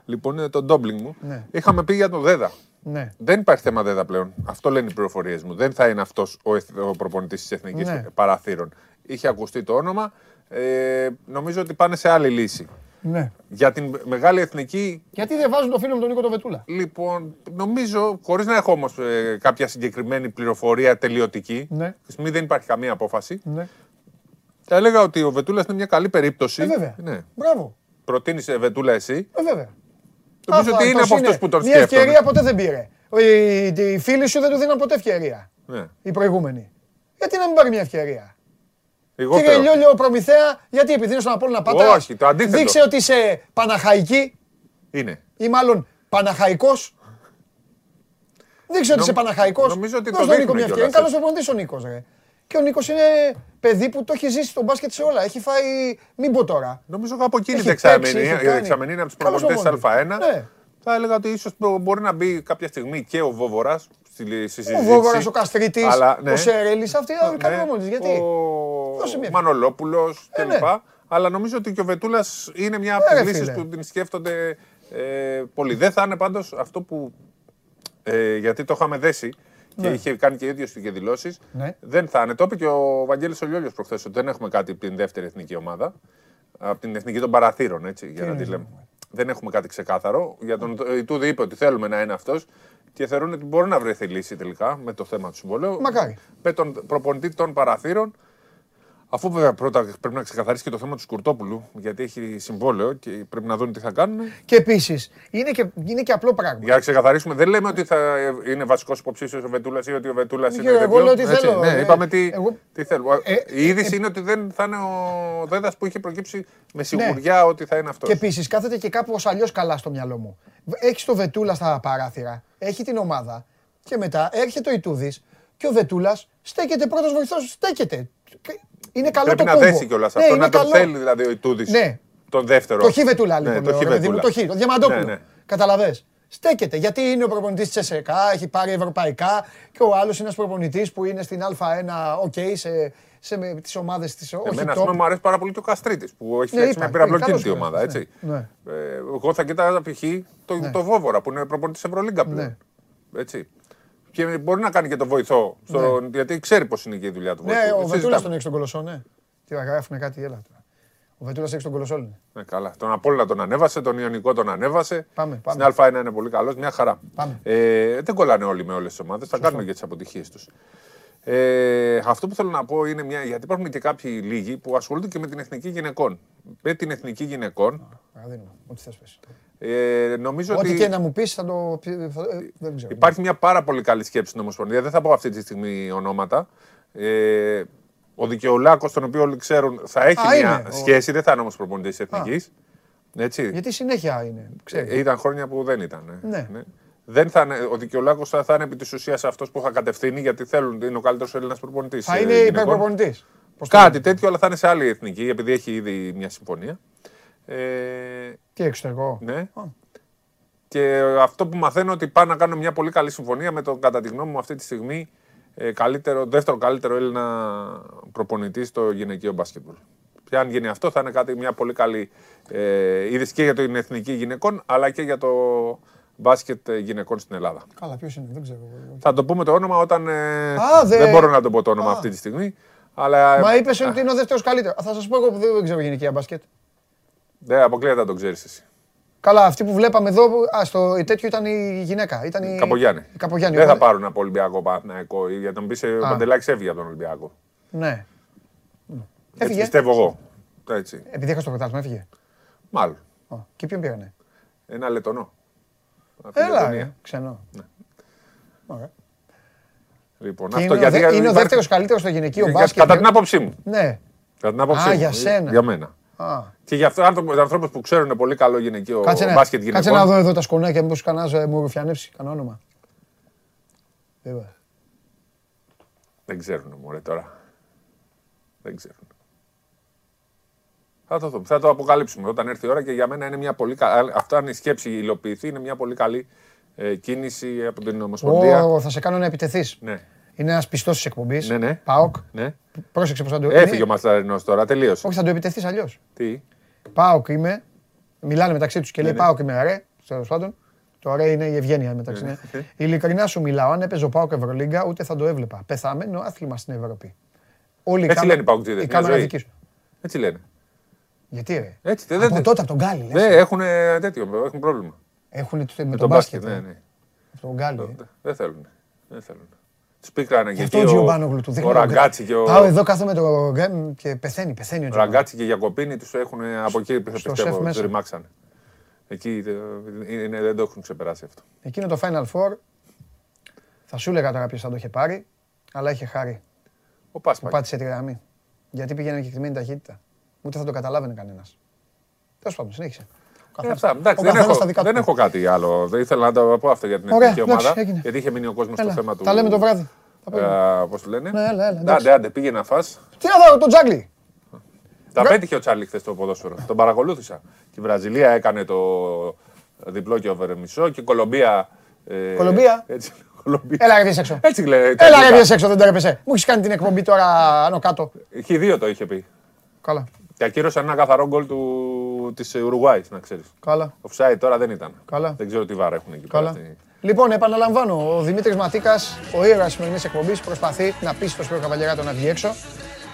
Λοιπόν, είναι το ντόμπλινγκ μου. Ναι. Είχαμε πει για το Δέδα. Ναι. Δεν υπάρχει θέμα Δέδα πλέον. Αυτό λένε οι πληροφορίες μου. Δεν θα είναι αυτός ο, εθ- ο προπονητής της Εθνικής Ναι. Παραθύρων. Είχε ακουστεί το όνομα. Ε, νομίζω ότι πάνε σε άλλη λύση. Ναι. Για την μεγάλη εθνική, Γιατί δεν βάζουν το φίλο μου τον Νίκο τον Βετούλα. λοιπόν, νομίζω, χωρίς να έχω όμως κάποια συγκεκριμένη πληροφορία τελειωτική, Ναι. αυτή τη στιγμή δεν υπάρχει καμία απόφαση. Ναι. Θα έλεγα ότι ο Βετούλας είναι μια καλή περίπτωση. Ε, βέβαια. Ναι. Μπράβο. Προτείνει Βετούλα εσύ. Ε, βέβαια. Νομίζω ότι είναι Αυτός από αυτούς που τον Μια σκέφτονται. ευκαιρία ποτέ δεν πήρε. Οι, οι φίλοι σου δεν του δίναν ποτέ ευκαιρία. Ναι. Οι προηγούμενοι. Γιατί να μην πάρει μια ευκαιρία; Εγώ Κύριε θέλω. Λιόλιο Προμηθέα, γιατί επειδή είναι στον Απόλλωνα Πάτρα. Όχι, το αντίθετο. Δείξε ότι είσαι Παναχαϊκή Είναι. ή μάλλον Παναχαϊκός. Δείξε ότι Νομ- είσαι Παναχαϊκός. νομίζω ότι Δώσ' το τον Νίκο δείχνουμε μια ευκαιρία. Είναι κιόλας, καλός προπονητής ο Νίκος. Ρε. Και ο Νίκος είναι παιδί που το έχει ζήσει τον μπάσκετ σε όλα. Έχει φάει, μην πω τώρα. Νομίζω από εκείνη Έχει την εξαμενή, παίξει, έχει η κάνει. εξαμενή είναι από τους Καλός προπονητές προπονητής. Α1. Ναι. Θα έλεγα ότι ίσως μπορεί να μπει κάποια στιγμή και ο Βόβορας στη, στη συζήτηση. Ο Βόβορας, ο Καστρίτης, Αλλά, ναι. ο Σερέλης, αυτοί Ναι, είναι καλοί προπονητές. Γιατί. Ο Δώσε μια. Μανολόπουλος Ε, κλπ. ναι. Αλλά νομίζω ότι και ο Βετούλας είναι μια από Ε, τις ρε, λύσεις φίλε. που την σκέφτονται ε, πολύ. Δεν θα είναι πάντως αυτό που. Ε, γιατί το είχαμε δέσει και είχε κάνει και ίδιο του και δηλώσεις. Ναι. Δεν θα είναι. Το είπε και ο Βαγγέλης Ολιόλιος προχθές ότι δεν έχουμε κάτι από την δεύτερη εθνική ομάδα. Από την εθνική των παραθύρων, έτσι, για να τη λέμε. Δεν έχουμε κάτι ξεκάθαρο. Για τον Ιτούδη είπε ότι θέλουμε να είναι αυτός και θεωρούν ότι μπορεί να βρεθεί λύση τελικά με το θέμα του συμβολέου. Μακάρι. Με τον προπονητή των παραθύρων. Αφού βέβαια πρώτα πρέπει να ξεκαθαρίσει και το θέμα του Σκουρτόπουλου, γιατί έχει συμβόλαιο και πρέπει να δουν τι θα κάνουν. Και επίσης είναι και, είναι και απλό πράγμα. Για να ξεκαθαρίσουμε, δεν λέμε ότι θα είναι βασικός υποψήφιος ο Βετούλας ή ότι ο Βετούλας είναι. Κύριε, εγώ τέτοιος. λέω τι Έτσι, θέλω, Ναι, ε, είπαμε τι, εγώ- τι θέλουμε. ε, Η είδηση ε, είναι ότι δεν θα είναι ο Δέδας που είχε προκύψει με σιγουριά ότι θα είναι αυτός. Και επίσης κάθεται και κάπω αλλιώς καλά στο μυαλό μου. Έχει το Βετούλα στα παράθυρα, έχει την ομάδα και μετά έρχεται ο Ιτούδης και ο Βετούλας στέκεται πρώτος βοηθός. Στέκεται. Είναι καλό Πρέπει το να κόμπο. δέσει κιόλας Ναι, αυτό, είναι να το καλό. θέλει δηλαδή ο Ιτούδης. Ναι. Τον δεύτερο. Το χ Βετούλα Ναι, λοιπόν. το λέω, χ ρε παιδί μου, Βετούλα. Το χ, το Διαμαντόπουλο. Ναι, ναι. Κατάλαβες. Στέκεται. Γιατί είναι ο προπονητής της ΤΣΣΚΑ, έχει πάρει ευρωπαϊκά και ο άλλος είναι ένας προπονητής που είναι στην Α1, οκ, σε, σε τις ομάδες της. Όχι Εμένα, ας top. πούμε, μου αρέσει πάρα πολύ και ο Καστρίτης που έχει Ναι, φτιάξει είπα, μια πυραυλοκίνητη καλός ομάδα. παίκτης, Έτσι. ναι. Ε, εγώ θα κοίταζα π.χ. το, το Βόβορα που είναι προπονητής Ευρωλίγκα πλέον. Ναι. Έτσι. Και μπορεί να κάνει και το βοηθό, στο, γιατί ξέρει πώς είναι και η δουλειά του Ναι, βοηθού. ο Δεν Βετούλας συζητάμε. τον έχει στον κολοσσό, ναι. Τι θα γράφουν κάτι, έλα τώρα. Ο Βετούλας έχει τον κολοσσό. Ναι. Ναι, καλά. Τον Απόλλωνα τον ανέβασε, τον Ιωνικό τον ανέβασε. Πάμε, πάμε. Στην Α1 είναι πολύ καλός, μια χαρά. Πάμε. Ε, δεν κολλάνε όλοι με όλες τις ομάδες, θα κάνουν και τις αποτυχίες τους. Ε, αυτό που θέλω να πω είναι μια. Γιατί υπάρχουν και κάποιοι λίγοι που ασχολούνται και με την εθνική γυναικών. Με την εθνική γυναικών, Παραδείγμα, ό,τι θες πες. Ε, νομίζω Ό,τι ότι και να μου πεις θα το... θα- ε, Δεν ξέρω. υπάρχει μια πάρα πολύ καλή σκέψη στην Ομοσπονδία. Δεν θα πω αυτή τη στιγμή ονόματα. Ε, ο Δικαιολάκος, τον οποίο όλοι ξέρουν, θα έχει Α, μια είναι. Ο- σχέση, δεν θα είναι όμω προπονητή εθνικής. Έτσι. Γιατί συνέχεια είναι, ξέρεις. Ε, ήταν χρόνια που δεν ήταν. ε. Ναι. Δεν θα είναι, ο Δικαιολάκος θα, θα είναι επί της ουσίας αυτός που θα κατευθύνει γιατί θέλουν, είναι ο καλύτερος Έλληνας προπονητής. Θα είναι υπερπροπονητής. Πώς το Κάτι λένε. τέτοιο, αλλά θα είναι σε άλλη εθνική, επειδή έχει ήδη μια συμφωνία. Ε, Τι εξωτερικό. ναι. Α. Και αυτό που μαθαίνω ότι πάνε να κάνουν μια πολύ καλή συμφωνία με τον, κατά τη γνώμη μου, αυτή τη στιγμή ε, καλύτερο, δεύτερο καλύτερο Έλληνα προπονητής στο γυναικείο μπάσκετμπολ. Και αν γίνει αυτό, θα είναι κάτι, μια πολύ καλή ε, είδηση και για την εθνική γυναικών, αλλά και για το μπάσκετ ε, γυναικών στην Ελλάδα. Καλά, ποιος είναι, δεν ξέρω. Θα το πούμε το όνομα όταν. ε, Α, δε- Δεν μπορώ να το πω το όνομα Α. αυτή τη στιγμή. Αλλά Μα είπες ότι είναι ο δεύτερος καλύτερος. Θα σας πω εγώ που δεν ξέρω γυναικεία μπάσκετ. Δεν αποκλείεται να το ξέρεις εσύ. Καλά, αυτή που βλέπαμε εδώ, α, στο η τέτοιο ήταν η γυναίκα. Ήταν η... Καπογιάννη. Η Καπογιάννη. Δεν θα οπότε- πάρουν από Ολυμπιακό Παναθηναϊκό. Γιατί να μου πει ο Α. Παντελάκη έφυγε από τον Ολυμπιακό. Ναι. Έτσι Έφυγε. πιστεύω εγώ. Έτσι. Επειδή έχασε το πρωτάθλημα, έφυγε. Μάλλον. Α, Και ποιον πήρανε. Ένα λετονό. Από τη Έλα, Λετωνία. ρε, ξενό. Ωραία. Λοιπόν, Και αυτό είναι, ο, γιατί δε- είναι ο υπάρχει- δεύτερος καλύτερος στο γυναικείο για- μπάσκετ. Κατά την άποψή μου. Ναι. Κατά την άποψή Α, μου. για σένα. Για μένα. Α, Και για αυτού του ανθρώπους που ξέρουν πολύ καλό γυναικείο κάτσε, να, μπάσκετ κάτσε γυναικών. να δω εδώ τα σκονάκια, μήπως κανένας ε, μου ρουφιανέψει, κανένα όνομα. Βέβαια. Δεν ξέρουν μωρέ τώρα. Δεν ξέρουν. Θα το, δούμε, θα το αποκαλύψουμε όταν έρθει η ώρα και για μένα είναι μια πολύ καλή. Αυτό αν η σκέψη υλοποιηθεί είναι μια πολύ καλή ε, κίνηση από την Ομοσπονδία. Ω, θα σε κάνω να επιτεθείς. Ναι. Είναι ένας πιστός της εκπομπής. Ναι, ναι. Πάοκ. ναι. Πρόσεξε πώς θα το Έφυγε είναι- ο Μασταρινό τώρα, τελείωσε. Όχι, θα το επιτεθείς αλλιώς. Τι; Πάοκ είμαι. Μιλάνε μεταξύ τους και λέει ναι. Πάοκ είμαι ρε. Τέλος πάντων. Το ρε είναι η ευγένεια μεταξύ. Ναι, ναι. Ειλικρινά σου μιλάω. Αν έπαιζε ο Πάοκ Ευρωλίγκα, ούτε θα το έβλεπα. Πεθαμένο άθλημα στην Ευρώπη. Όλοι Έτσι κάμα- λένε οι Παοκτζίδες, Η μια κάμερα ζωή. δική σου. Έτσι λένε. Γιατί ρε; Έτσι, δεν, Από δεν, τότε από τον Γκάλι. λες. ναι, έχουν τέτοιο, έχουν πρόβλημα. Έχουν το- με Με τον τον μπάσκετ. μπάσκετ, ε. ναι, ναι. Από τον Γκάλι. ε. Δεν θέλουν. Δεν θέλουν. Τους πήκρανε και Γι' αυτό εκεί ο ο, Τζιομπάνογλου του δείχνει. ο Ραγκάτσι και ο, Πάω εδώ κάθομαι το γκέμ και πεθαίνει, πεθαίνει ο ο Τζιομπάνογλου. Ραγκάτσι και η Γιακοπίνη τους έχουν από εκεί Στο πιστεύω σεφ τους μέσα. ρημάξανε. Εκεί ε, είναι, δεν το έχουν ξεπεράσει αυτό. Εκείνο το Final Four θα σου έλεγα τώρα ποιος θα το είχε πάρει, αλλά είχε χάρη Ο που Πάσπακ. πάτησε τη γραμμή. Γιατί πήγαινε και κρυμμένη ταχύτητα. Ούτε θα το καταλάβαινε κανένας. Τέλος πάντων, συνέχισε. Ο Ε, καθένας- αυτά, εντάξει, ο δεν, καθένας έχω, τα δικά δεν του. έχω κάτι άλλο. Δεν ήθελα να το πω αυτό για την Ωραία, εθνική εντάξει, ομάδα. έγινε. Γιατί είχε μείνει ο κόσμος στο Έλα, θέμα του. Τα λέμε το βράδυ. Τα πούμε. Πώς το λένε; Ναι, έλα, έλα, εντάξει. Άντε, άντε, πήγε να φας. Τι να δω, τον Τζάγκλι. Τα Βρα- πέτυχε ο Τσάρλι χθες το ποδόσφαιρο. Τον παρακολούθησα. Και η Βραζιλία έκανε το διπλό και over μισό και η Κολομπία. ε, Κολομπία; Έτσι, Κολομπία. Έλα, ρε, βγες έξω. Έτσι λέει. Έλα, ρε, βγες έξω, δεν τρέπεσαι. Μου έχεις κάνει την εκπομπή τώρα άνω κάτω. Είχε δύο το είχε πει. Καλά, Και ακύρωσαν ένα καθαρό γκολ του... της Ουρουγουάης, να ξέρεις. καλά. Offside τώρα δεν ήταν. Καλά. Δεν ξέρω τι βάρα έχουν εκεί Καλά. πέρα. Λοιπόν, επαναλαμβάνω, ο Δημήτρης Ματίκας, ο ήρωας της σημερινής εκπομπής, προσπαθεί να πείσει τον Σπύρο Καβαλιαράτο να βγει έξω.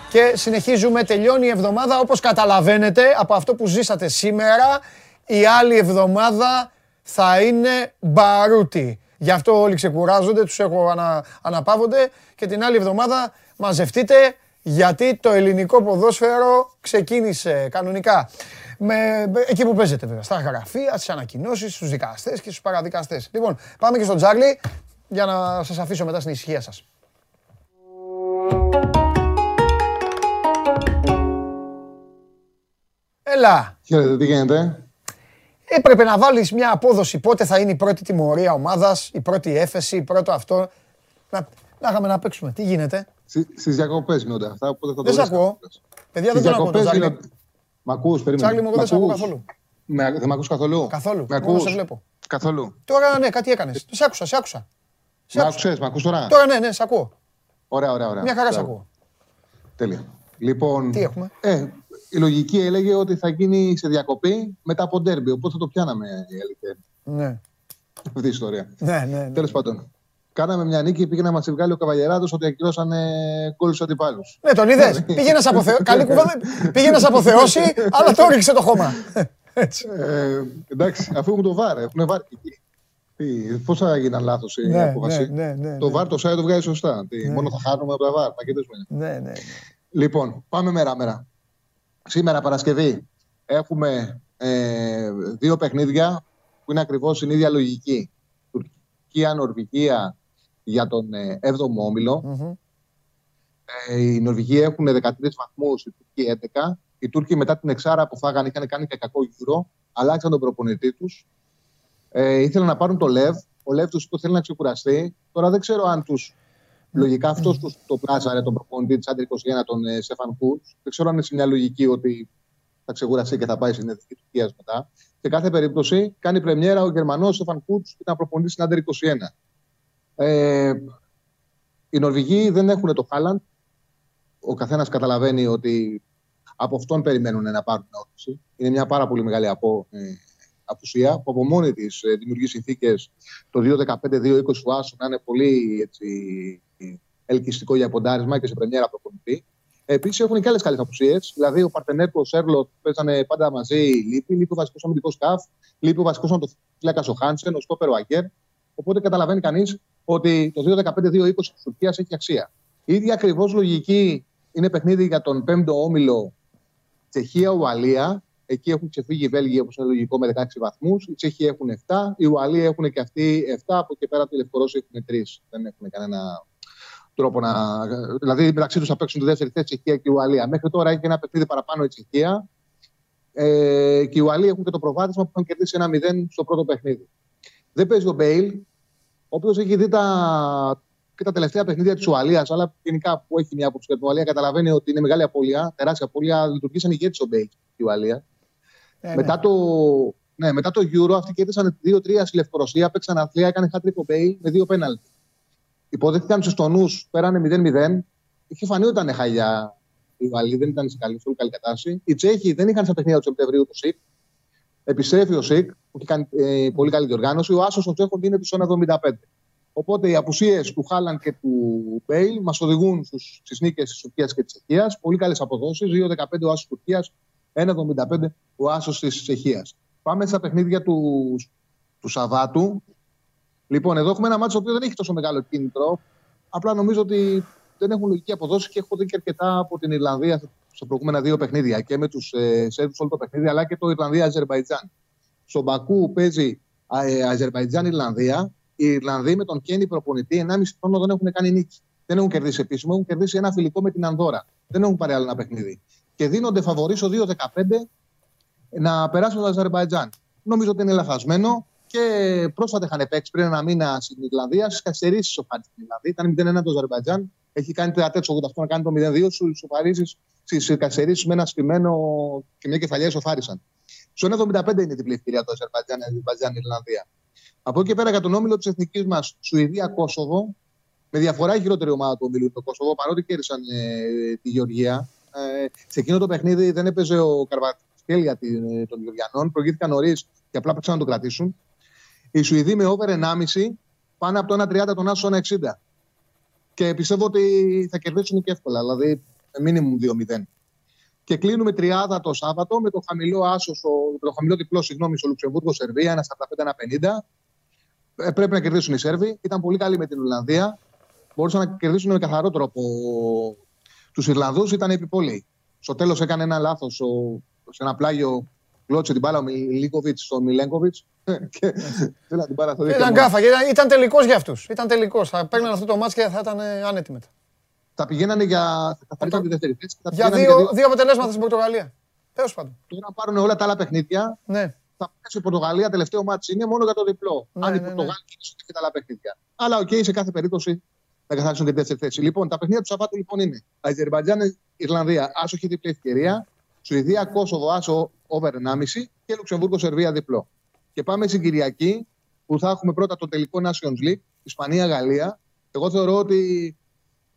Και συνεχίζουμε, τελειώνει η εβδομάδα, όπως καταλαβαίνετε, από αυτό που ζήσατε σήμερα, η άλλη εβδομάδα θα είναι μπαρούτι. Γι' αυτό όλοι ξεκουράζονται, τους έχω ανα, αναπαύονται και την άλλη εβδομάδα μαζευτείτε γιατί το ελληνικό ποδόσφαιρο ξεκίνησε κανονικά. Με, με- εκεί που παίζετε βέβαια, στα γραφεία, στις ανακοινώσεις, στους δικαστές και στους παραδικαστές. Λοιπόν, πάμε και στον Τζάρλι για να σας αφήσω μετά στην ησυχία σας. Έλα, Χαίρετε, τι γίνεται; έπρεπε να βάλεις μια απόδοση πότε θα είναι η πρώτη τιμωρία ομάδας, η πρώτη έφεση, η πρώτο αυτό. Να, να είχαμε να παίξουμε. Τι γίνεται; Στι διακοπές γίνονται αυτά. Οπότε θα το Δεν σε βρεις ακούω. κάπως. Παιδιά, Στις δεν τον ακούω τον διακοπές Τζάρλι. γίνονται- Μ' ακούς, περίμενε. Τσάρλι μου, εγώ Μ' δεν σε ακούω ακούς; καθόλου. Με, δεν μ' ακούς καθόλου; Καθόλου. Με Μόνο σε ακούς; βλέπω. Καθόλου. Τώρα ναι, κάτι έκανες. Σε άκουσα, σε άκουσα. Σε Μ' άκουσα. άκουσες, μ' ακούς τώρα; Τώρα ναι, ναι, σε ακούω. Ωραία, ωραία, ωραία. Μια χαρά σε Μπράβο. ακούω. Τέλεια. Λοιπόν, Τι έχουμε; Ε, η λογική έλεγε ότι θα γίνει σε διακοπή μετά από ντέρμπι. Οπότε θα το πιάναμε η αλήθεια. είναι Ναι, Αυτή η ιστορία. ναι, ναι. ναι. Τέλος πάντων. Κάναμε μια νίκη, πήγε να μας βγάλει ο Καβαλιεράτο ότι ακυρώσανε γκολ στου αντιπάλους. Ναι, τον είδες. Πήγε να σε αποθεώ- Καλή κουβέντα. Πήγε να σε αποθεώσει, αλλά το έριξε το χώμα. Έτσι. Ε, εντάξει, αφού έχουν το βάρ, έχουν βάρ και εκεί. Τι, πώς θα έγιναν λάθος η Ναι, απόφαση. ναι, ναι, ναι, το ναι. βάρ το site το βγάζει σωστά. Τι, Μόνο θα χάνουμε από τα βάρ, θα κερδίσουμε. Ναι, ναι. ναι. Λοιπόν, πάμε μέρα-μέρα. Σήμερα Παρασκευή έχουμε ε, δύο παιχνίδια που είναι ακριβώς στην ίδια λογική. Τουρκία-Νορβηγία για τον ε, 7ο ομιλο Μμμ. Ε, οι Νορβηγοί έχουν 13 βαθμούς, οι Τούρκοι 11. Οι Τούρκοι μετά την εξάρα που φάγανε είχαν κάνει και κακό γύρο, αλλάξαν τον προπονητή τους. Ε, ήθελαν να πάρουν το Λεβ. Ο Λεβ τους είπε θέλει να ξεκουραστεί. Τώρα δεν ξέρω αν τους Λογικά αυτός τους το πλάσαρε τον προπονητή της Under 21, τον ε, Στέφαν Κουντς. Δεν ξέρω αν είναι σε μια λογική ότι θα ξεκουραστεί και θα πάει στην Εθνική Τουρκία μετά. Σε κάθε περίπτωση κάνει πρεμιέρα ο Γερμανός Στέφαν Κουντς που ήταν προπονητή στην Under 21. Ε, οι Νορβηγοί δεν έχουν το Χάλαντ. Ο καθένας καταλαβαίνει ότι από αυτόν περιμένουν να πάρουν ώθηση. Είναι μια πάρα πολύ μεγάλη από, ε, απουσία που από μόνη της ε, δημιουργεί συνθήκες το 2-15-2-20 του Άσου να είναι πολύ έτσι, ελκυστικό για ποντάρισμα και σε πρεμιέρα προπονητή. Επίσης έχουν και άλλες καλές απουσίες. Δηλαδή, ο Παρτενέρ και ο Σέρλοτ παίζανε πάντα μαζί. Λείπει, λείπει ο βασικός αμυντικός σκαφ, λείπει ο βασικός αμυντικός ο Χάνσεν, ο Στόπερ ο Αγκέρ. Οπότε καταλαβαίνει κανείς ότι το 2-15-2-20 της Τουρκίας έχει αξία. Η ίδια ακριβώς λογική είναι παιχνίδι για τον 5ο όμιλο Τσεχία-Ουαλία. Εκεί έχουν ξεφύγει οι Βέλγοι, όπως είναι λογικό, με 16 βαθμούς. Οι Τσέχοι έχουν 7. Οι Ουαλοί έχουν και αυτοί 7. Από εκεί πέρα οι Λευκορώσοι έχουν 3. Δεν έχουν κανένα τρόπο να. Δηλαδή μεταξύ τους θα παίξουν τη δεύτερη θέση Τσεχία και η Ουαλία. Μέχρι τώρα έχει ένα παιχνίδι παραπάνω η Τσεχία. Ε, και οι Ουαλοί έχουν και το προβάδισμα που έχουν κερδίσει ένα 0 στο πρώτο παιχνίδι. Δεν παίζει ο Μπέιλ, ο οποίος έχει δει τα, και τα τελευταία παιχνίδια της Ουαλίας, αλλά γενικά που έχει μια άποψη για την Ουαλία, καταλαβαίνει ότι είναι μεγάλη απώλεια, τεράστια απώλεια. Λειτουργεί σαν ηγέτης ο Μπέιλ η Ουαλία. Ε, ναι. Μετά, το, ναι, μετά το Euro, αυτοί κέρδισαν 2-3 στη Λευκορωσία, παίξαν άθλια, έκανε χατ τρικ ο Μπέιλ με δύο πέναλτι. Υποδέχτηκαν στου τονού, πέρανε 0-0. Είχε φανεί ότι ήταν χαλιά η Ουαλία, δεν ήταν σε καλή, σε καλή κατάσταση. Οι Τσέχοι δεν είχαν στα παιχνίδια τους Σεπτεμβρίου το ΣΥΚ. Επιστρέφει ο ΣΥΚ, που έχει κάνει ε, πολύ καλή διοργάνωση. Ο Άσος των Τσέχων είναι του 1,75. Οπότε οι απουσίες του Χάλαν και του Μπέιλ μας οδηγούν στις νίκες της Τουρκίας και της Τσεχίας. Πολύ καλές αποδόσεις. 2,15 ο Άσος Τουρκίας, 1,75 ο Άσος της Τσεχίας. Πάμε στα παιχνίδια του, του Σαββάτου. Λοιπόν, εδώ έχουμε ένα μάτσο που δεν έχει τόσο μεγάλο κίνητρο. Απλά νομίζω ότι δεν έχουν λογική αποδόση και έχω δει και αρκετά από την Ιρλανδία στα προηγούμενα δύο παιχνίδια. Και με τους ε, Σέρβους όλο το παιχνίδι, αλλά και το Ιρλανδία-Αζερβαϊτζάν. Στο Μπακού παίζει ε, Αζερβαϊτζάν-Ιρλανδία. Οι Ιρλανδοί με τον Κέννη προπονητή 1,5 χρόνο δεν έχουν κάνει νίκη. Δεν έχουν κερδίσει επίσημο, έχουν κερδίσει ένα φιλικό με την Ανδώρα. Δεν έχουν πάρει άλλο ένα παιχνίδι. Και δίνονται φαβορή στο 2-15 να περάσουν το Αζερβαϊτζάν. Νομίζω ότι είναι λαθασμένο και πρόσφατα είχαν παίξει πριν ένα μήνα στην Ιρλανδία στις καθυστερήσεις ο Φάρη στην Ιρλανδία. Ήταν 0-1 το Αζερβαϊτζάν. Έχει κάνει 38 αυτό να κάνει το 0-2 στου ισοφαρίσει στι καθυστερήσεις με ένα σπημένο και μια κεφαλιά ισοφάρισαν. Στο 1,75 είναι η διπλή ευκαιρία το Αζερβαϊτζάν, Αζερβαϊτζάν, Ιρλανδία. Από εκεί πέρα για τον όμιλο της εθνικής μας Σουηδία-Κόσοβο, με διαφορά η χειρότερη ομάδα του ομίλου το Κόσοβο, παρότι κέρδισαν ε, τη Γεωργία. Ε, σε εκείνο το παιχνίδι δεν έπαιζε ο Καρβατσκέλια των Γεωργιανών, προηγήθηκαν νωρίς και απλά παίξαν να το κρατήσουν. Οι Σουηδοί με over 1,5 πάνε από το 1,30 τον Άσο 1,60. Και πιστεύω ότι θα κερδίσουν και εύκολα, δηλαδή minimum 2-0. Και κλείνουμε τριάδα το Σάββατο με το χαμηλό άσος, το χαμηλό διπλό, συγγνώμη, στο Λουξεμβούργο, Σερβία, 1,45-1,50. Ε, πρέπει να κερδίσουν οι Σέρβοι. Ήταν πολύ καλοί με την Ολλανδία. Μπορούσαν να κερδίσουν με καθαρό τρόπο τους Ιρλανδούς. Ήταν επιπόλαιοι. Στο τέλος έκανε ένα λάθος σε ένα πλάγιο. Κλώτσε την μπάλα ο Μιλίκοβιτς στον Μιλένκοβιτς. και θέλει να την πάρει αυτό. Ήταν γκάφα, ήταν, ήταν τελικός για αυτούς. Ήταν τελικός. Θα παίρναν αυτό το ματς και θα ήταν άνετοι μετά. Θα πηγαίνανε για. Θα καθαρίσαν τη δεύτερη θέση. Θα Για πηγαίνανε δύο, δύο αποτελέσματα στην Πορτογαλία. Τέλος πάντων. Τώρα πάρουν όλα τα άλλα παιχνίδια. Ναι. Θα παίξει η Πορτογαλία τελευταίο ματς είναι μόνο για το διπλό. Ναι, Αν οι ναι, ναι. Πορτογάλοι κερδίσουν και τα άλλα παιχνίδια. Αλλά οκ, σε κάθε περίπτωση θα καθαρίσουν και τη δεύτερη θέση. Λοιπόν, τα παιχνίδια του Σαββάτου λοιπόν είναι Αζερβαϊτζάν, Ιρλανδία, άσο έχει διπλή ευκαιρία. Σουηδία, Κόσοβο, άσο over 1,5 και Λουξεμβούργο, Σερβία διπλό. Και πάμε στην Κυριακή που θα έχουμε πρώτα το τελικό Nations League, Ισπανία-Γαλλία. Εγώ θεωρώ ότι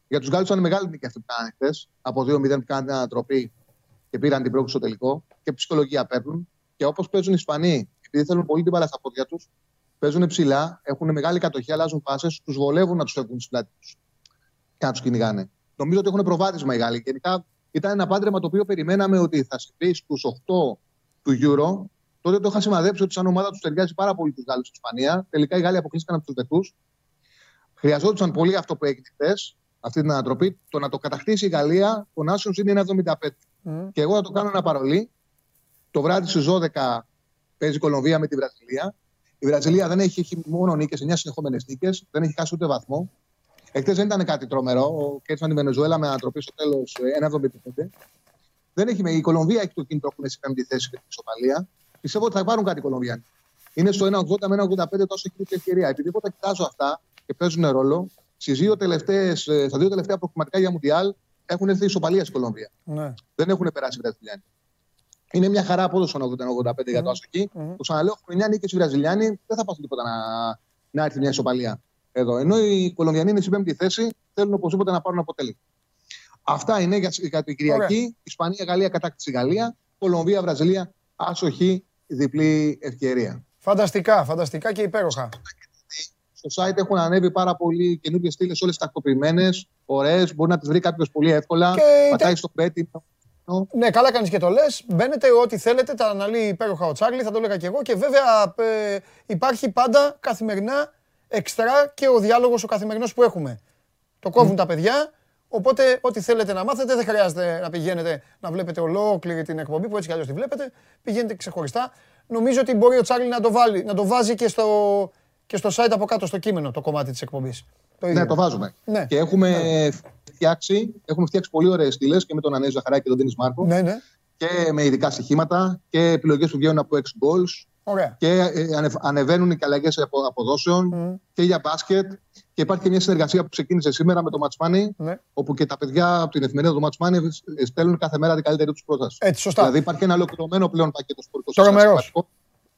για τους Γάλλους ήταν μεγάλη νίκη αυτή που κάνανε χθες. Από 2-0 που κάνανε την ανατροπή και πήραν την πρόκληση στο τελικό. Και ψυχολογία παίρνουν. Και όπως παίζουν οι Ισπανοί, επειδή θέλουν πολύ την μπάλα στα πόδια τους, παίζουν ψηλά, έχουν μεγάλη κατοχή, αλλάζουν πάσε, τους βολεύουν να τους φεύγουν στην πλάτη τους και να τους κυνηγάνε. Νομίζω ότι έχουν προβάδισμα οι Γάλλοι. Γενικά ήταν ένα πάντρεμα το οποίο περιμέναμε ότι θα συμβεί στους 8 του Euro. Τότε το είχα σημαδέψει ότι σαν ομάδα τους ταιριάζει πάρα πολύ τους Γάλλους στην Ισπανία. Τελικά οι Γάλλοι αποκλείστηκαν από τους Δετούς. Χρειαζόντουσαν πολύ αυτό που έγινε χθες, αυτή την ανατροπή. Το να το κατακτήσει η Γαλλία, ο Νάσιο είναι ένα 75. Μμ. Και εγώ θα το κάνω ένα παρολί. Το βράδυ στις 12 παίζει η Κολομβία με τη Βραζιλία. Η Βραζιλία δεν έχει, έχει μόνο νίκες, 9 συνεχόμενες νίκες, δεν έχει χάσει ούτε βαθμό. Εχθές δεν ήταν κάτι τρομερό. Κέρδισαν τη Βενεζουέλα με ανατροπή στο τέλος 1,75. Δεν έχει, η Κολομβία έχει το κίνητρο που είναι σε πέμπτη θέση και την ισοπαλία. Πιστεύω ότι θα πάρουν κάτι οι Κολομβιάνοι. Είναι στο 1,80 με 1,85 τόσο έχει την ευκαιρία. Επειδή εγώ τα κοιτάζω αυτά και παίζουν ρόλο, στις δύο τελευταίες, ε, στα δύο τελευταία προκριματικά για Μουντιάλ έχουν έρθει ισοπαλία στην Κολομβία. Ναι. Δεν έχουν περάσει οι Βραζιλιάνοι. Είναι μια χαρά απόδοση στο 80-85 για το άσο Μμμ. Το ξαναλέω, έχουν 9 νίκε οι Βραζιλιάνοι, δεν θα πάθουν τίποτα να, να έρθει μια ισοπαλία εδώ. Ενώ οι Κολομβιανοί είναι στην πέμπτη θέση, θέλουν οπωσδήποτε να πάρουν αποτέλεσμα. Αυτά είναι για, για την Κυριακή. Ισπανία, Γαλλία, κατάκτηση Γαλλία. Κολομβία, Βραζιλία, άσοχη, διπλή ευκαιρία. Φανταστικά, φανταστικά και υπέροχα. Στο site έχουν ανέβει πάρα πολλοί καινούργιες στήλες, όλες τακτοποιημένε, ωραίες. Μπορεί να τις βρει κάποιος πολύ εύκολα. Και Πατάει τε- στο πέτι. Ναι, καλά κάνεις και το λες. Μπαίνετε ό,τι θέλετε, τα αναλύει υπέροχα ο Τσάρλι, θα το έλεγα και εγώ. Και βέβαια ε, υπάρχει πάντα καθημερινά εξτρά και ο διάλογος ο καθημερινός που έχουμε. Το κόβουν τα παιδιά. Οπότε, ό,τι θέλετε να μάθετε, δεν χρειάζεται να πηγαίνετε να βλέπετε ολόκληρη την εκπομπή που έτσι κι αλλιώς τη βλέπετε. Πηγαίνετε ξεχωριστά. Νομίζω ότι μπορεί ο Τσάρλι να το, βάλει, να το βάζει και στο, και στο site από κάτω, στο κείμενο, το κομμάτι της εκπομπής. Ναι, το βάζουμε. Ναι. Και έχουμε φτιάξει, έχουμε φτιάξει πολύ ωραίες στήλες και με τον Ανέζο Ζαχαράκη και τον Δίνη Μάρκο. Ναι, ναι. Και με ειδικά στοιχήματα και επιλογές που βγαίνουν από 6 goals. Ωραία. Και ε, ανε- ανεβαίνουν και αλλαγές αποδόσεων και για μπάσκετ. Και υπάρχει και μια συνεργασία που ξεκίνησε σήμερα με το Match Money, Ναι. όπου και τα παιδιά από την εφημερίδα του Match Money ε, στέλνουν κάθε μέρα την καλύτερη τους πρόταση. Έτσι, σωστά. Δηλαδή υπάρχει ένα ολοκληρωμένο πλέον πακέτο σπορτικό Τρομερός.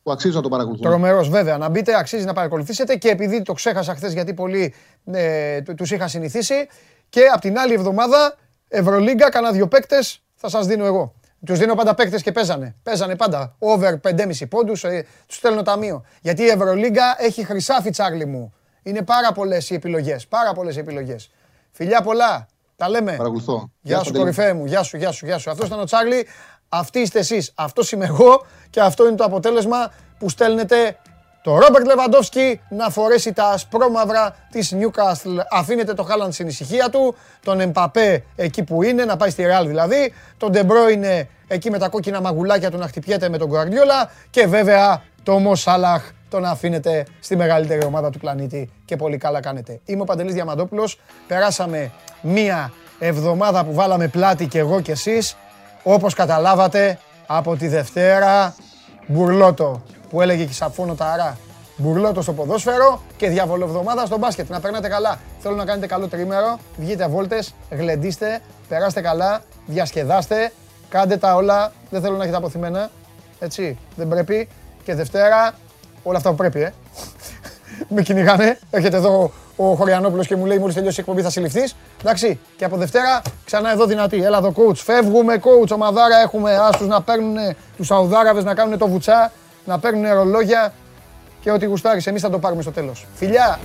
Που αξίζει να το παρακολουθούν. Τρομερός βέβαια. Να μπείτε, αξίζει να παρακολουθήσετε και επειδή το ξέχασα χθες γιατί πολλοί ε, του τους είχα συνηθίσει και από την άλλη εβδομάδα Ευρωλίγκα, κάνα δύο παίκτες θα σας δίνω εγώ. Τους δίνω πάντα παίκτες και παίζανε. Παίζανε πάντα. Over 5,5 πόντους, ε, τους στέλνω ταμείο. Γιατί η Ευρωλίγκα έχει χρυσάφι τσάρλι μου. Είναι πάρα πολλές οι επιλογές. Πάρα πολλές οι επιλογές. Φιλιά πολλά. Τα λέμε. Παρακολουθώ. Γεια σου, Παντελή. κορυφαία μου. Γεια σου, γεια σου, γεια σου. Αυτός ήταν ο Τσάρλι. Αυτοί είστε εσείς. Αυτό είμαι εγώ. Και αυτό είναι το αποτέλεσμα που στέλνετε το Ρόμπερτ Λεβαντόφσκι να φορέσει τα ασπρόμαυρα της Newcastle. Αφήνετε το Χάλαντ στην ησυχία του. Τον Εμπαπέ εκεί που είναι, να πάει στη Ρεάλ δηλαδή. Τον Ντε Μπρόινε εκεί με τα κόκκινα μαγουλάκια του να χτυπιέται με τον Γκουαρδιόλα. Και βέβαια το Μο Σάλαχ τον αφήνετε στη μεγαλύτερη ομάδα του πλανήτη και πολύ καλά κάνετε. Είμαι ο Παντελής Διαμαντόπουλος. Περάσαμε μία εβδομάδα που βάλαμε πλάτη και εγώ και εσείς. Όπως καταλάβατε, από τη Δευτέρα, μπουρλότο που έλεγε και η Σαφόνο Ταρά. Μπουρλότο στο ποδόσφαιρο και διαβολοβδομάδα στο μπάσκετ. Να περνάτε καλά. Θέλω να κάνετε καλό τρίμερο. Βγείτε βόλτες, γλεντήστε, περάστε καλά, διασκεδάστε. Κάντε τα όλα. Δεν θέλω να έχετε αποθυμένα. Έτσι, δεν πρέπει. Και Δευτέρα, όλα αυτά που πρέπει, ε. Με κυνηγάνε. Έρχεται εδώ ο Χωριανόπουλος και μου λέει: Μόλις τελειώσει η εκπομπή θα συλληφθείς. Εντάξει. Και από Δευτέρα ξανά εδώ δυνατή. Έλα εδώ, coach. Φεύγουμε, coach. Ομαδάρα έχουμε άσου να παίρνουν τους Σαουδάραβες να κάνουν το βουτσά, να παίρνουν ρολόγια και ό,τι γουστάρεις. Εμείς θα το πάρουμε στο τέλος. Φιλιά!